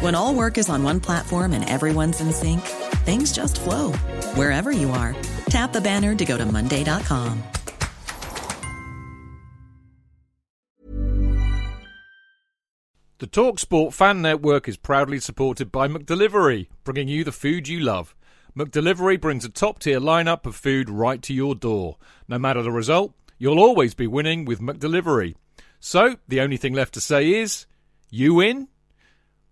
When all work is on one platform and everyone's in sync, things just flow wherever you are. Tap the banner to go to Monday.com. The TalkSport Fan Network is proudly supported by McDelivery, bringing you the food you love. McDelivery brings a top tier lineup of food right to your door. No matter the result, you'll always be winning with McDelivery. So, the only thing left to say is, you win?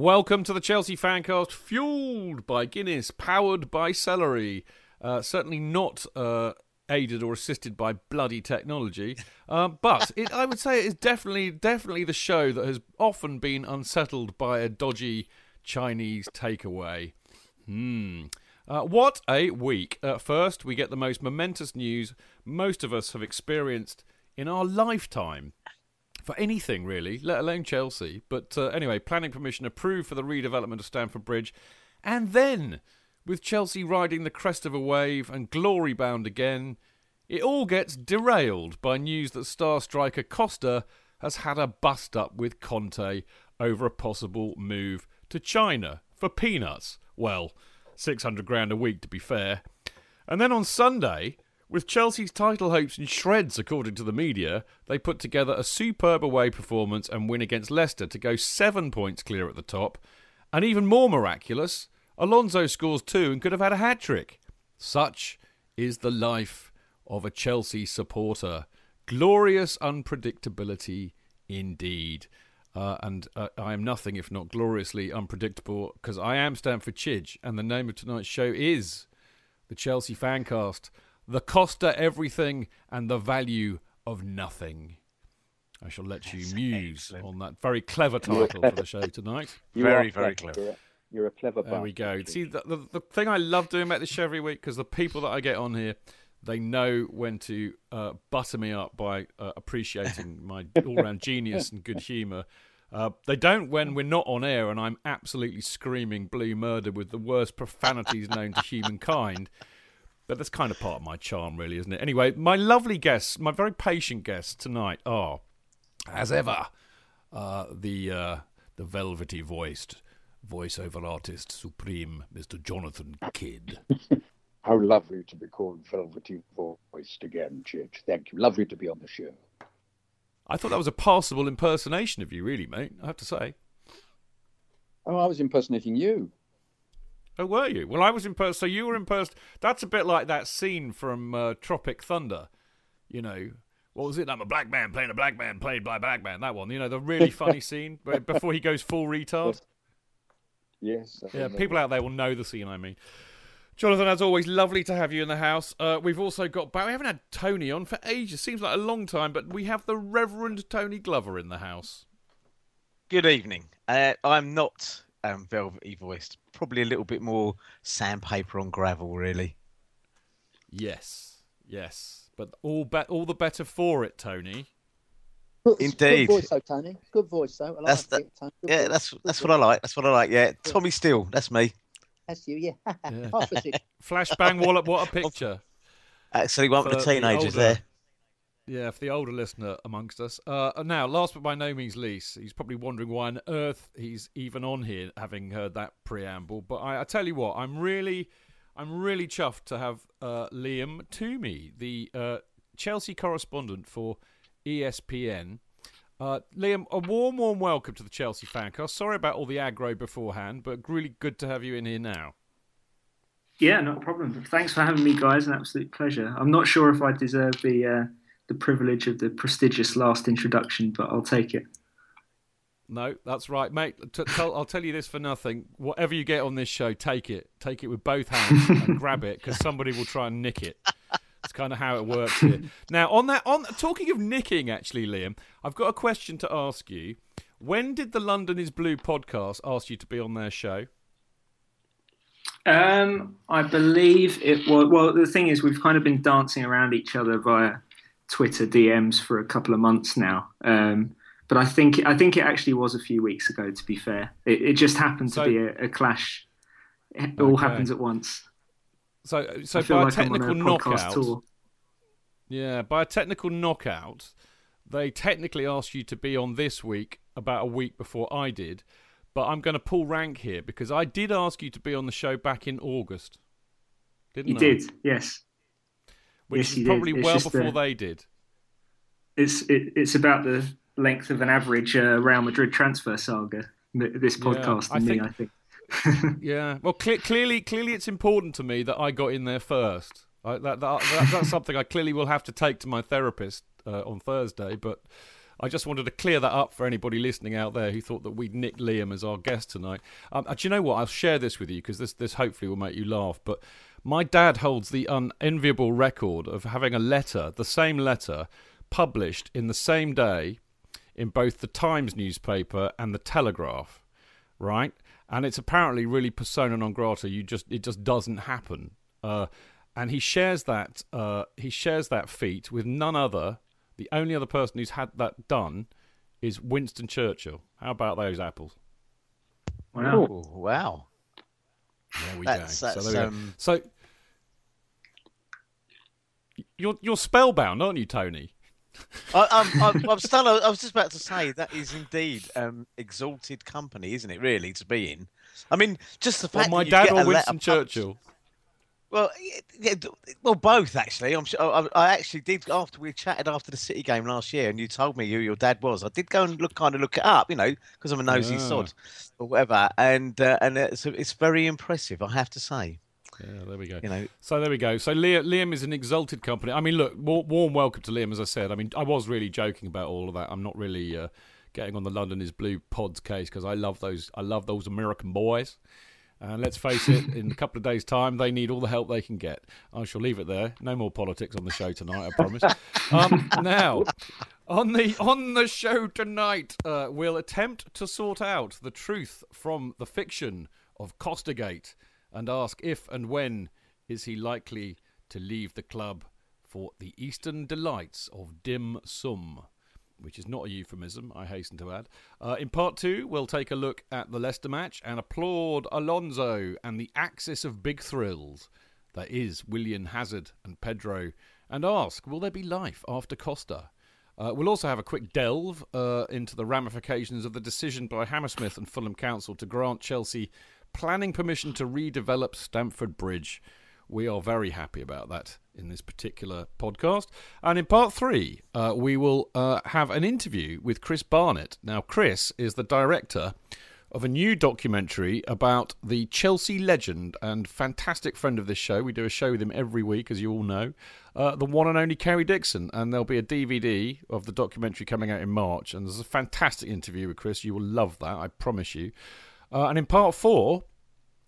Welcome to the Chelsea Fancast, fueled by Guinness, powered by celery. Uh, certainly not uh, aided or assisted by bloody technology, uh, but it, I would say it is definitely, definitely the show that has often been unsettled by a dodgy Chinese takeaway. Hmm. Uh, what a week! First, we get the most momentous news most of us have experienced in our lifetime for anything really, let alone Chelsea. But uh, anyway, planning permission approved for the redevelopment of Stamford Bridge, and then with Chelsea riding the crest of a wave and glory bound again, it all gets derailed by news that star striker Costa has had a bust up with Conte over a possible move to China for peanuts. Well, 600 grand a week to be fair. And then on Sunday, with Chelsea's title hopes in shreds, according to the media, they put together a superb away performance and win against Leicester to go seven points clear at the top. And even more miraculous, Alonso scores two and could have had a hat trick. Such is the life of a Chelsea supporter. Glorious unpredictability indeed. Uh, and uh, I am nothing if not gloriously unpredictable because I am Stamford Chidge, and the name of tonight's show is the Chelsea Fancast the cost of Everything and the Value of Nothing. I shall let you muse on that very clever title for the show tonight. You very, very clever. You're a, you're a clever There we go. See, the, the, the, thing I love doing about this show every week, because the people that I get on here, they know when to uh, butter me up by uh, appreciating my all-round genius and good humour. Uh, they don't when we're not on air and I'm absolutely screaming blue murder with the worst profanities known to humankind. But that's kind of part of my charm, really, isn't it? Anyway, my lovely guests, my very patient guests tonight are, as ever, uh, the uh, the velvety voiced voiceover artist supreme, Mr. Jonathan Kidd. How lovely to be called velvety voiced again, Chidge. Thank you. Lovely to be on the show. I thought that was a passable impersonation of you, really, mate. I have to say. Oh, I was impersonating you. Oh, were you? Well, I was in person. So you were in person. That's a bit like that scene from uh, Tropic Thunder. You know, what was it? I'm a black man playing a black man played by a black man. That one. You know, the really funny scene before he goes full retard. Yes. yes yeah, people out there will know the scene I mean. Jonathan, as always, lovely to have you in the house. Uh, we've also got, we haven't had Tony on for ages. Seems like a long time, but we have the Reverend Tony Glover in the house. Good evening. Uh, I'm not um, velvety voiced. Probably a little bit more sandpaper on gravel, really. Yes, yes, but all be- all the better for it, Tony. Indeed. Good voice, though, Tony. Good voice, though. I that's like that, it, yeah, that's that's what I like. That's what I like. Yeah, Tommy Steele. That's me. That's you. Yeah. yeah. Flashbang Wallop. What a picture. Actually, one for the teenagers the there. Yeah, for the older listener amongst us. Uh, now, last but by no means least, he's probably wondering why on earth he's even on here, having heard that preamble. But I, I tell you what, I'm really, I'm really chuffed to have uh, Liam Twomey, the uh, Chelsea correspondent for ESPN. Uh, Liam, a warm, warm welcome to the Chelsea Fancast. Sorry about all the aggro beforehand, but really good to have you in here now. Yeah, not a problem. Thanks for having me, guys. An absolute pleasure. I'm not sure if I deserve the uh, the privilege of the prestigious last introduction, but I'll take it. No, that's right, mate. T- tell, I'll tell you this for nothing. Whatever you get on this show, take it. Take it with both hands and grab it because somebody will try and nick it. It's kind of how it works here. Now, on that, on talking of nicking, actually, Liam, I've got a question to ask you. When did the London is Blue podcast ask you to be on their show? Um, I believe it was. Well, the thing is, we've kind of been dancing around each other via Twitter DMs for a couple of months now. Um, but I think I think it actually was a few weeks ago. To be fair, it, it just happened So- to be a, a clash. It all happens at once. So, so by like a technical a knockout, tour. yeah, by a technical knockout, they technically asked you to be on this week about a week before I did. But I'm going to pull rank here because I did ask you to be on the show back in August. Didn't You I? did, yes. Which Yes, is probably well before uh, they did. It's it, it's about the length of an average uh, Real Madrid transfer saga. th- This Yeah, podcast I me, think- I think. Yeah. Well, cle clearly, clearly, it's important to me that I got in there first. I, that, that, that, that's something I clearly will have to take to my therapist uh, on Thursday. But I just wanted to clear that up for anybody listening out there who thought that we'd nick Liam as our guest tonight. Um, uh, do you know what? I'll share this with you because this, this hopefully will make you laugh. But my dad holds the unenviable record of having a letter, the same letter, published in the same day in both the Times newspaper and the Telegraph, right? And it's apparently really persona non grata. You just it just doesn't happen. Uh, and he shares that uh, he shares that feat with none other. The only other person who's had that done is Winston Churchill. How about those apples? Wow. Oh, wow. There we That's- go. that's, so, there we um, go. so you're you're spellbound, aren't you, Tony? I, I'm, I'm, I'm still. I was just about to say that is indeed um, exalted company, isn't it? Really, to be in. I mean, just the Well, fact my that you dad or Winston Churchill? Well, yeah, well, both actually. I'm sure. I, I actually did after we chatted after the City game last year, and you told me who your dad was. I did go and look, kind of look it up, you know, because I'm a nosy Yeah. sod or whatever. And uh, and it's, it's very impressive, I have to say. Yeah, there we go. You know, So there we go. So Liam, Liam is an exalted company. I mean, look, warm welcome to Liam, as I said. I mean, I was really joking about all of that. I'm not really uh, getting on the London is Blue pods case because I love those. I love those American boys. And let's face it, in a couple of days' time, they need all the help they can get. I shall leave it there. No more politics on the show tonight, I promise. um, now, on the on the show tonight, uh, we'll attempt to sort out the truth from the fiction of Costagate and ask if and when is he likely to leave the club for the Eastern delights of dim sum which is not a euphemism, I hasten to add. Uh, in part two, we'll take a look at the Leicester match and applaud Alonso and the axis of big thrills that is Willian Hazard and Pedro, and ask, will there be life after Costa? Uh, we'll also have a quick delve uh, into the ramifications of the decision by Hammersmith and Fulham Council to grant Chelsea planning permission to redevelop Stamford Bridge. We are very happy about that in this particular podcast. And in part three, uh, we will uh, have an interview with Chris Barnett. Now, Chris is the director of a new documentary about the Chelsea legend and fantastic friend of this show. We do a show with him every week, as you all know, uh, the one and only Kerry Dixon. And there'll be a DVD of the documentary coming out in March. And there's a fantastic interview with Chris. You will love that, I promise you. Uh, and in part four,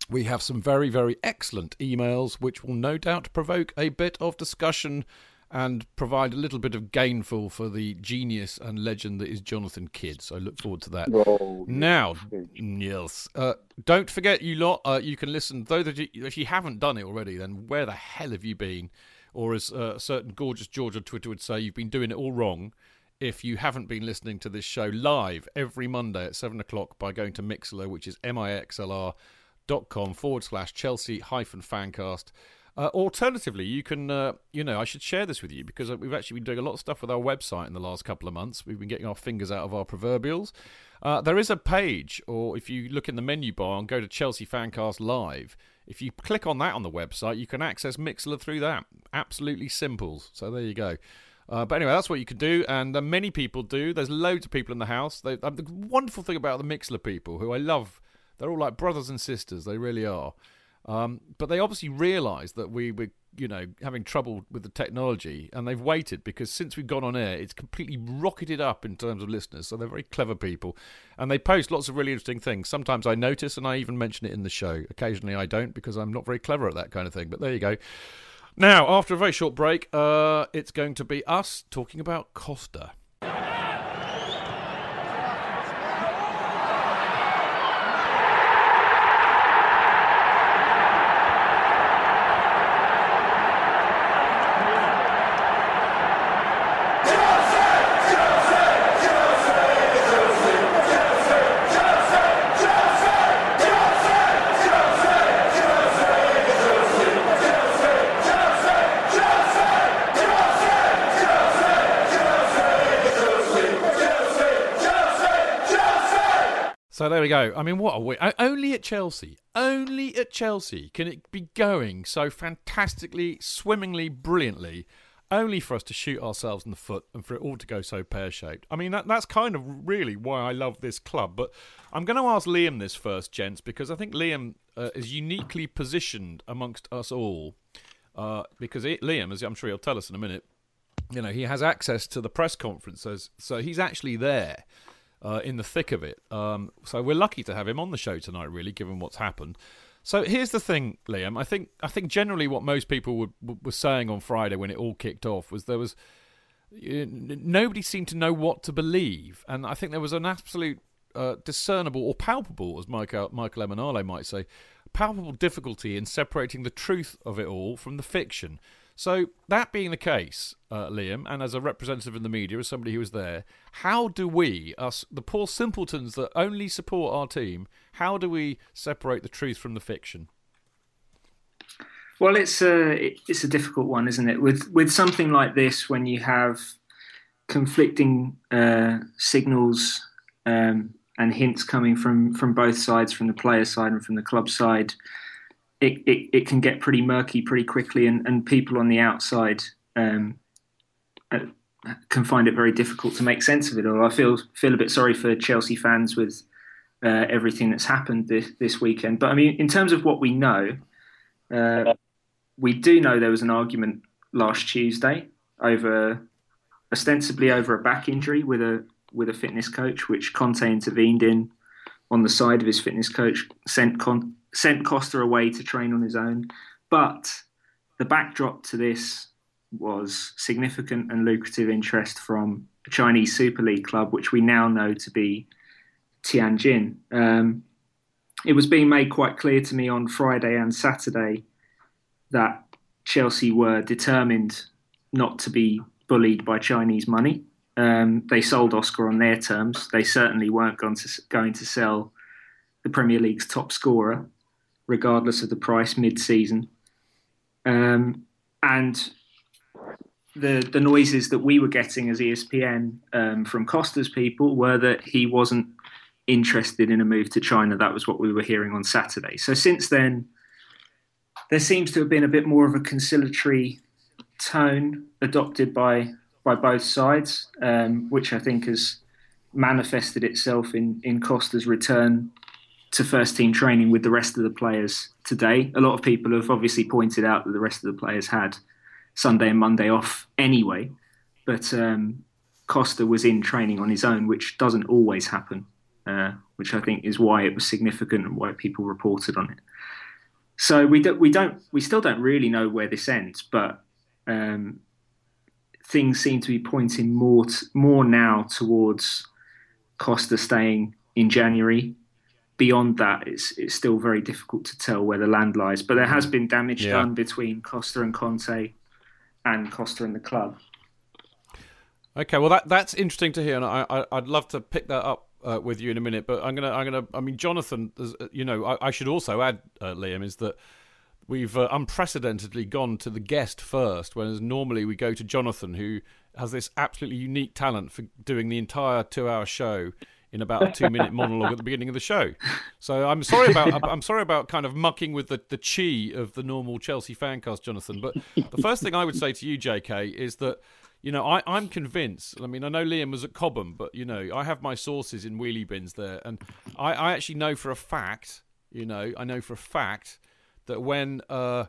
we have some very, very excellent emails, which will no doubt provoke a bit of discussion and provide a little bit of gainful for the genius and legend that is Jonathan Kidd. So I look forward to that. Oh, Now, yes, uh, don't forget, you lot, uh, you can listen. Though that you, if you haven't done it already, then where the hell have you been? Or as uh, a certain gorgeous George on Twitter would say, you've been doing it all wrong. If you haven't been listening to this show live every Monday at seven o'clock by going to Mixlr, which is mixlr dot com forward slash Chelsea hyphen fancast. Uh, alternatively, you can, uh, you know, I should share this with you because uh, we've actually been doing a lot of stuff with our website in the last couple of months. We've been getting our fingers out of our proverbials. Uh, there is a page, or if you look in the menu bar and go to Chelsea Fancast Live, if you click on that on the website, you can access Mixlr through that. Absolutely simple. So there you go. Uh, but anyway, that's what you can do, and uh, many people do. There's loads of people in the house. They, uh, the wonderful thing about the Mixlr people, who I love, they're all like brothers and sisters. They really are. Um, but they obviously realised that we were, you know, having trouble with the technology, and they've waited because since we've gone on air, it's completely rocketed up in terms of listeners. So they're very clever people, and they post lots of really interesting things. Sometimes I notice, and I even mention it in the show. Occasionally I don't because I'm not very clever at that kind of thing. But there you go. Now, after a very short break, uh, it's going to be us talking about Costa. We go. I mean, what a week. Only at Chelsea, only at Chelsea can it be going so fantastically, swimmingly, brilliantly, only for us to shoot ourselves in the foot and for it all to go so pear shaped. I mean, that, that's kind of really why I love this club. But I'm going to ask Liam this first, gents, because I think Liam uh, is uniquely positioned amongst us all. Uh, because it, Liam, as I'm sure he'll tell us in a minute, you know, he has access to the press conferences, so he's actually there uh, in the thick of it. Um, so we're lucky to have him on the show tonight, really, given what's happened. So here's the thing, Liam. I think I think generally what most people would, were saying on Friday when it all kicked off was there was nobody seemed to know what to believe, and I think there was an absolute uh, discernible or palpable, as Michael Michael Emenalo might say, palpable difficulty in separating the truth of it all from the fiction. So, that being the case, uh, Liam, and as a representative in the media, as somebody who was there, how do we, us, the poor simpletons that only support our team, how do we separate the truth from the fiction? Well, it's a it's a difficult one, isn't it? With with something like this, when you have conflicting uh, signals um, and hints coming from from both sides, from the player side and from the club side, it, it, it can get pretty murky pretty quickly, and, and people on the outside um, uh, can find it very difficult to make sense of it all. I feel feel a bit sorry for Chelsea fans with uh, everything that's happened this, this weekend. But I mean, in terms of what we know, uh, we do know there was an argument last Tuesday over ostensibly over a back injury with a with a fitness coach, which Conte intervened in on the side of his fitness coach, sent Con- sent Costa away to train on his own. But the backdrop to this was significant and lucrative interest from a Chinese Super League club, which we now know to be Tianjin. Um, it was being made quite clear to me on Friday and Saturday that Chelsea were determined not to be bullied by Chinese money. Um, they sold Oscar on their terms. They certainly weren't going to, going to sell the Premier League's top scorer regardless of the price mid-season. Um, and the the noises that we were getting as ESPN um, from Costa's people were that he wasn't interested in a move to China. That was what we were hearing on Saturday. So since then, there seems to have been a bit more of a conciliatory tone adopted by by both sides, um, which I think has manifested itself in in Costa's return to first team training with the rest of the players today. A lot of people have obviously pointed out that the rest of the players had Sunday and Monday off anyway, but um, Costa was in training on his own, which doesn't always happen, uh, which I think is why it was significant and why people reported on it. So we don't, we don't, we still don't really know where this ends, but um, things seem to be pointing more, t- more now towards Costa staying in January beyond that, it's it's still very difficult to tell where the land lies. But there has been damage yeah. done between Costa and Conte, and Costa and the club. Okay, well that that's interesting to hear, and I, I would love to pick that up uh, with you in a minute. But I'm gonna I'm gonna I mean Jonathan, uh, you know, I, I should also add uh, Liam is that we've uh, unprecedentedly gone to the guest first, whereas normally we go to Jonathan, who has this absolutely unique talent for doing the entire two-hour show in about a two-minute monologue at the beginning of the show. So I'm sorry about I'm sorry about kind of mucking with the, the chi of the normal Chelsea fancast, Jonathan. But the first thing I would say to you, J.K., is that you know I, I'm convinced. I mean, I know Liam was at Cobham, but you know I have my sources in wheelie bins there, and I, I actually know for a fact. You know, I know for a fact that when uh,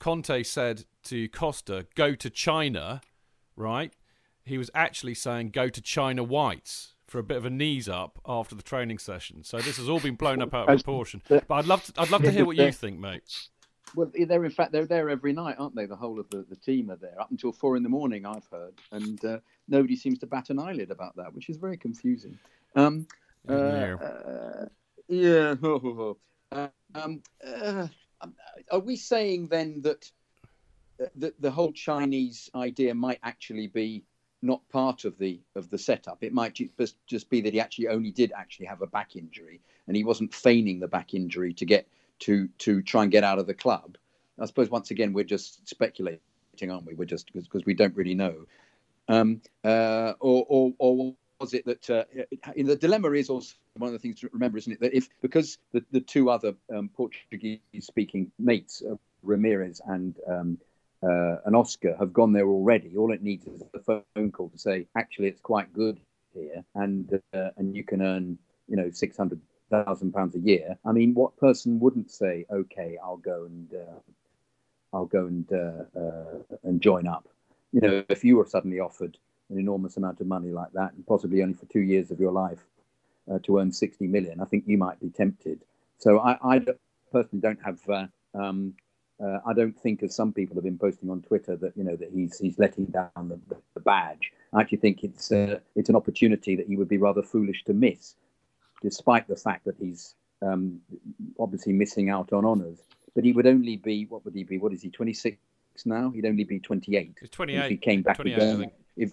Conte said to Costa, "Go to China," right? He was actually saying, "Go to China Whites." For a bit of a knees up after the training session, so this has all been blown up out of proportion. But I'd love to, I'd love to hear what you think, mate. Well, they're in fact they're there every night, aren't they? The whole of the, the team are there up until four in the morning. I've heard, and uh, nobody seems to bat an eyelid about that, which is very confusing. Um, uh, uh, yeah. um, uh, are we saying then that the, the whole Chinese idea might actually be not part of the of the setup. It might just be that he actually only did actually have a back injury, and he wasn't feigning the back injury to get to to try and get out of the club. I suppose once again we're just speculating, aren't we? We're just because we don't really know. Um, uh, or, or, or was it that uh, the dilemma is also one of the things to remember, isn't it? That if because the, the two other um, Portuguese-speaking mates, uh, Ramires and um, uh, and Oscar have gone there already. All it needs is a phone call to say, actually, it's quite good here, and uh, and you can earn, you know, six hundred thousand pounds a year. I mean, what person wouldn't say, okay, I'll go and uh, I'll go and uh, uh, and join up? You know, if you were suddenly offered an enormous amount of money like that, and possibly only for two years of your life uh, to earn sixty million, I think you might be tempted. So I, I personally don't have. Um, uh, I don't think, as some people have been posting on Twitter, that you know that he's he's letting down the, the badge. I actually think it's uh, it's an opportunity that he would be rather foolish to miss, despite the fact that he's um, obviously missing out on honours. But he would only be what would he be? What is he? Twenty six now. He'd only be twenty eight. Twenty eight. If he came back again, if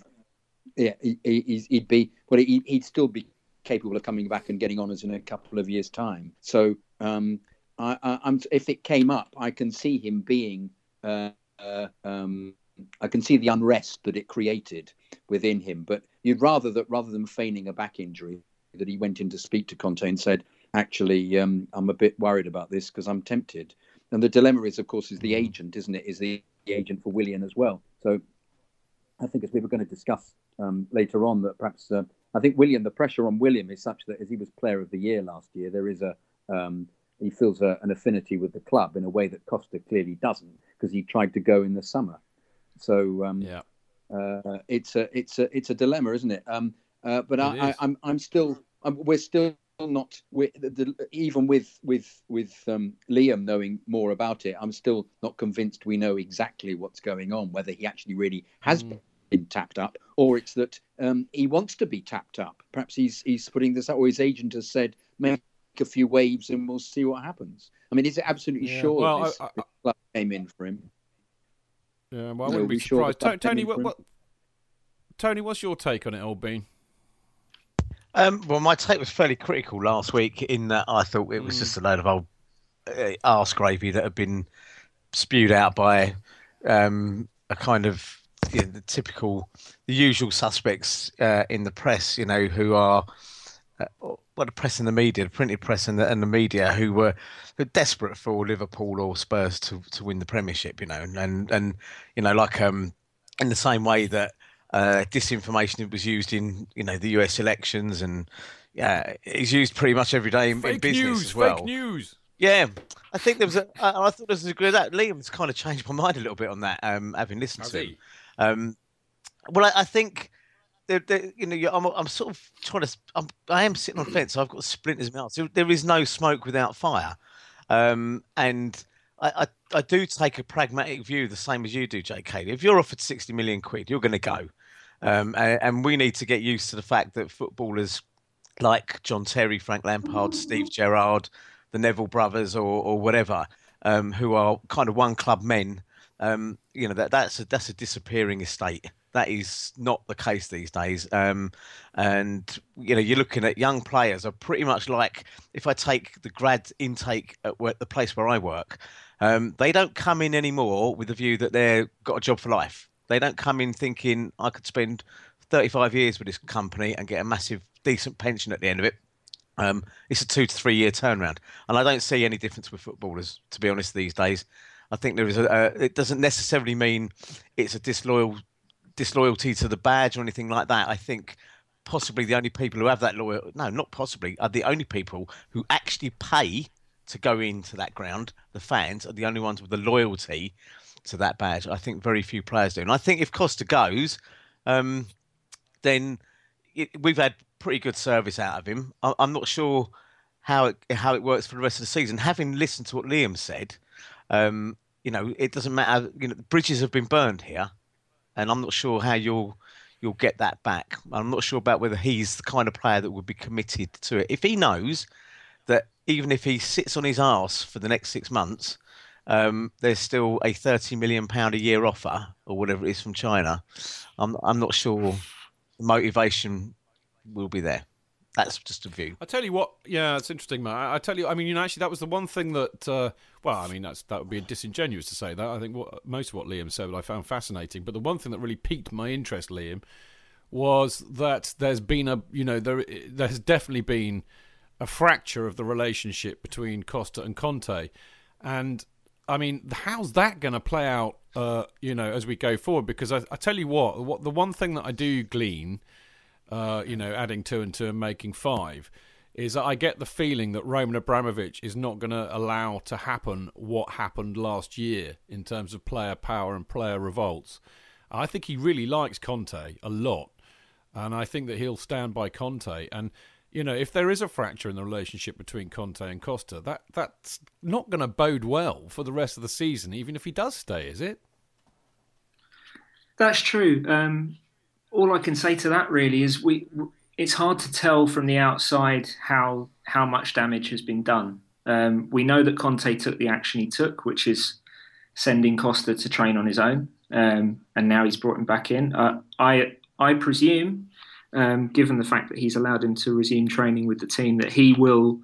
yeah, he, would be. Well, he, would still be capable of coming back and getting honours in a couple of years' time. So. Um, I, am if it came up, I can see him being. Uh, uh, um, I can see the unrest that it created within him. But you'd rather that rather than feigning a back injury, that he went in to speak to Conte and said, "Actually, um, I'm a bit worried about this because I'm tempted." And the dilemma is, of course, is the mm-hmm. agent, isn't it? Is the, the agent for Willian as well? So I think as we were going to discuss um, later on, that perhaps uh, I think Willian, the pressure on Willian is such that as he was Player of the Year last year, there is a um, he feels a, an affinity with the club in a way that Costa clearly doesn't because he tried to go in the summer. So um, yeah, uh, it's a it's a it's a dilemma, isn't it? Um, uh, but I, I, am I'm, I'm still I'm, we're still not we the, the, even with with with um, Liam knowing more about it. I'm still not convinced we know exactly what's going on. Whether he actually really has mm. been tapped up, or it's that um, he wants to be tapped up. Perhaps he's he's putting this out, or his agent has said, "Maybe a few waves and we'll see what happens. I mean, is it absolutely yeah. sure well, this, I, I, club came in for him? Yeah, well, I wouldn't be surprised. Sure Tony, what, what, Tony, what's your take on it, old bean? Um, well, my take was fairly critical last week in that I thought it was mm. just a load of old uh, arse gravy that had been spewed out by um, a kind of you know, the typical, the usual suspects uh, in the press, you know, who are uh, well, the press and the media, the printed press and the, and the media, who were, were desperate for Liverpool or Spurs to, to win the Premiership, you know, and and you know, like um, in the same way that uh, disinformation was used in you know the U.S. elections, and yeah, it's used pretty much every day in, in business news, as well. Fake news. Yeah, I think there was a. I, I thought there was a good that. Liam's kind of changed my mind a little bit on that, um, having listened to. Him. Um, well, I, I think they're, they're, you know, I'm, I'm sort of trying to, I'm, I am sitting on the fence. I've got splinters in my. So there is no smoke without fire. Um, and I, I, I, do take a pragmatic view, the same as you do, JK. If you're offered 60 million quid, you're going to go. Um, and, and, we need to get used to the fact that footballers like John Terry, Frank Lampard, Steve Gerrard, the Neville brothers, or, or whatever, um, who are kind of one club men, um, you know, that, that's, a, that's a disappearing estate that is not the case these days. Um, and you know, you're looking at young players are pretty much like if I take the grad intake at the place where I work, Um, they don't come in anymore with the view that they've got a job for life. They don't come in thinking I could spend 35 years with this company and get a massive, decent pension at the end of it. Um, it's a two to three year turnaround, and I don't see any difference with footballers, to be honest, these days. I think there is a. Uh, it doesn't necessarily mean it's a disloyal disloyalty to the badge or anything like that. I think possibly the only people who have that loyal no, not possibly are the only people who actually pay to go into that ground. The fans are the only ones with the loyalty to that badge. I think very few players do, and I think if Costa goes, um, then it, we've had pretty good service out of him. I, I'm not sure how it how it works for the rest of the season. Having listened to what Liam said, um, you know, it doesn't matter. You know, bridges have been burned here, and I'm not sure how you'll you'll get that back. I'm not sure about whether he's the kind of player that would be committed to it. If he knows that even if he sits on his arse for the next six months, um, there's still a 30 million pound a year offer or whatever it is from China. I'm I'm not sure the motivation will be there. That's just a view. I tell you what, yeah, it's interesting, man. I, I, tell you, I mean, you know, actually, that was the one thing that, uh, well, I mean, that's that would be disingenuous to say that. I think what, most of what Liam said, I found fascinating. But the one thing that really piqued my interest, Liam, was that there's been a, you know, there there has definitely been a fracture of the relationship between Costa and Conte, and I mean, how's that going to play out, uh, you know, as we go forward? Because I, I tell you what, what the one thing that I do glean uh, you know, adding two and two and making five, is that I get the feeling that Roman Abramovich is not going to allow to happen what happened last year in terms of player power and player revolts. I think he really likes Conte a lot, and I think that he'll stand by Conte. And you know, if there is a fracture in the relationship between Conte and Costa, that that's not going to bode well for the rest of the season, even if he does stay, is it? That's true. Um, all I can say to that really is we. It's hard to tell from the outside how how much damage has been done. Um, we know that Conte took the action he took, which is sending Costa to train on his own, um, and now he's brought him back in. Uh, I I presume, um, given the fact that he's allowed him to resume training with the team, that he will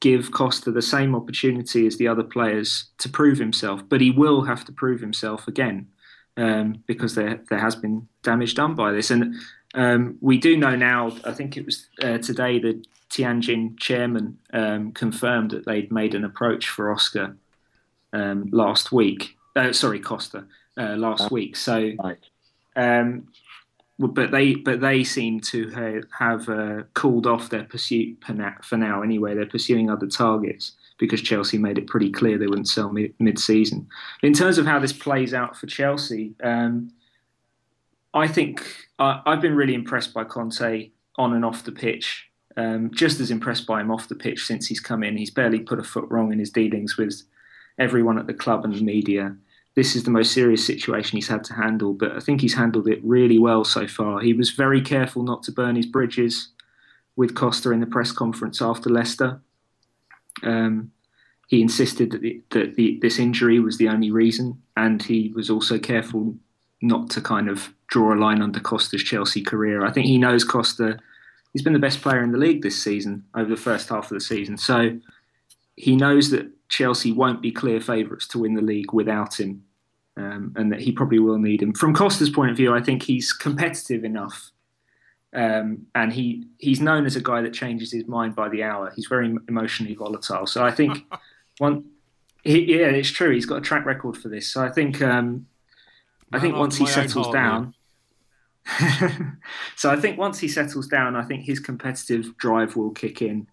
give Costa the same opportunity as the other players to prove himself, but he will have to prove himself again um, because there there has been damage done by this. And um, we do know now. I think it was uh, today the Tianjin chairman um, confirmed that they'd made an approach for Oscar um, last week. Uh, sorry, Costa uh, last ah, week. So. Right. Um, but they but they seem to have, have uh, cooled off their pursuit for now. Anyway, they're pursuing other targets because Chelsea made it pretty clear they wouldn't sell mid season. In terms of how this plays out for Chelsea, um, I think I, have been really impressed by Conte on and off the pitch. Um, just as impressed by him off the pitch since he's come in. He's barely put a foot wrong in his dealings with everyone at the club and the media. This is the most serious situation he's had to handle, but I think he's handled it really well so far. He was very careful not to burn his bridges with Costa in the press conference after Leicester. Um, he insisted that, the, that the, this injury was the only reason, and he was also careful not to kind of draw a line under Costa's Chelsea career. I think he knows Costa. He's been the best player in the league this season over the first half of the season, so he knows that Chelsea won't be clear favourites to win the league without him, um, and that he probably will need him. From Costa's point of view, I think he's competitive enough um, and he he's known as a guy that changes his mind by the hour. He's very emotionally volatile. So I think one, he, yeah, it's true. He's got a track record for this. So I think um, I think once he settles down. so I think once he settles down, I think his competitive drive will kick in.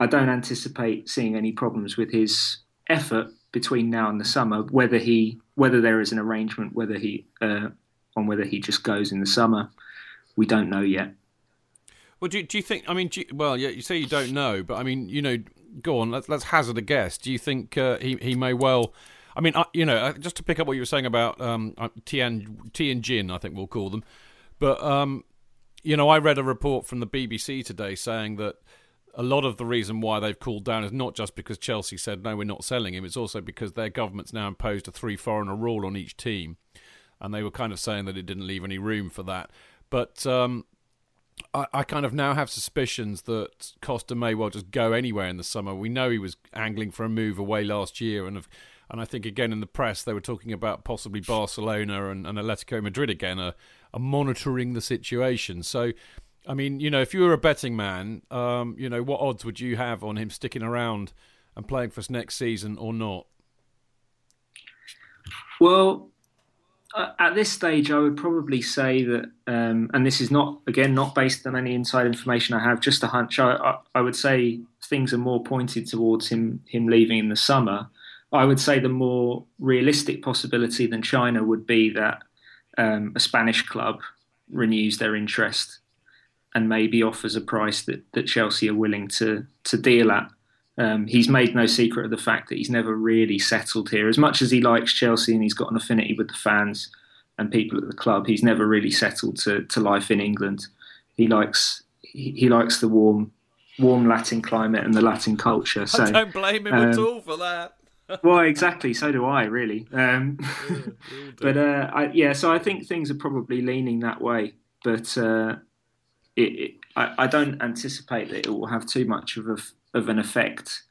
I don't anticipate seeing any problems with his effort between now and the summer. Whether he whether there is an arrangement, whether he uh, on whether he just goes in the summer we don't know yet. Well, do, do you think? I mean, you, well, yeah, you say you don't know, but I mean, you know, go on. Let's let's hazard a guess. Do you think uh, he he may well? I mean, uh, you know, uh, just to pick up what you were saying about um, uh, Tian Tianjin, I think we'll call them. But um, you know, I read a report from the BBC today saying that a lot of the reason why they've cooled down is not just because Chelsea said no, we're not selling him. It's also because their government's now imposed a three foreigner rule on each team, and they were kind of saying that it didn't leave any room for that. But um, I, I, kind of now have suspicions that Costa may well just go anywhere in the summer. We know he was angling for a move away last year, and And I think again in the press they were talking about possibly Barcelona and, and Atletico Madrid again are, are monitoring the situation. So, I mean, you know, if you were a betting man, um, you know, what odds would you have on him sticking around and playing for us next season or not? Well, at this stage, I would probably say that, um, and this is not again not based on any inside information I have, just a hunch. I, I, I, would say things are more pointed towards him him leaving in the summer. I would say the more realistic possibility than China would be that um, a Spanish club renews their interest and maybe offers a price that, that Chelsea are willing to to deal at. Um, he's made no secret of the fact that he's never really settled here. As much as he likes Chelsea and he's got an affinity with the fans and people at the club, he's never really settled to, to life in England. He likes he, he likes the warm warm Latin climate and the Latin culture. So I don't blame him um, at all for that. well, exactly. So do I, really. Um, yeah, but uh, I, yeah, so I think things are probably leaning that way. But uh, it, it, I, I, don't anticipate that it will have too much of a of an effect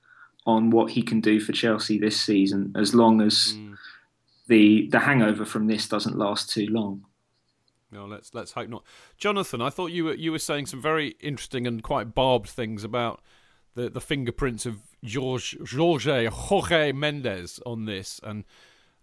on what he can do for Chelsea this season, as long as mm. the the hangover from this doesn't last too long. No, let's let's hope not. Jonathan, I thought you were you were saying some very interesting and quite barbed things about the, the fingerprints of George Jorge Jorge Mendes on this, and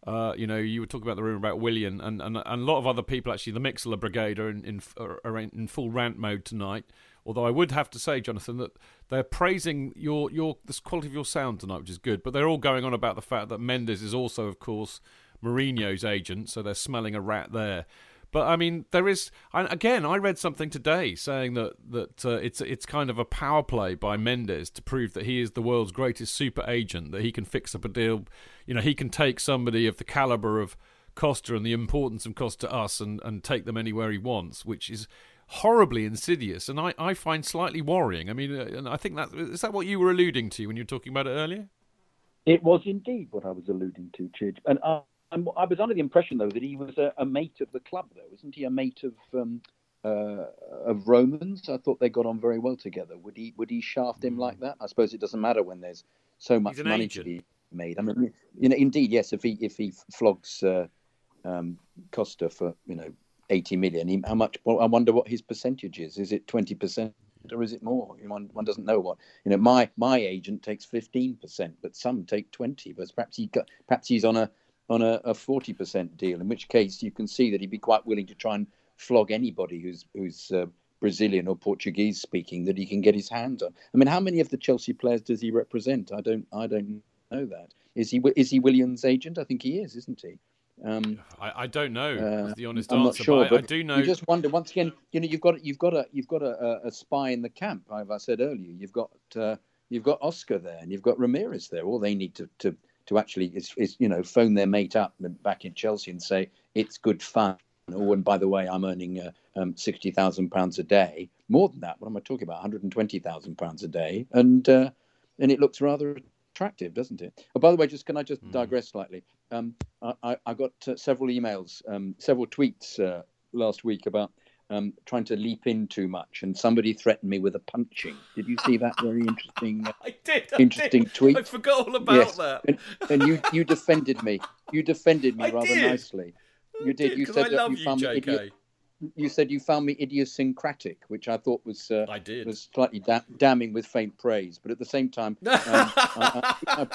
uh, you know you were talking about the rumor about Willian and, and and a lot of other people actually. The Mixlr Brigade are in in, are in full rant mode tonight. Although I would have to say, Jonathan, that they're praising your your the quality of your sound tonight, which is good. But they're all going on about the fact that Mendes is also, of course, Mourinho's agent, so they're smelling a rat there. But I mean, there is. again, I read something today saying that that uh, it's it's kind of a power play by Mendes to prove that he is the world's greatest super agent. That he can fix up a deal. You know, he can take somebody of the caliber of Costa and the importance of Costa to us and and take them anywhere he wants, which is horribly insidious, and I, I find slightly worrying. I mean, uh, and I think that is that what you were alluding to when you were talking about it earlier. It was indeed what I was alluding to, Chidge. And I, I was under the impression, though, that he was a, a, mate of the club, though, isn't he? A mate of um, uh, of Romans. I thought they got on very well together. Would he would he shaft him like that? I suppose it doesn't matter when there's so much money agent. to be made. I mean, you know, indeed, yes. If he if he flogs uh, um, Costa for you know 80 million. How much? Well, I wonder what his percentage is. Is it 20 percent or is it more? One, one doesn't know what. You know, my my agent takes 15 percent, but some take 20. But perhaps he got, perhaps he's on a on a, 40 percent deal. In which case, you can see that he'd be quite willing to try and flog anybody who's who's uh, Brazilian or Portuguese speaking that he can get his hands on. I mean, how many of the Chelsea players does he represent? I don't I don't know that. Is he is he Willian's agent? I think he is, isn't he? Um, I, I, don't know. Uh, the honest I'm answer, not sure, but, I, I, do know. You just wonder once again. You know, you've got you've got a you've got a, a spy in the camp. As I said earlier, you've got uh, you've got Oscar there, and you've got Ramires there. All they need to to, to actually is, is you know phone their mate up back in Chelsea and say it's good fun. Oh, and by the way, I'm earning uh, um, sixty thousand pounds a day. More than that. What am I talking about? One hundred and twenty thousand pounds a day, and uh, and it looks rather attractive, doesn't it? Oh, by the way, just can I just mm. digress slightly? Um, I, I, got uh, several emails, um, several tweets uh, last week about um, trying to leap in too much, and somebody threatened me with a punching. Did you see that very interesting? Uh, I did. I interesting did. tweet. I forgot all about yes. that. And, and, you you defended me. You defended me I rather did. nicely. You did. did you said I that you, you found me idiot, you said you found me idiosyncratic, which I thought was uh, I did was slightly da- damning with faint praise, but at the same time, um, I, I,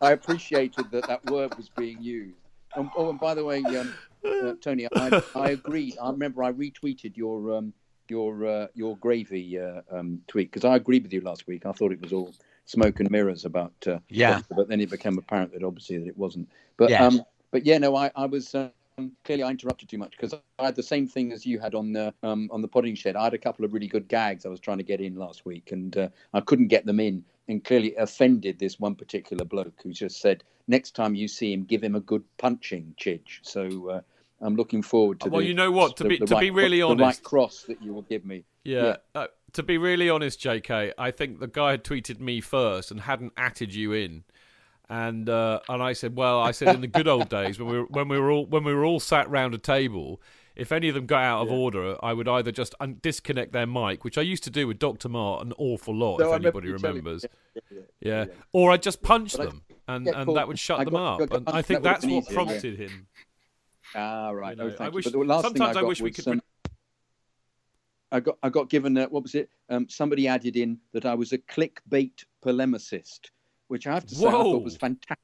I, appreciated that that word was being used. And, oh, and by the way, um, uh, Tony, I, I agreed. I remember I retweeted your um, your uh, your gravy uh, um, tweet because I agreed with you last week. I thought it was all smoke and mirrors about uh, yeah, but then it became apparent that obviously that it wasn't. But yes. um, but yeah, no, I I was. Um, clearly, I interrupted too much because I had the same thing as you had on the um, on the Podding Shed. I had a couple of really good gags I was trying to get in last week, and uh, I couldn't get them in, and clearly offended this one particular bloke who just said, "Next time you see him, give him a good punching, Chidge." So uh, I'm looking forward to. Well, the, you know what? To the, be the to right, be really honest, the right cross that you will give me. Yeah. yeah. Uh, to be really honest, J.K., I think the guy had tweeted me first and hadn't atted you in and uh, and I said, well, I said in the good old days when we were, when we were all when we were all sat round a table, if any of them got out of yeah. order, I would either just un- disconnect their mic, which I used to do with Doctor Mart an awful lot, no, if I anybody remembers. Yeah, yeah. yeah, or I'd just punch them. I, and, and that would shut them up. and I think that that's what easier, prompted him. Ah, right. You know, oh, I wish, sometimes I, I wish we could. Um, I got I got given a, what was it? Um, somebody added in that I was a clickbait polemicist, which I have to say Whoa. I thought was fantastic.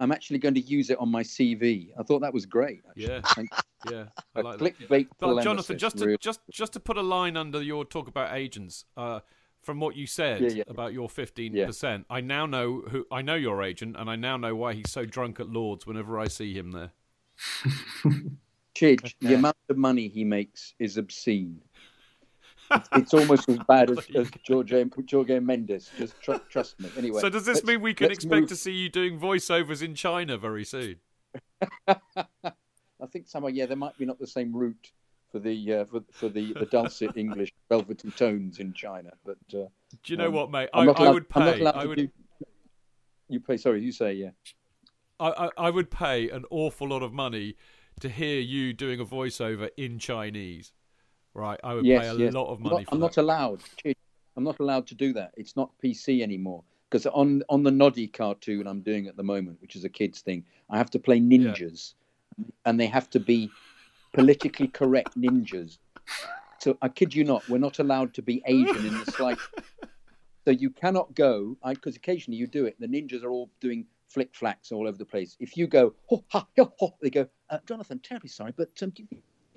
I'm actually going to use it on my CV. I thought that was great. Actually. Yeah, yeah, I like clickbait. But Jonathan, just to really. just just to put a line under your talk about agents, uh, from what you said yeah, yeah. about your 15%, I now know who I know your agent, and I now know why he's so drunk at Lords whenever I see him there. Chidge, the amount of money he makes is obscene. It's, almost as bad as, as Jorge, Jorge Mendes. Just tr- trust me. Anyway. So does this mean we can expect move. to see you doing voiceovers in China very soon? I think somewhere, yeah, there might be not the same route for the uh, for, for the, the dulcet English velvety tones in China, but uh, do you know um, what, mate? I, allowed, I, would pay. I would. Do, you pay. Sorry, you say yeah. I, I, I would pay an awful lot of money to hear you doing a voiceover in Chinese. Right, I would yes, pay a yes. lot of money. I'm not, I'm not allowed. I'm not allowed to do that. It's not PC anymore because on on the Noddy cartoon I'm doing at the moment, which is a kids thing, I have to play ninjas, yeah. and they have to be politically correct ninjas. So I kid you not, we're not allowed to be Asian in the slightest. so you cannot go because occasionally you do it. The ninjas are all doing flick flacks all over the place. If you go, ho, ha, ho, ho, they go, uh, Jonathan, terribly sorry, but um,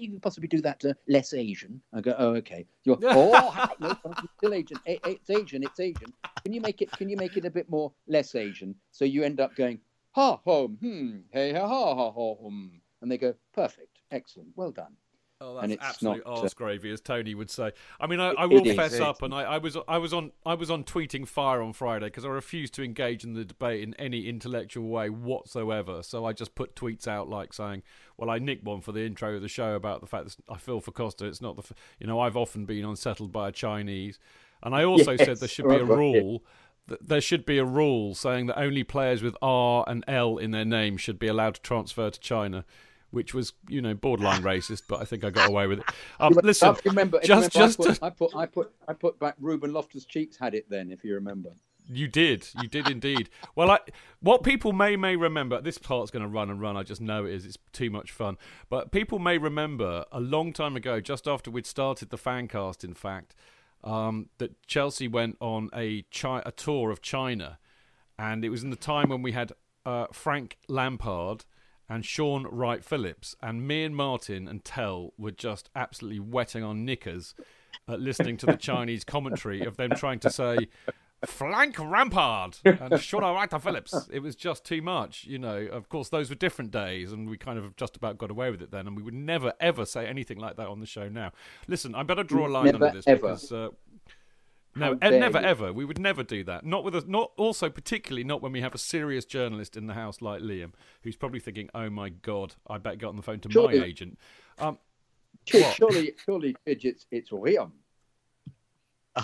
you possibly do that uh, less Asian? I go, oh, okay. You're, oh, no, still Asian. It's Asian. It's Asian. Can you make it? Can you make it a bit more less Asian? So you end up going, ha, home, hmm, hey, ha, ha, ha, hum, and they go, perfect, excellent, well done. Oh, that's absolute not, arse uh, gravy, as Tony would say. I mean, I, I will fess up, and I, I, was I was on I was on tweeting fire on Friday because I refused to engage in the debate in any intellectual way whatsoever. So I just put tweets out like saying, "Well, I nicked one for the intro of the show about the fact that I feel for Costa. It's not the f- you know I've often been unsettled by a Chinese, and I also yes, said there should be a rule." there should be a rule saying that only players with R and L in their name should be allowed to transfer to China which was you know borderline racist, but I think I got away with it. Um, listen, remember, just remember, just I put, I put, I put I put back Ruben Loftus Cheeks had it then, if you remember. You did, you did indeed. Well, I, what people may may remember, this part's going to run and run. I just know it is. It's too much fun. But people may remember a long time ago, just after we'd started the fan cast, in fact, um, that Chelsea went on a chi- a tour of China, and it was in the time when we had uh, Frank Lampard and Shaun Wright-Phillips, and me and Martin and Tell were just absolutely wetting our knickers at listening to the Chinese commentary of them trying to say flank Rampard and Shaun Wright-Phillips. It was just too much, you know. Of course, those were different days, and we kind of just about got away with it then, and we would never ever say anything like that on the show now. Listen, I better draw a line never, under this ever. because. Uh, no, never you. ever. We would never do that. Not with us. Not also particularly not when we have a serious journalist in the house like Liam, who's probably thinking, "Oh my God, I better get on the phone to surely, my agent." Um, surely, surely, it's it's Liam.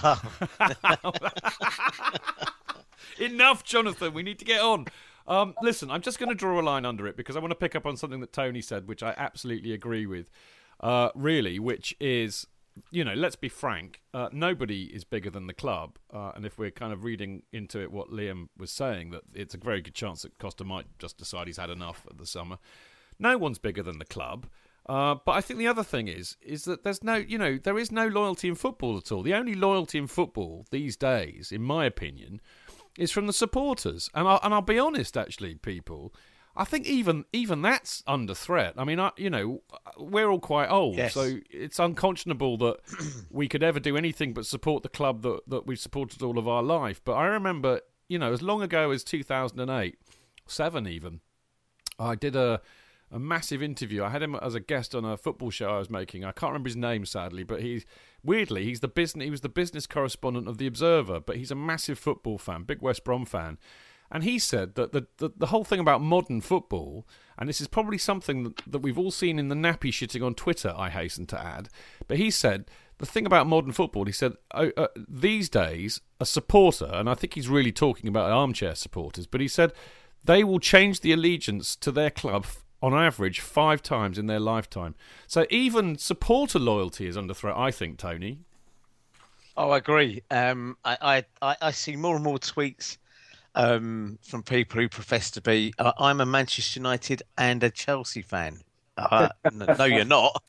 Enough, Jonathan. We need to get on. Um, listen, I'm just going to draw a line under it because I want to pick up on something that Tony said, which I absolutely agree with. Uh, really, which is you know, let's be frank. Uh, nobody is bigger than the club, uh, and if we're kind of reading into it, what Liam was saying, that it's a very good chance that Costa might just decide he's had enough of the summer. No one's bigger than the club. Uh, but I think the other thing is, is that there's no, you know, there is no loyalty in football at all. The only loyalty in football these days, in my opinion, is from the supporters. And I'll, and I'll be honest, actually, people, I think even even that's under threat. I mean, I, you know, we're all quite old, yes. so it's unconscionable that we could ever do anything but support the club that that we've supported all of our life. But I remember, you know, as long ago as 2008, seven even, I did a a massive interview. I had him as a guest on a football show I was making. I can't remember his name sadly, but he's weirdly he's the business he was the business correspondent of the Observer, but he's a massive football fan, big West Brom fan. And he said that the, the, the, whole thing about modern football, and this is probably something that, that we've all seen in the nappy shitting on Twitter, I hasten to add, but he said the thing about modern football, he said, oh, uh, these days, a supporter, and I think he's really talking about armchair supporters, but he said they will change the allegiance to their club on average five times in their lifetime. So even supporter loyalty is under threat, I think, Tony. Oh, I agree. Um, I, I, I see more and more tweets um, from people who profess to be. Uh, I'm a Manchester United and a Chelsea fan. Uh, no, you're not.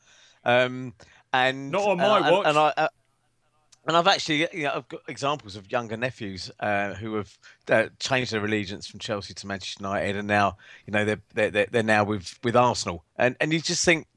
Um, and not on my uh, watch. And, and I, uh, and I've actually, you know, I've got examples of younger nephews uh, who have uh, changed their allegiance from Chelsea to Manchester United, and now, you know, they're they're, they're now with with Arsenal, and and you just think,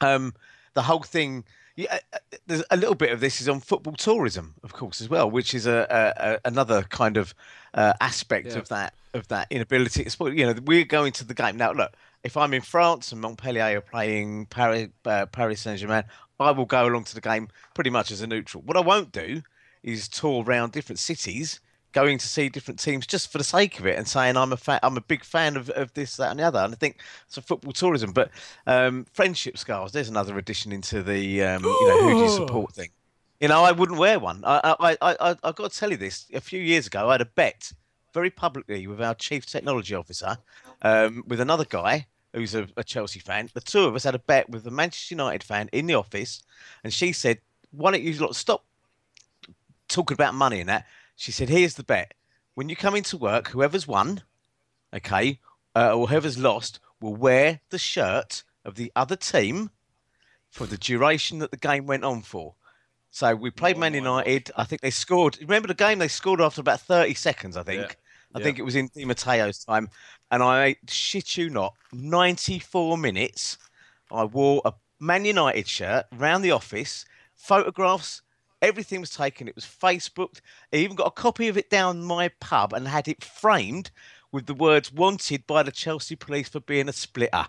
um, the whole thing. Yeah, uh, there's a little bit of this is on football tourism, of course, as well, which is a, a another kind of uh, aspect yeah. of that of that inability to sport. You know, we're going to the game now. Look, if I'm in France and Montpellier are playing Paris, uh, Paris Saint Germain, I will go along to the game pretty much as a neutral. What I won't do is tour around different cities, going to see different teams just for the sake of it, and saying I'm a fa- I'm a big fan of, of this, that, and the other. And I think it's a football tourism. But um, friendship scars, there's another addition into the um, you know who do you support thing. You know, I wouldn't wear one. I I I I I've got to tell you this. A few years ago, I had a bet very publicly with our chief technology officer, um, with another guy who's a, a, Chelsea fan. The two of us had a bet with a Manchester United fan in the office, and she said, "Why don't you lot stop talking about money and that?" She said, "Here's the bet: when you come into work, whoever's won, okay, uh, or whoever's lost, will wear the shirt of the other team for the duration that the game went on for." So we played oh Man United. I think they scored. Remember the game? They scored after about 30 seconds, I think. Yeah. I yeah. think it was in Di Matteo's time. And I shit you not, 94 minutes. I wore a Man United shirt around the office, photographs, everything was taken. It was Facebooked. I even got a copy of it down my pub and had it framed with the words "wanted by the Chelsea police for being a splitter."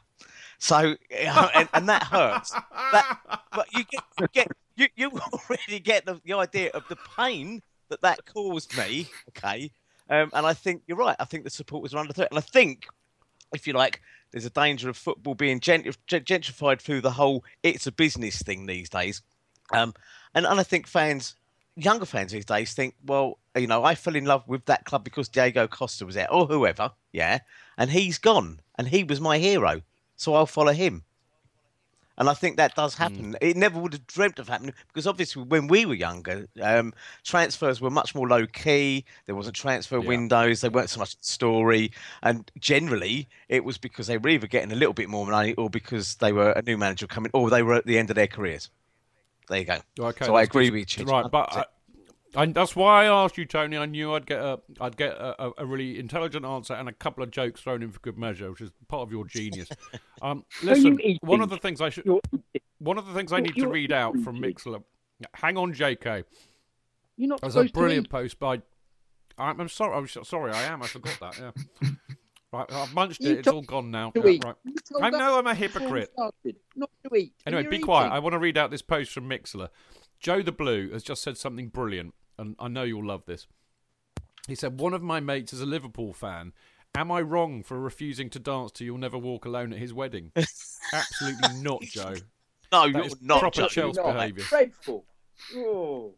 So, and, and that hurts. That, but you get, you get you, you already get the, the idea of the pain that that caused me. Okay, um, and I think you're right. I think the supporters are under threat, and I think, if you like, there's a danger of football being gentrified through the whole "it's a business" thing these days. Um, and, and I think fans, younger fans these days, think, well, you know, I fell in love with that club because Diego Costa was there, or whoever, yeah, and he's gone, and he was my hero, so I'll follow him. And I think that does happen. Mm. It never would have dreamt of happening because obviously when we were younger, um, transfers were much more low key. There wasn't transfer yeah. windows. They weren't so much story. And generally, it was because they were either getting a little bit more money or because they were a new manager coming or they were at the end of their careers. There you go. Okay, so I agree with you. Right, but and that's why I asked you, Tony. I knew I'd get a, I'd get a, a, really intelligent answer and a couple of jokes thrown in for good measure, which is part of your genius. Um, listen, one of the things I should, one of the things I need to read out from Mixlr. Hang on, J.K. You're not. There's a brilliant post by. I'm, I'm sorry. I'm sorry. I am. I forgot that. Yeah. Right, I've munched it. It's all gone now. Yeah, right. I know I'm a hypocrite. Not to eat. Anyway, be quiet. I want to read out this post from Mixlr. Joe the Blue has just said something brilliant and I know you'll love this. He said, One of my mates is a Liverpool fan. Am I wrong for refusing to dance to You'll Never Walk Alone at his wedding? Absolutely not, Joe. No, that you're not. Proper Joe. Chelsea behaviour. Dreadful. Oh.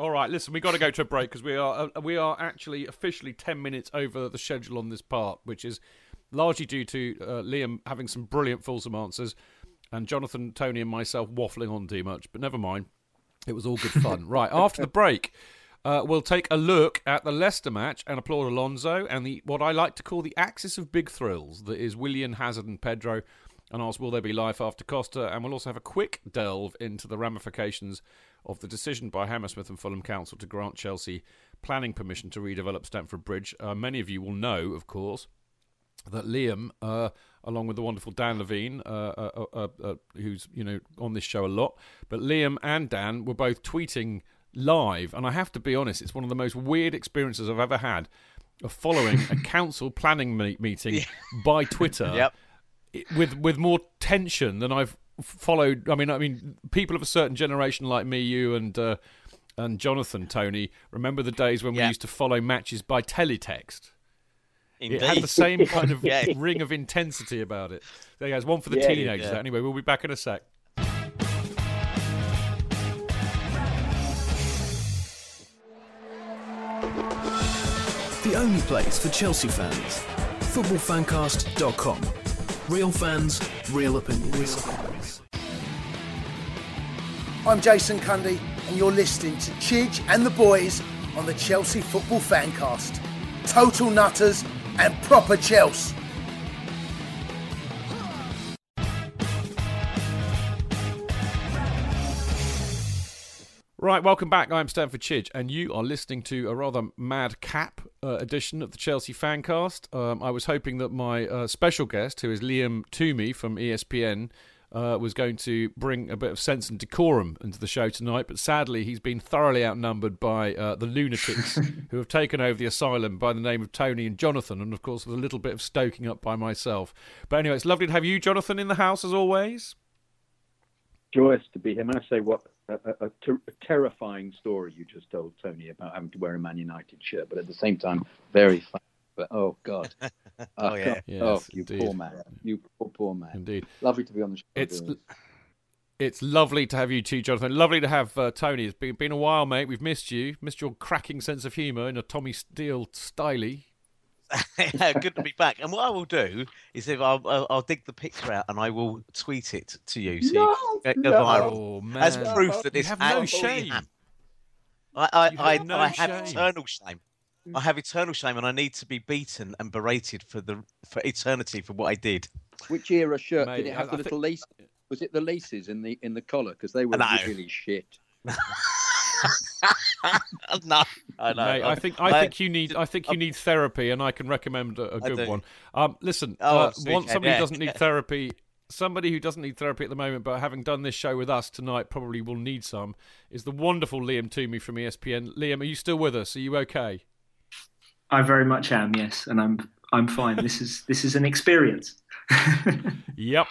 All right, listen, we've got to go to a break because we are uh, we are actually officially ten minutes over the schedule on this part, which is largely due to uh, Liam having some brilliant fulsome answers, and Jonathan, Tony, and myself waffling on too much. But never mind. It was all good fun. right, after the break, uh, we'll take a look at the Leicester match and applaud Alonso and the what I like to call the axis of big thrills that is Willian Hazard, and Pedro. And ask, will there be life after Costa? And we'll also have a quick delve into the ramifications of the decision by Hammersmith and Fulham Council to grant Chelsea planning permission to redevelop Stamford Bridge. Uh, many of you will know, of course, that Liam, uh, along with the wonderful Dan Levine, uh uh, uh, uh, uh, who's you know on this show a lot, but Liam and Dan were both tweeting live, and I have to be honest, it's one of the most weird experiences I've ever had of following a council planning me- meeting yeah. by Twitter. Yep. With with more tension than I've followed. I mean, I mean, people of a certain generation like me, you, and uh, and Jonathan, Tony, remember the days when yep. we used to follow matches by teletext. Indeed. It had the same kind of yeah. ring of intensity about it. There you go. one for the yeah, teenagers. Yeah. Anyway, we'll be back in a sec. The only place for Chelsea fans. Footballfancast.com. Real fans, real opinions. I'm Jason Cundy, and you're listening to Chidge and the boys on the Chelsea Football Fancast. total nutters, and proper Chelsea. Right, welcome back. I'm Stanford Chidge, and you are listening to a rather madcap uh, edition of the Chelsea Fancast. Um, I was hoping that my uh, special guest, who is Liam Twomey from ESPN, uh, was going to bring a bit of sense and decorum into the show tonight, but sadly, he's been thoroughly outnumbered by uh, the lunatics who have taken over the asylum by the name of Tony and Jonathan, and of course, with a little bit of stoking up by myself. But anyway, it's lovely to have you, Jonathan, in the house as always. Joyous to be here. May I say what a, a, ter- a, terrifying story you just told Tony about having to wear a Man United shirt, but at the same time, very funny. But oh God, oh, oh yeah, yes, oh you indeed. poor man, you poor poor man. Indeed, lovely to be on the show. It's it's lovely to have you too, Jonathan. Lovely to have uh, Tony. It's been been a while, mate. We've missed you, missed your cracking sense of humour in a Tommy Steele styley. yeah, good to be back. And what I will do is if I'll, I'll, I'll dig the picture out and I will tweet it to you so no, you can go no. viral Oh, man. as proof that You this have no shame. happened. I, I, You I, have no I have shame. eternal shame. I have eternal shame, and I need to be beaten and berated for the for eternity for what I did. Which era shirt Mate, did it have I- the I little lace? Was it the laces in the in the collar? Because they were No. really shit. no, I know. Mate, I think I think you need I think you need therapy, and I can recommend a good one. Um, listen, Oh, uh, sweet want head, somebody yeah. who doesn't need therapy. Somebody who doesn't need therapy at the moment, but having done this show with us tonight, probably will need some. Is the wonderful Liam Twomey from ESPN. Liam, are you still with us? Are you okay? I very much am, yes, and I'm I'm fine. This is this is an experience. Yep.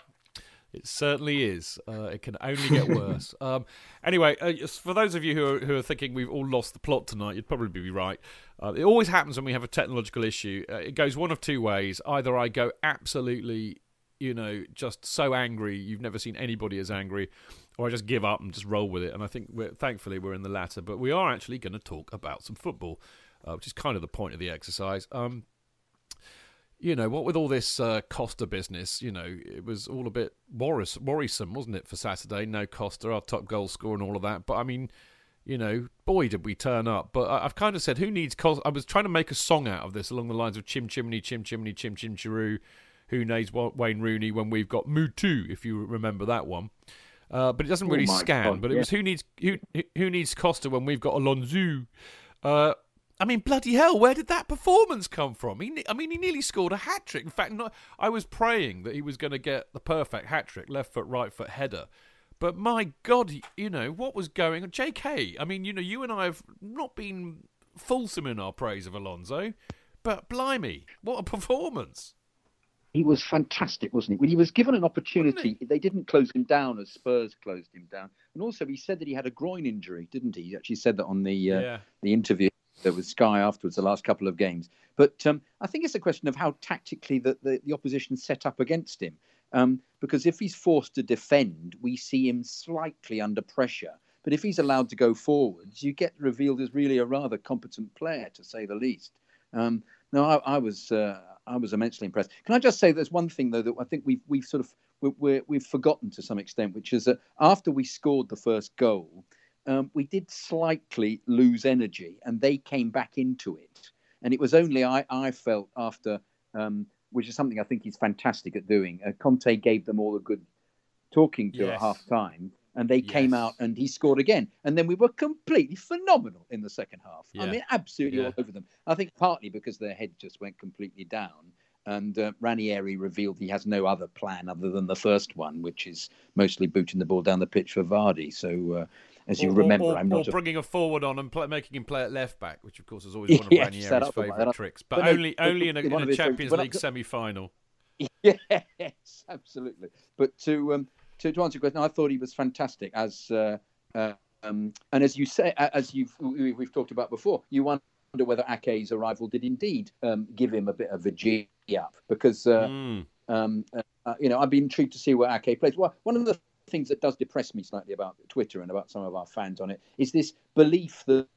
It certainly is. Uh, it can only get worse. um, anyway, uh, for those of you who are, who are thinking we've all lost the plot tonight, you'd probably be right. Uh, it always happens when we have a technological issue. Uh, it goes one of two ways. Either I go absolutely, you know, just so angry you've never seen anybody as angry, or I just give up and just roll with it. And I think we're, thankfully we're in the latter. But we are actually going to talk about some football, uh, which is kind of the point of the exercise. Um, you know, what with all this uh, Costa business, you know, it was all a bit worris- worrisome, wasn't it, for Saturday? No Costa, our top goal scorer and all of that. But I mean, you know, boy, did we turn up. But I- I've kind of said, who needs Costa? I was trying to make a song out of this along the lines of Chim Chimney, Chim Chimney, Chim Chim Chiroo. Who needs Wayne Rooney when we've got Mutu, if you remember that one. Uh, but it doesn't Oh really my scan. God, but it yeah. was who needs who who needs Costa when we've got Alonso. Uh, I mean, bloody hell, where did that performance come from? He, I mean, he nearly scored a hat trick. In fact, not, I was praying that he was going to get the perfect hat trick, left foot, right foot header. But my God, you know what was going on? J.K. I mean, you know, you and I have not been fulsome in our praise of Alonso, but blimey, what a performance! He was fantastic, wasn't he? When he was given an opportunity, they didn't close him down as Spurs closed him down. And also, he said that he had a groin injury, didn't he? He actually said that on the uh, Yeah. the interview there was Sky afterwards, the last couple of games. But um, I think it's a question of how tactically the, the, the opposition set up against him. Um, because if he's forced to defend, we see him slightly under pressure. But if he's allowed to go forwards, you get revealed as really a rather competent player, to say the least. Um, no, I, I was uh, I was immensely impressed. Can I just say there's one thing though that I think we've we've sort of we we've forgotten to some extent, which is that after we scored the first goal, um, we did slightly lose energy, and they came back into it. And it was only I I felt after, um, which is something I think he's fantastic at doing. Uh, Conte gave them all a good talking to Yes. at half time. And they came out and he scored again. And then we were completely phenomenal in the second half. I mean, absolutely Yeah. all over them. I think partly because their head just went completely down. And uh, Ranieri revealed he has no other plan other than the first one, which is mostly booting the ball down the pitch for Vardy. So, uh, as you Or- or- remember, or, I'm or not a bringing a forward on and play, making him play at left back, which of course is always one of Yes, Ranieri's favourite tricks, but, but only only in a, in a Champions I- League semi-final. yes, absolutely. But to um, to, to answer your question, I thought he was fantastic as uh, uh, um, and as you say, as you've we- we've talked about before, you wonder whether Ake's arrival did indeed um, give him a bit of a G up because uh, Mm. um, uh, you know I've been intrigued to see where Ake plays. Well, one of the things that does depress me slightly about Twitter and about some of our fans on it is this belief that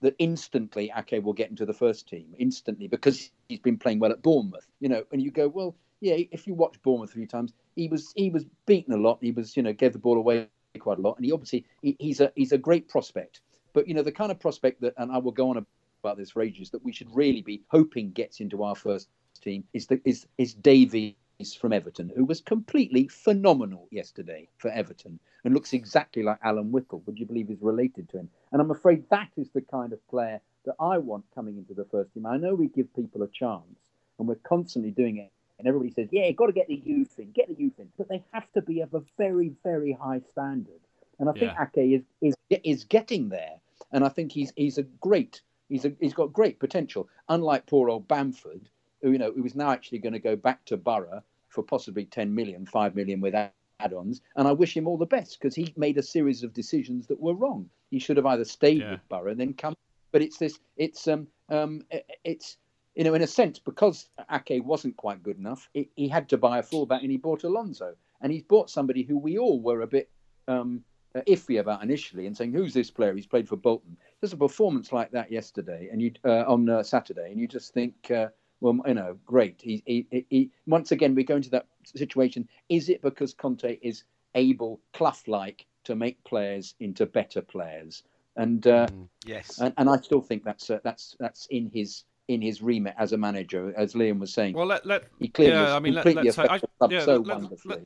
that instantly Ake will get into the first team instantly because he's been playing well at Bournemouth. You know, and you go, well, yeah. If you watch Bournemouth a few times, he was he was beaten a lot. He was you know gave the ball away quite a lot, and he obviously he, he's a he's a great prospect. But you know the kind of prospect that, and I will go on about this for ages that we should really be hoping gets into our first team is the, is is Davies from Everton, who was completely phenomenal yesterday for Everton and looks exactly like Alan Whittle. Would you believe he's related to him? And I'm afraid that is the kind of player that I want coming into the first team. I know we give people a chance, and we're constantly doing it. And everybody says, "Yeah, you've got to get the youth in, get the youth in," but they have to be of a very, very high standard. And I think yeah. Ake is, is is getting there, and I think he's he's a great he's a, he's got great potential. Unlike poor old Bamford, you know who is now actually going to go back to Boro for possibly 10 million, 5 million with add-ons, and I wish him all the best because he made a series of decisions that were wrong. He should have either stayed yeah. with Boro and then come. But it's this, it's um um it's you know in a sense because Ake wasn't quite good enough, it, he had to buy a fullback and he bought Alonso, and he's bought somebody who we all were a bit um iffy about initially and saying who's this player? He's played for Bolton. There's a performance like that yesterday and you uh, on uh, Saturday, and you just think. Uh, well, you know, great. He, he, he, once again, we go into that situation. Is it because Conte is able, Clough-like, to make players into better players? And uh, mm, yes, and, and, I still think that's uh, that's that's in his in his remit as a manager, as Liam was saying. Well, let let he clearly yeah, I mean, let, us I, yeah, so let, wonderfully.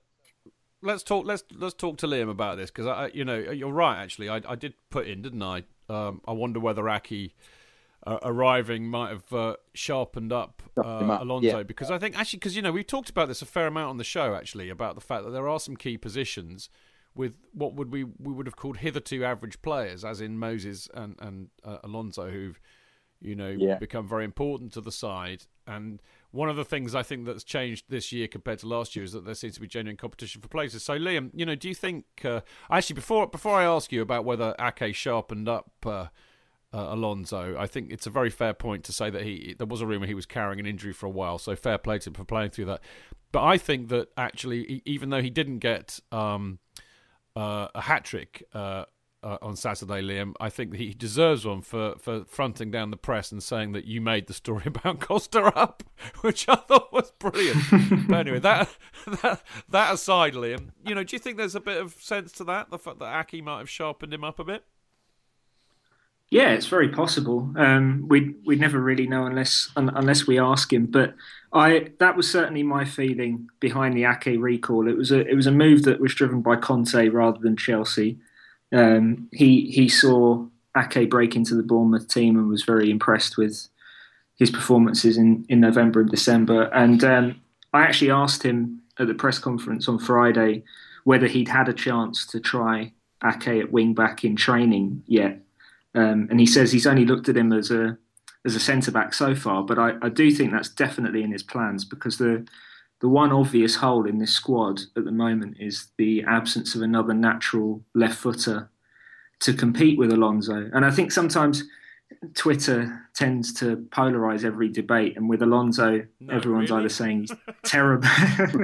Let, us talk. Let's let's talk to Liam about this because I, you know, you're right. Actually, I, I did put in, didn't I? Um, I wonder whether Ake uh, arriving might have uh, sharpened up uh, Alonso yeah. because I think actually because you know we've talked about this a fair amount on the show actually about the fact that there are some key positions with what would we we would have called hitherto average players as in Moses and and uh, Alonso who've you know yeah. become very important to the side and one of the things I think that's changed this year compared to last year is that there seems to be genuine competition for places. So, Liam, you know, do you think uh, actually before before I ask you about whether Ake sharpened up uh, Alonso. I think it's a very fair point to say that he there was a rumor he was carrying an injury for a while, so fair play to him for playing through that. But I think that actually, even though he didn't get um, uh, a hat trick uh, uh, on Saturday, Liam, I think that he deserves one for, for fronting down the press and saying that you made the story about Costa up, which I thought was brilliant. but anyway, that, that that aside, Liam, you know, do you think there's a bit of sense to that? The fact that Ake might have sharpened him up a bit. Yeah, it's very possible. Um, we we never really know unless un, unless we ask him. But I that was certainly my feeling behind the Ake recall. It was a it was a move that was driven by Conte rather than Chelsea. Um, he he saw Ake break into the Bournemouth team and was very impressed with his performances in, in November and December. And um, I actually asked him at the press conference on Friday whether he'd had a chance to try Ake at wing back in training yet um, and he says he's only looked at him as a as a centre back so far, but I, I do think that's definitely in his plans because the the one obvious hole in this squad at the moment is the absence of another natural left footer to compete with Alonso. And I think sometimes Twitter tends to polarize every debate, and with Alonso, no, everyone's really? either saying he's terrible.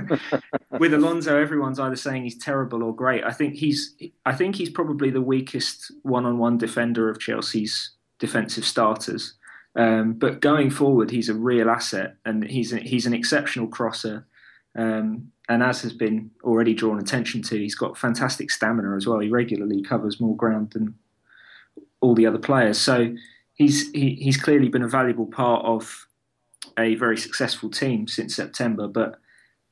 with Alonso, everyone's either saying he's terrible or great. I think he's, I think he's probably the weakest one-on-one defender of Chelsea's defensive starters. Um, but going forward, he's a real asset, and he's a, he's an exceptional crosser. Um, and as has been already drawn attention to, he's got fantastic stamina as well. He regularly covers more ground than all the other players. So he's he, he's clearly been a valuable part of a very successful team since September. But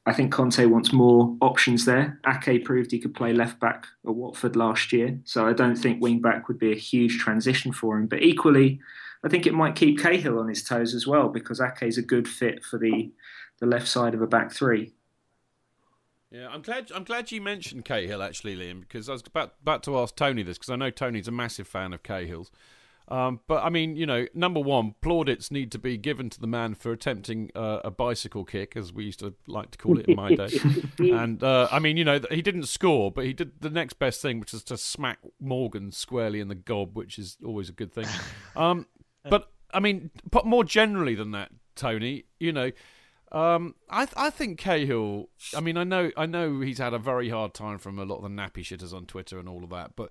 I think Conte wants more options there. Ake proved he could play left back at Watford last year, so I don't think wing back would be a huge transition for him. But equally, I think it might keep Cahill on his toes as well because Ake is a good fit for the the left side of a back three. Yeah, I'm glad. I'm glad you mentioned Cahill actually, Liam, because I was about about to ask Tony this because I know Tony's a massive fan of Cahill's. Um, but I mean, you know, number one, plaudits need to be given to the man for attempting uh, a bicycle kick, as we used to like to call it in my day. and uh, I mean, you know, he didn't score, but he did the next best thing, which is to smack Morgan squarely in the gob, which is always a good thing. Um, but I mean, but more generally than that, Tony, you know. Um, I I think Cahill. I mean, I know I know he's had a very hard time from a lot of the nappy shitters on Twitter and all of that, but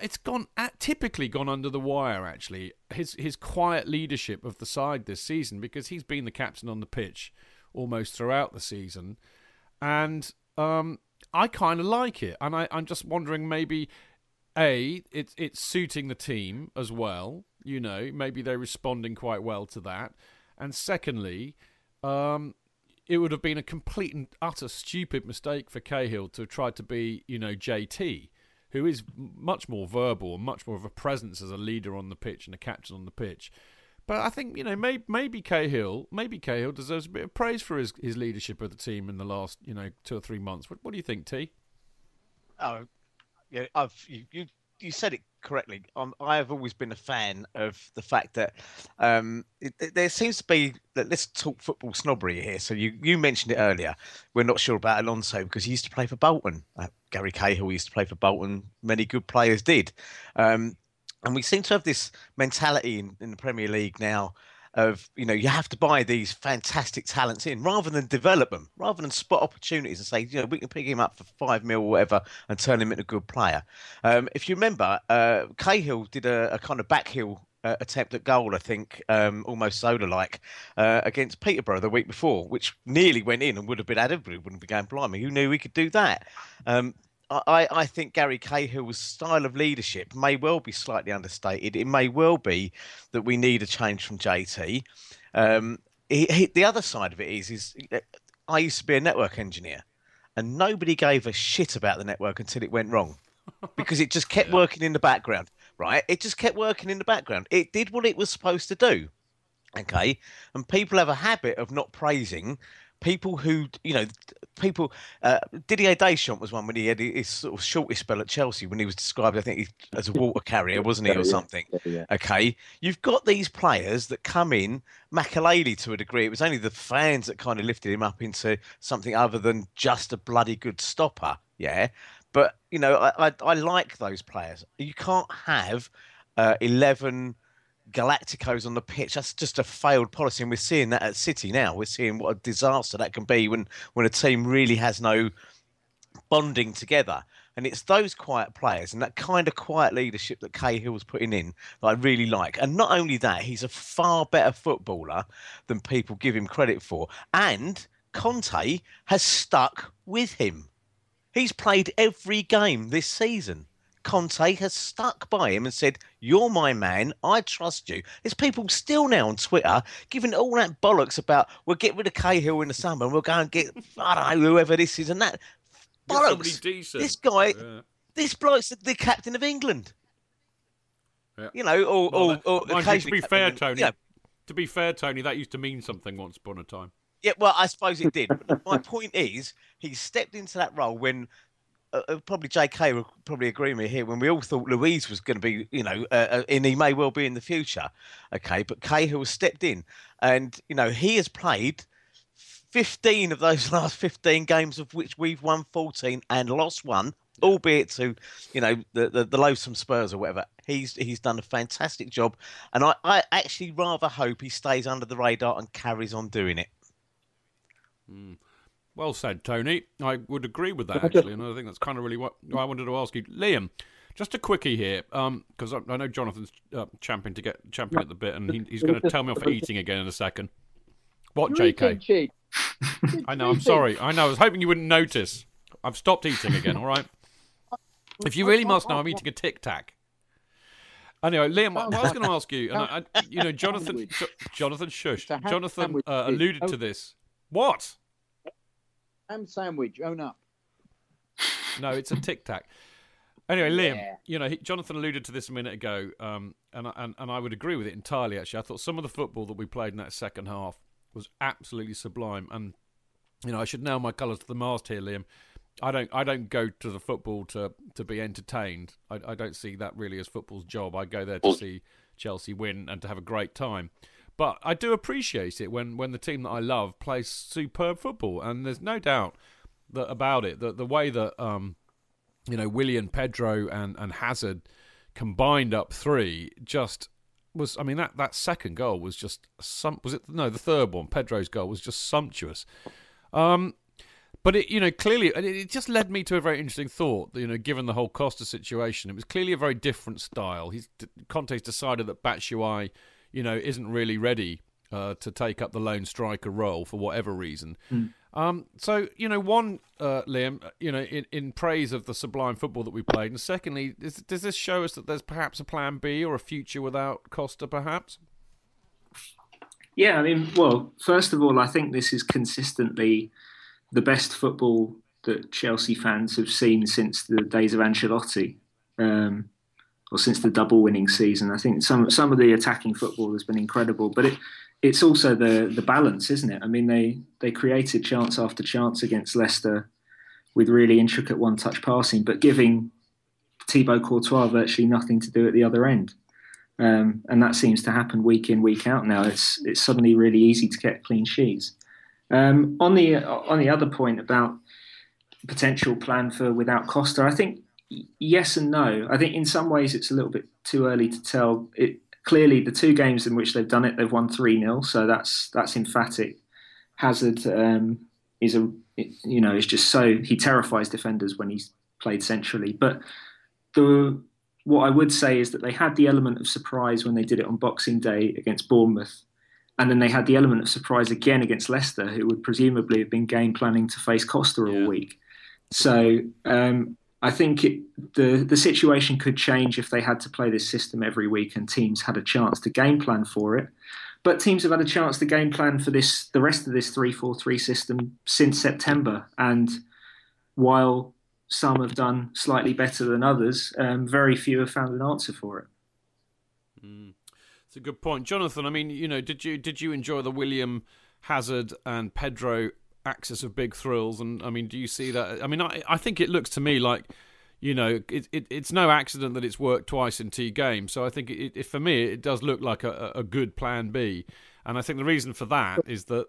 it's gone at, typically gone under the wire. Actually, his his quiet leadership of the side this season because he's been the captain on the pitch almost throughout the season, and um, I kind of like it. And I, I'm just wondering maybe a it's it's suiting the team as well. You know, maybe they're responding quite well to that. And secondly, um, it would have been a complete and utter stupid mistake for Cahill to tried to be, you know, JT, who is much more verbal and much more of a presence as a leader on the pitch and a captain on the pitch. But I think you know maybe maybe Cahill maybe Cahill deserves a bit of praise for his, his leadership of the team in the last you know two or three months. What, what do you think, T? Oh, yeah, I've you, you you said it correctly. I have always been a fan of the fact that um, it, it, there seems to be. Let's talk football snobbery here. So you, you mentioned it earlier. We're not sure about Alonso because he used to play for Bolton. Uh, Gary Cahill used to play for Bolton. Many good players did. Um, and we seem to have this mentality in, in the Premier League now of you know you have to buy these fantastic talents in rather than develop them, rather than spot opportunities and say you know we can pick him up for five mil or whatever and turn him into a good player. Um, if you remember, uh, Cahill did a, a kind of backheel uh, attempt at goal, I think, um, almost Zola like, uh, against Peterborough the week before, which nearly went in and would have been added, but he wouldn't be going, blimey, who knew we could do that? Um, I, I think Gary Cahill's style of leadership may well be slightly understated. It may well be that we need a change from JT. Um, he, he, the other side of it is, is uh, I used to be a network engineer, and nobody gave a shit about the network until it went wrong, because it just kept yeah. working in the background. Right? It just kept working in the background. It did what it was supposed to do. Okay, and people have a habit of not praising people who you know people uh, Didier Deschamps was one when he had his sort of shortest spell at Chelsea when he was described I think as a water carrier wasn't he or something? Okay. You've got these players that come in Makelele to a degree. It was only the fans that kind of lifted him up into something other than just a bloody good stopper yeah? But you know I, I, I like those players. You can't have uh, 11 Galacticos on the pitch. That's just a failed policy, and we're seeing that at City now. We're seeing what a disaster that can be when when a team really has no bonding together. And it's those quiet players and that kind of quiet leadership that Cahill's putting in that I really like. And not only that, he's a far better footballer than people give him credit for. And Conte has stuck with him. He's played every game this season. Conte has stuck by him and said, You're my man. I trust you. There's people still now on Twitter giving all that bollocks about we'll get rid of Cahill in the summer and we'll go and get, I don't know, whoever this is and that. Bollocks. This guy, yeah. this bloke's the captain of England. Yeah. You know, or, well, or, or occasionally. To be fair, Tony, yeah. to be fair, Tony, that used to mean something once upon a time. Yeah, well, I suppose it did. my point is, he stepped into that role when uh, uh probably J.K. will probably agree with me here. When we all thought Luiz was going to be, you know, uh, uh, and he may well be in the future, okay. But Cahill has stepped in, and you know he has played fifteen of those last fifteen games, of which we've won fourteen and lost one, albeit to, you know, the the, the loathsome Spurs or whatever. He's he's done a fantastic job, and I, I actually rather hope he stays under the radar and carries on doing it. Mm. Well said, Tony. I would agree with that actually, and I think that's kind of really what I wanted to ask you, Liam. Just a quickie here, because um, I, I, know Jonathan's uh, champing to get champing at the bit, and he, he's going to tell me off for eating again in a second. What, JK? I know. I'm sorry. I know. I was hoping you wouldn't notice. I've stopped eating again. All right. If you really must know, I'm eating a Tic Tac. Anyway, Liam, what I was going to ask you, and I, I, you know, Jonathan, Jonathan, shush. Jonathan uh, alluded to this. What? Ham sandwich. Own up. No, it's a tic tac. Anyway, Liam, yeah. you know, he, Jonathan alluded to this a minute ago, um, and, and and I would agree with it entirely. Actually, I thought some of the football that we played in that second half was absolutely sublime, and you know, I should nail my colours to the mast here, Liam. I don't I don't go to the football to to be entertained. I, I don't see that really as football's job. I go there to see Chelsea win and to have a great time. But I do appreciate it when, when the team that I love plays superb football, and there's no doubt that about it. That the way that um, you know Willian, Pedro, and and Hazard combined up three just was. I mean that that second goal was just some. Was it no the third one? Pedro's goal was just sumptuous. Um, but it, you know, clearly, it just led me to a very interesting thought. You know, given the whole Costa situation, it was clearly a very different style. He's Conte's decided that Batshuayi you know, isn't really ready uh, to take up the lone striker role for whatever reason. Mm. Um, so you know, one, uh, Liam, uh, you know, in, in praise of the sublime football that we played, and secondly, is, does this show us that there's perhaps a plan B or a future without Costa, perhaps? Yeah, I mean, well, first of all, I think this is consistently the best football that Chelsea fans have seen since the days of Ancelotti, um, or since the double winning season. I think some some of the attacking football has been incredible, but it it's also the the balance, isn't it? I mean, they they created chance after chance against Leicester with really intricate one touch passing, but giving Thibaut Courtois virtually nothing to do at the other end. Um, and that seems to happen week in week out now. It's it's suddenly really easy to get clean sheets. Um, on the on the other point about potential plan for without Costa, I think yes and no. I think in some ways it's a little bit too early to tell. It, clearly, the two games in which they've done it, they've won three 0 so that's that's emphatic. Hazard um, is a you know is just so he terrifies defenders when he's played centrally. But the what I would say is that they had the element of surprise when they did it on Boxing Day against Bournemouth. And then they had the element of surprise again against Leicester, who would presumably have been game planning to face Costa all week. So um, I think it, the the situation could change if they had to play this system every week and teams had a chance to game plan for it. But teams have had a chance to game plan for this the rest of this three four three system since September. And while some have done slightly better than others, um, very few have found an answer for it. Mm. It's a good point, Jonathan. I mean, you know, did you did you enjoy the Willian Hazard and Pedro axis of big thrills? And I mean, do you see that? I mean, I I think it looks to me like. You know, it, it, it's no accident that it's worked twice in two games. So I think it, it, for me, it does look like a, a good plan B. And I think the reason for that is that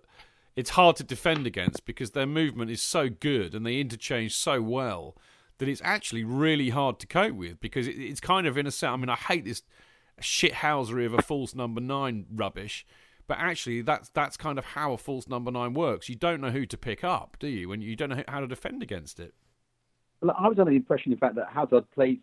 it's hard to defend against because their movement is so good and they interchange so well that it's actually really hard to cope with because it, it's kind of in a set. I mean, I hate this shithousery of a false number nine rubbish, but actually that's that's kind of how a false number nine works. You don't know who to pick up, do you? When you don't know how to defend against it. Well, I was under the impression, in fact, that Hazard plays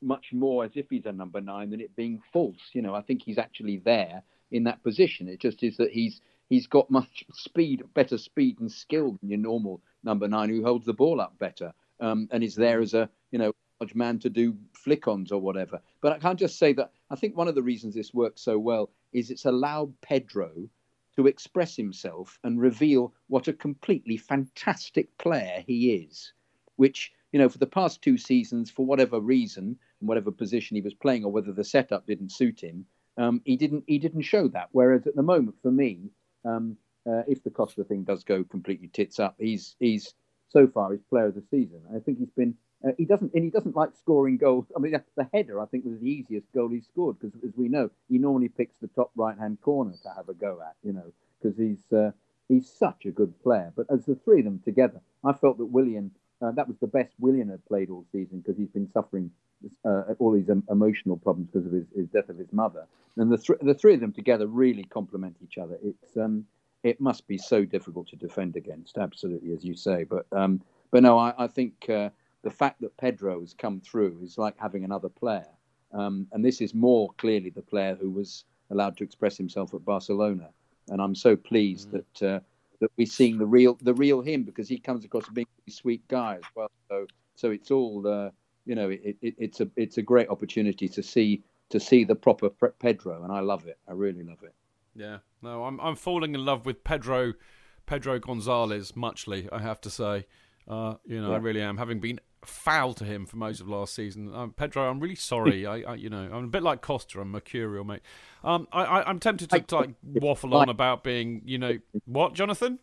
much more as if he's a number nine than it being false. You know, I think he's actually there in that position. It just is that he's he's got much speed, better speed and skill than your normal number nine who holds the ball up better um, and is there as a you know large man to do flick-ons or whatever. But I can't just say that. I think one of the reasons this works so well is it's allowed Pedro to express himself and reveal what a completely fantastic player he is, which you know for the past two seasons, for whatever reason and whatever position he was playing, or whether the setup didn't suit him, um, he didn't he didn't show that. Whereas at the moment, for me, um, uh, if the Costa thing does go completely tits up, he's he's so far his player of the season. I think he's been uh, he doesn't and he doesn't like scoring goals. I mean, the header I think was the easiest goal he scored because, as we know, he normally picks the top right hand corner to have a go at. You know, because he's uh, he's such a good player. But as the three of them together, I felt that Willian uh, that was the best Willian had played all season because he's been suffering uh, all these um, emotional problems because of his, his, death of his mother. And the, th- the three of them together really complement each other. It's um, it must be so difficult to defend against, absolutely, as you say. But um, but no, I, I think uh, the fact that Pedro has come through is like having another player. Um, and this is more clearly the player who was allowed to express himself at Barcelona. And I'm so pleased mm. that uh, that we're seeing the real the real him because he comes across as being a sweet guy as well. So so it's all uh, you know it, it, it's a it's a great opportunity to see to see the proper Pedro, and I love it. I really love it. Yeah, no, I'm I'm falling in love with Pedro Pedro Gonzalez muchly. I have to say, uh, you know, yeah. I really am. Having been foul to him for most of last season, um, Pedro, I'm really sorry. I, I, you know, I'm a bit like Costa. I'm mercurial, mate. Um, I, I am tempted to, to like waffle on about being, you know, what, Jonathan?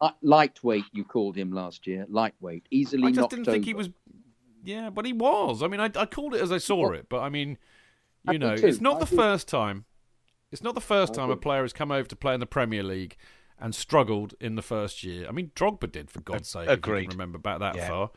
Uh, lightweight, you called him last year. Lightweight, easily. I just didn't over. think he was. Yeah, but he was. I mean, I, I called it as I saw it, but I mean, you know, it's not the first time it's not the first time a player has come over to play in the Premier League and struggled in the first year. I mean, Drogba did, for God's sake. Agreed. remember back that yeah. far.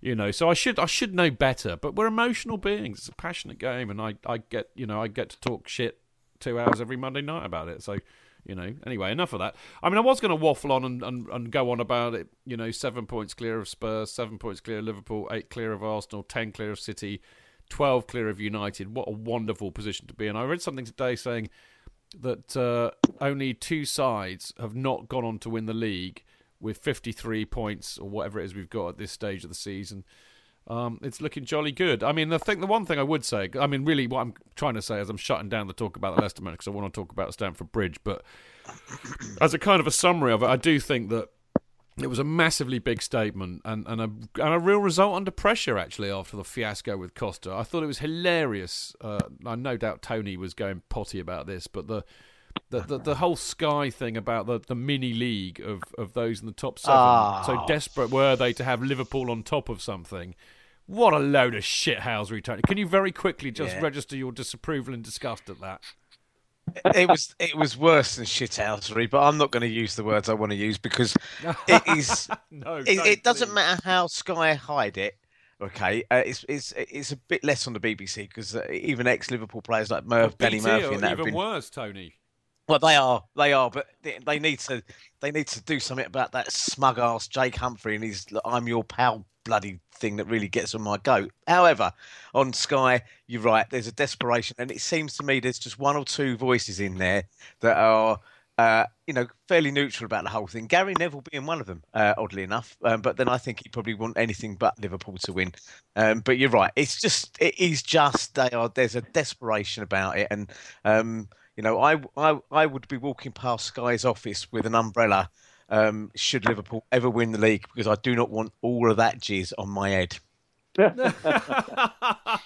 You know, so I should I should know better. But we're emotional beings. It's a passionate game, and I, I get you know I get to talk shit two hours every Monday night about it. So you know, anyway, enough of that. I mean, I was going to waffle on and, and, and go on about it. You know, seven points clear of Spurs, seven points clear of Liverpool, eight clear of Arsenal, ten clear of City, twelve clear of United. What a wonderful position to be in. I read something today saying that uh, only two sides have not gone on to win the league with 53 points or whatever it is we've got at this stage of the season. Um, it's looking jolly good. I mean, the thing, the one thing I would say, I mean, really, what I'm trying to say is I'm shutting down the talk about the Leicester man because I want to talk about Stamford Bridge. But as a kind of a summary of it, I do think that it was a massively big statement and, and, a, and a real result under pressure, actually, after the fiasco with Costa. I thought it was hilarious. Uh, I no doubt Tony was going potty about this, but the the, the, the whole Sky thing about the, the mini league of, of those in the top seven. Oh. So desperate were they to have Liverpool on top of something. What a load of shithousery, Tony. Can you very quickly just yeah. register your disapproval and disgust at that? it was it was worse than shithousery, but I'm not going to use the words I want to use because it is. no, it, it doesn't matter how Sky hide it. Okay, uh, it's it's it's a bit less on the BBC because uh, even ex Liverpool players like Merv, Benny Murphy, and that even been... worse, Tony. Well, they are, they are, but they, need to, they need to do something about that smug ass Jake Humphrey and his "I'm your pal" bloody thing that really gets on my goat. However, on Sky, you're right. There's a desperation, and it seems to me there's just one or two voices in there that are. Uh, you know, fairly neutral about the whole thing. Gary Neville being one of them, uh, oddly enough. Um, but then I think he'd probably want anything but Liverpool to win. Um, but you're right. It's just, it is just, they are, there's a desperation about it. And, um, you know, I, I, I would be walking past Sky's office with an umbrella um, should Liverpool ever win the league because I do not want all of that jizz on my head.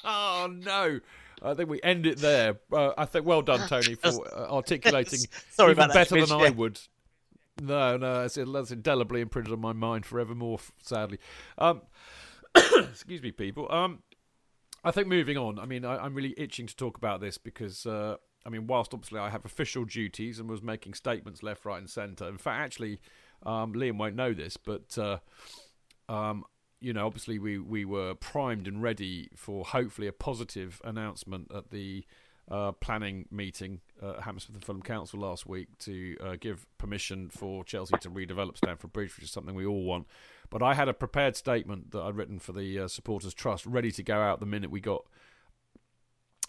oh no! I think we end it there. Uh, I think well done, Tony, for uh, articulating Sorry even better that, than yeah. I would. No, no, that's, that's indelibly imprinted on my mind forevermore. Sadly, um, excuse me, people. Um, I think moving on. I mean, I, am really itching to talk about this because uh, I mean, whilst obviously I have official duties and was making statements left, right, and centre. In fact, actually, um, Liam won't know this, but uh, um, you know, obviously we we were primed and ready for hopefully a positive announcement at the uh, planning meeting uh, at Hammersmith and Fulham Council last week to uh, give permission for Chelsea to redevelop Stamford Bridge, which is something we all want. But I had a prepared statement that I'd written for the uh, Supporters Trust ready to go out the minute we got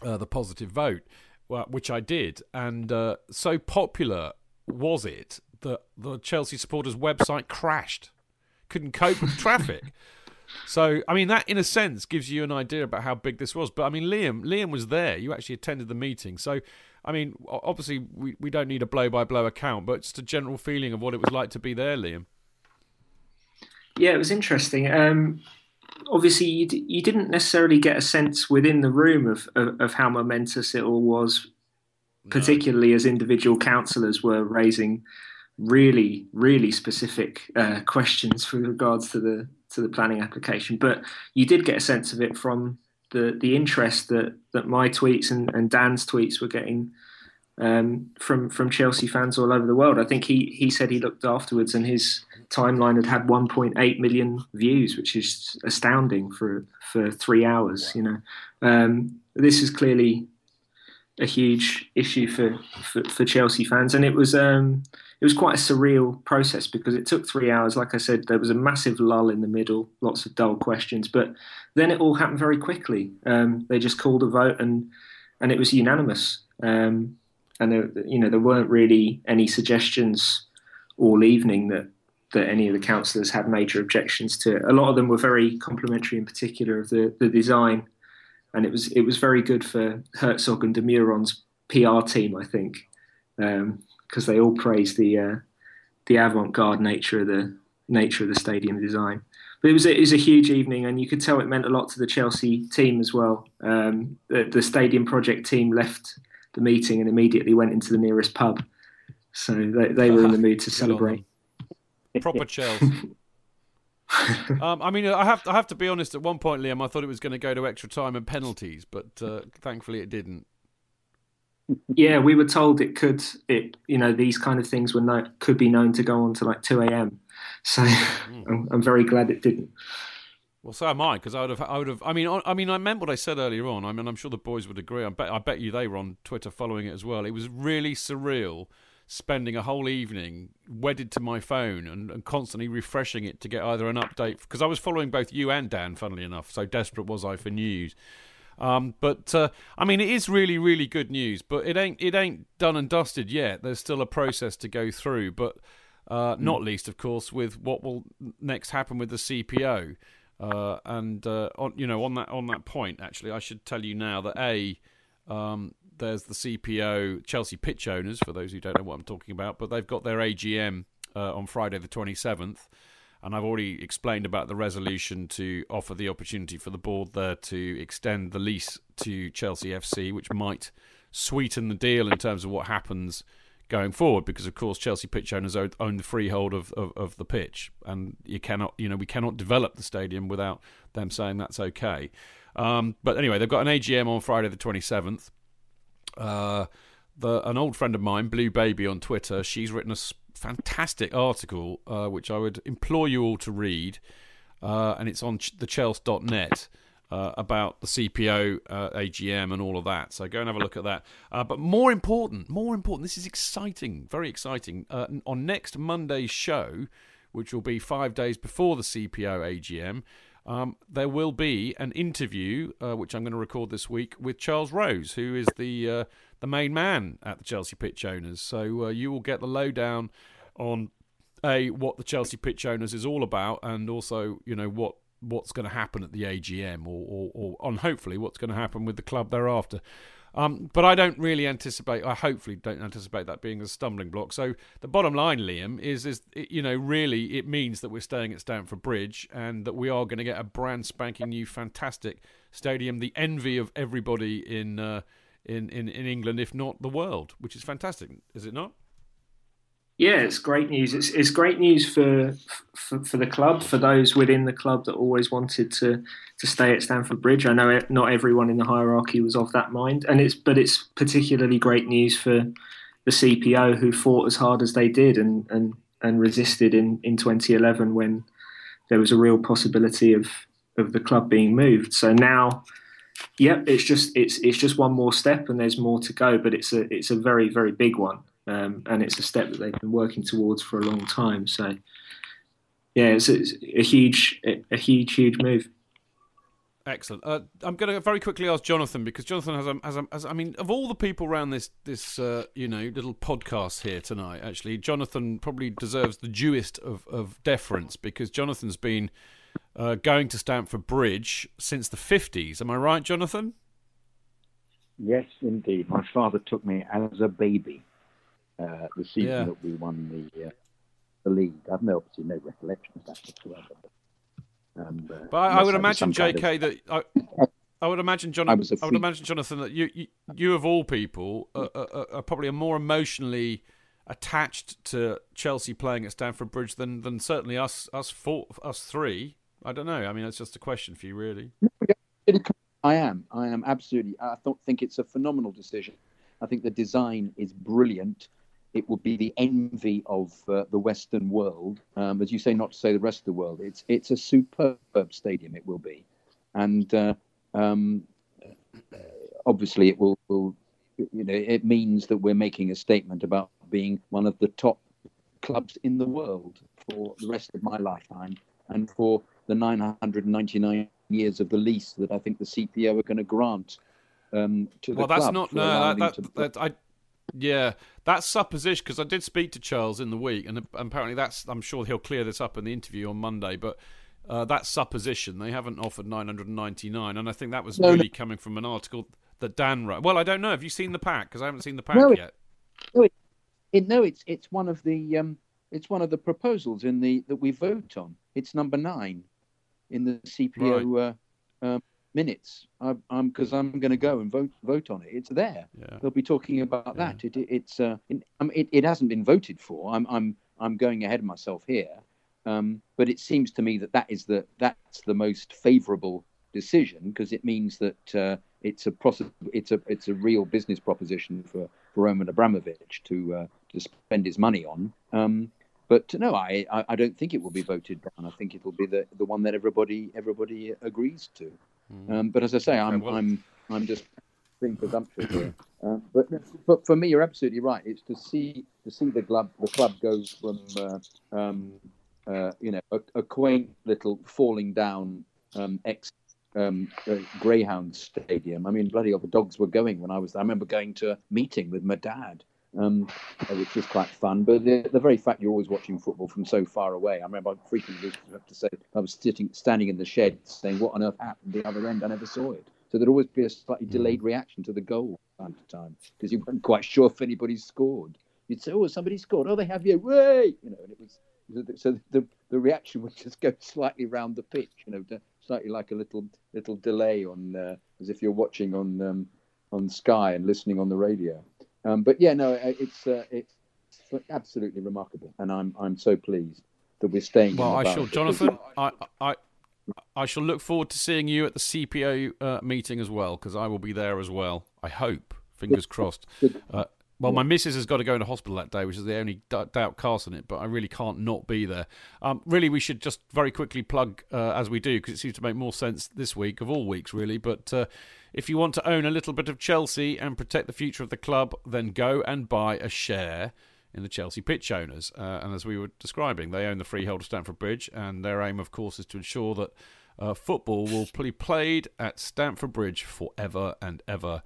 uh, the positive vote well, which I did, and uh, so popular was it that the Chelsea supporters' website crashed, couldn't cope with traffic. So, I mean, that in a sense gives you an idea about how big this was. But I mean, Liam, Liam was there. You actually attended the meeting. So, I mean, obviously, we, we don't need a blow by blow account, but just a general feeling of what it was like to be there, Liam. Yeah, it was interesting. Um, obviously you, d- you didn't necessarily get a sense within the room of, of, of how momentous it all was, particularly no. as individual councillors were raising really, really specific uh, questions with regards to the to the planning application. But you did get a sense of it from the the interest that that my tweets and, and Dan's tweets were getting um, from from Chelsea fans all over the world. I think he he said he looked afterwards and his timeline had had 1.8 million views, which is astounding for for three hours. You know, um, this is clearly a huge issue for, for, for Chelsea fans, and it was um, it was quite a surreal process because it took three hours. Like I said, there was a massive lull in the middle, lots of dull questions, but then it all happened very quickly. Um, they just called a vote, and and it was unanimous. Um, and there, you know there weren't really any suggestions all evening that that any of the councillors had major objections to. A lot of them were very complimentary, in particular of the, the design, and it was it was very good for Herzog and de Meuron's PR team, I think, because um, they all praised the uh, the avant-garde nature of the nature of the stadium design. But it was a, it was a huge evening, and you could tell it meant a lot to the Chelsea team as well. Um, the, the stadium project team left the meeting and immediately went into the nearest pub. So they, they were in the mood to celebrate. Proper Chelsea. um, I mean, I have I have to be honest. At one point, Liam, I thought it was going to go to extra time and penalties, but uh, thankfully it didn't. Yeah, we were told it could. It you know these kind of things were no, could be known to go on to like two a.m. So mm. I'm, I'm very glad it didn't. Well, so am I, because I would have, I would have. I mean, I, I, mean, I meant what I said earlier on. I mean, I'm sure the boys would agree. I bet, I bet you they were on Twitter following it as well. It was really surreal spending a whole evening wedded to my phone and, and constantly refreshing it to get either an update because I was following both you and Dan. Funnily enough, so desperate was I for news. Um, but uh, I mean, it is really, really good news. But it ain't, it ain't done and dusted yet. There's still a process to go through. But Uh, mm. Not least, of course, with what will next happen with the CPO. Uh, and uh, on you know on that on that point, actually, I should tell you now that a um, there's the CPO Chelsea pitch owners for those who don't know what I'm talking about, but they've got their AGM uh, on Friday the 27th, and I've already explained about the resolution to offer the opportunity for the board there to extend the lease to Chelsea FC, which might sweeten the deal in terms of what happens going forward because of course Chelsea pitch owners own the freehold of, of, of, the pitch. And you cannot you know we cannot develop the stadium without them saying that's okay. Um, but anyway they've got an AGM on Friday the 27th uh, the, an old friend of mine Blue Baby on Twitter she's written a fantastic article uh, which I would implore you all to read uh, and it's on ch- the chelsea.net uh, about the CPO uh, AGM and all of that. So go and have a look at that. Uh, but more important, more important, this is exciting, very exciting. Uh, on next Monday's show, which will be five days before the CPO AGM, um, there will be an interview, uh, which I'm going to record this week, with Charles Rose, who is the uh, the main man at the Chelsea Pitch Owners. So you will get the lowdown on a what the Chelsea Pitch Owners is all about, and also you know what what's going to happen at the AGM or, or, or on hopefully what's going to happen with the club thereafter. Um, but I don't really anticipate. I hopefully don't anticipate that being a stumbling block. So the bottom line, Liam, is is you know really it means that we're staying at Stamford Bridge and that we are going to get a brand spanking new, fantastic stadium, the envy of everybody in uh, in, in in England, if not the world, which is fantastic, is it not? Yeah, it's great news. It's it's great news for, for, for the club, for those within the club that always wanted to to stay at Stamford Bridge. I know it, not everyone in the hierarchy was of that mind, and it's but it's particularly great news for the CPO who fought as hard as they did and and and resisted in in 2011 when there was a real possibility of of the club being moved. So now yep, it's just it's it's just one more step, and there's more to go. But it's a it's a very very big one um, and it's a step that they've been working towards for a long time. So, yeah, it's, it's a huge, a huge, huge move. Excellent. Uh, I'm going to very quickly ask Jonathan because Jonathan has, a, has, a, has I mean, of all the people around this this uh, you know little podcast here tonight, actually, Jonathan probably deserves the dewest of, of deference because Jonathan's been uh, going to Stamford Bridge since the 50s. Am I right, Jonathan? Yes, indeed. My father took me as a baby uh, the season yeah. that we won the uh, the league. I've no obviously no recollection of that whatsoever. But, um, uh, but I, I would imagine, J.K., of... that I, I would imagine, Jonathan. I, I, would imagine, Jonathan, that you, you, you of all people, are, are, are, probably more emotionally attached to Chelsea playing at Stamford Bridge than than certainly us us four us three. I don't know. I mean, it's just a question for you, really. I am. I am absolutely. I don't think it's a phenomenal decision. I think the design is brilliant it will be the envy of uh, the Western world. Um, as you say, not to say the rest of the world. It's it's a superb stadium. It will be, and uh, um, obviously it will, will. You know, it means that we're making a statement about being one of the top clubs in the world for the rest of my lifetime, and for the 999 years of the lease that I think the CPO are going to grant um, to the well, club. Well, that's not no. That, that, that, I yeah, that's supposition because I did speak to Charles in the week, and apparently that's. I'm sure he'll clear this up in the interview on Monday, but. Uh, that's supposition. They haven't offered 999, and I think that was no, really no. coming from an article that Dan wrote. Well, I don't know. Have you seen the pack? Because I haven't seen the pack no, yet. No, it, it, no, it's it's one of the um, it's one of the proposals in the that we vote on. It's number nine in the CPO right. uh, um, minutes. I, am because I'm going to go and vote vote on it. It's there. Yeah. They'll be talking about yeah. that. It, it, it's uh, it, it, it hasn't been voted for. I'm I'm I'm going ahead of myself here, um, but it seems to me that that is the that's the most favourable decision because it means that uh, it's a process, it's a it's a real business proposition for for Roman Abramovich to uh, to spend his money on. Um, but no, I, I don't think it will be voted down. I think it will be the, the one that everybody everybody agrees to. Mm. Um, but as I say, I'm well. I'm I'm just being presumptuous here. Uh, but but for me, you're absolutely right. It's to see to see the club the club go from uh, um, uh, you know a, a, quaint little falling down um, ex um, uh, Greyhound Stadium. I mean, bloody hell, the dogs were going when I was there. I remember going to a meeting with my dad um, which was quite fun. But the, the very fact you're always watching football from so far away, I remember I frequently have to say I was sitting standing in the shed saying, "What on earth happened?" The other end, I never saw it. So there'd always be a slightly Hmm. delayed reaction to the goal from time to time because you weren't quite sure if anybody scored. You'd say, "Oh, somebody scored! Oh, they have you! Way!" You know, and it was so the the reaction would just go slightly round the pitch, you know, slightly like a little little delay on uh, as if you're watching on um, on Sky and listening on the radio. Um, but yeah, no, it's uh, it's absolutely remarkable, and I'm I'm so pleased that we're staying. Well, I shall. Jonathan. I, I, I shall look forward to seeing you at the CPO uh, meeting as well, because I will be there as well. I hope. Fingers crossed. Uh, well, my missus has got to go into hospital that day, which is the only d- doubt cast on it. But I really can't not be there. Um, really, we should just very quickly plug uh, as we do, because it seems to make more sense this week of all weeks, really. But uh, if you want to own a little bit of Chelsea and protect the future of the club, then go and buy a share in the Chelsea pitch owners. Uh, and as we were describing, they own the freehold of Stamford Bridge, and their aim, of course, is to ensure that uh, football will be played at Stamford Bridge forever and ever.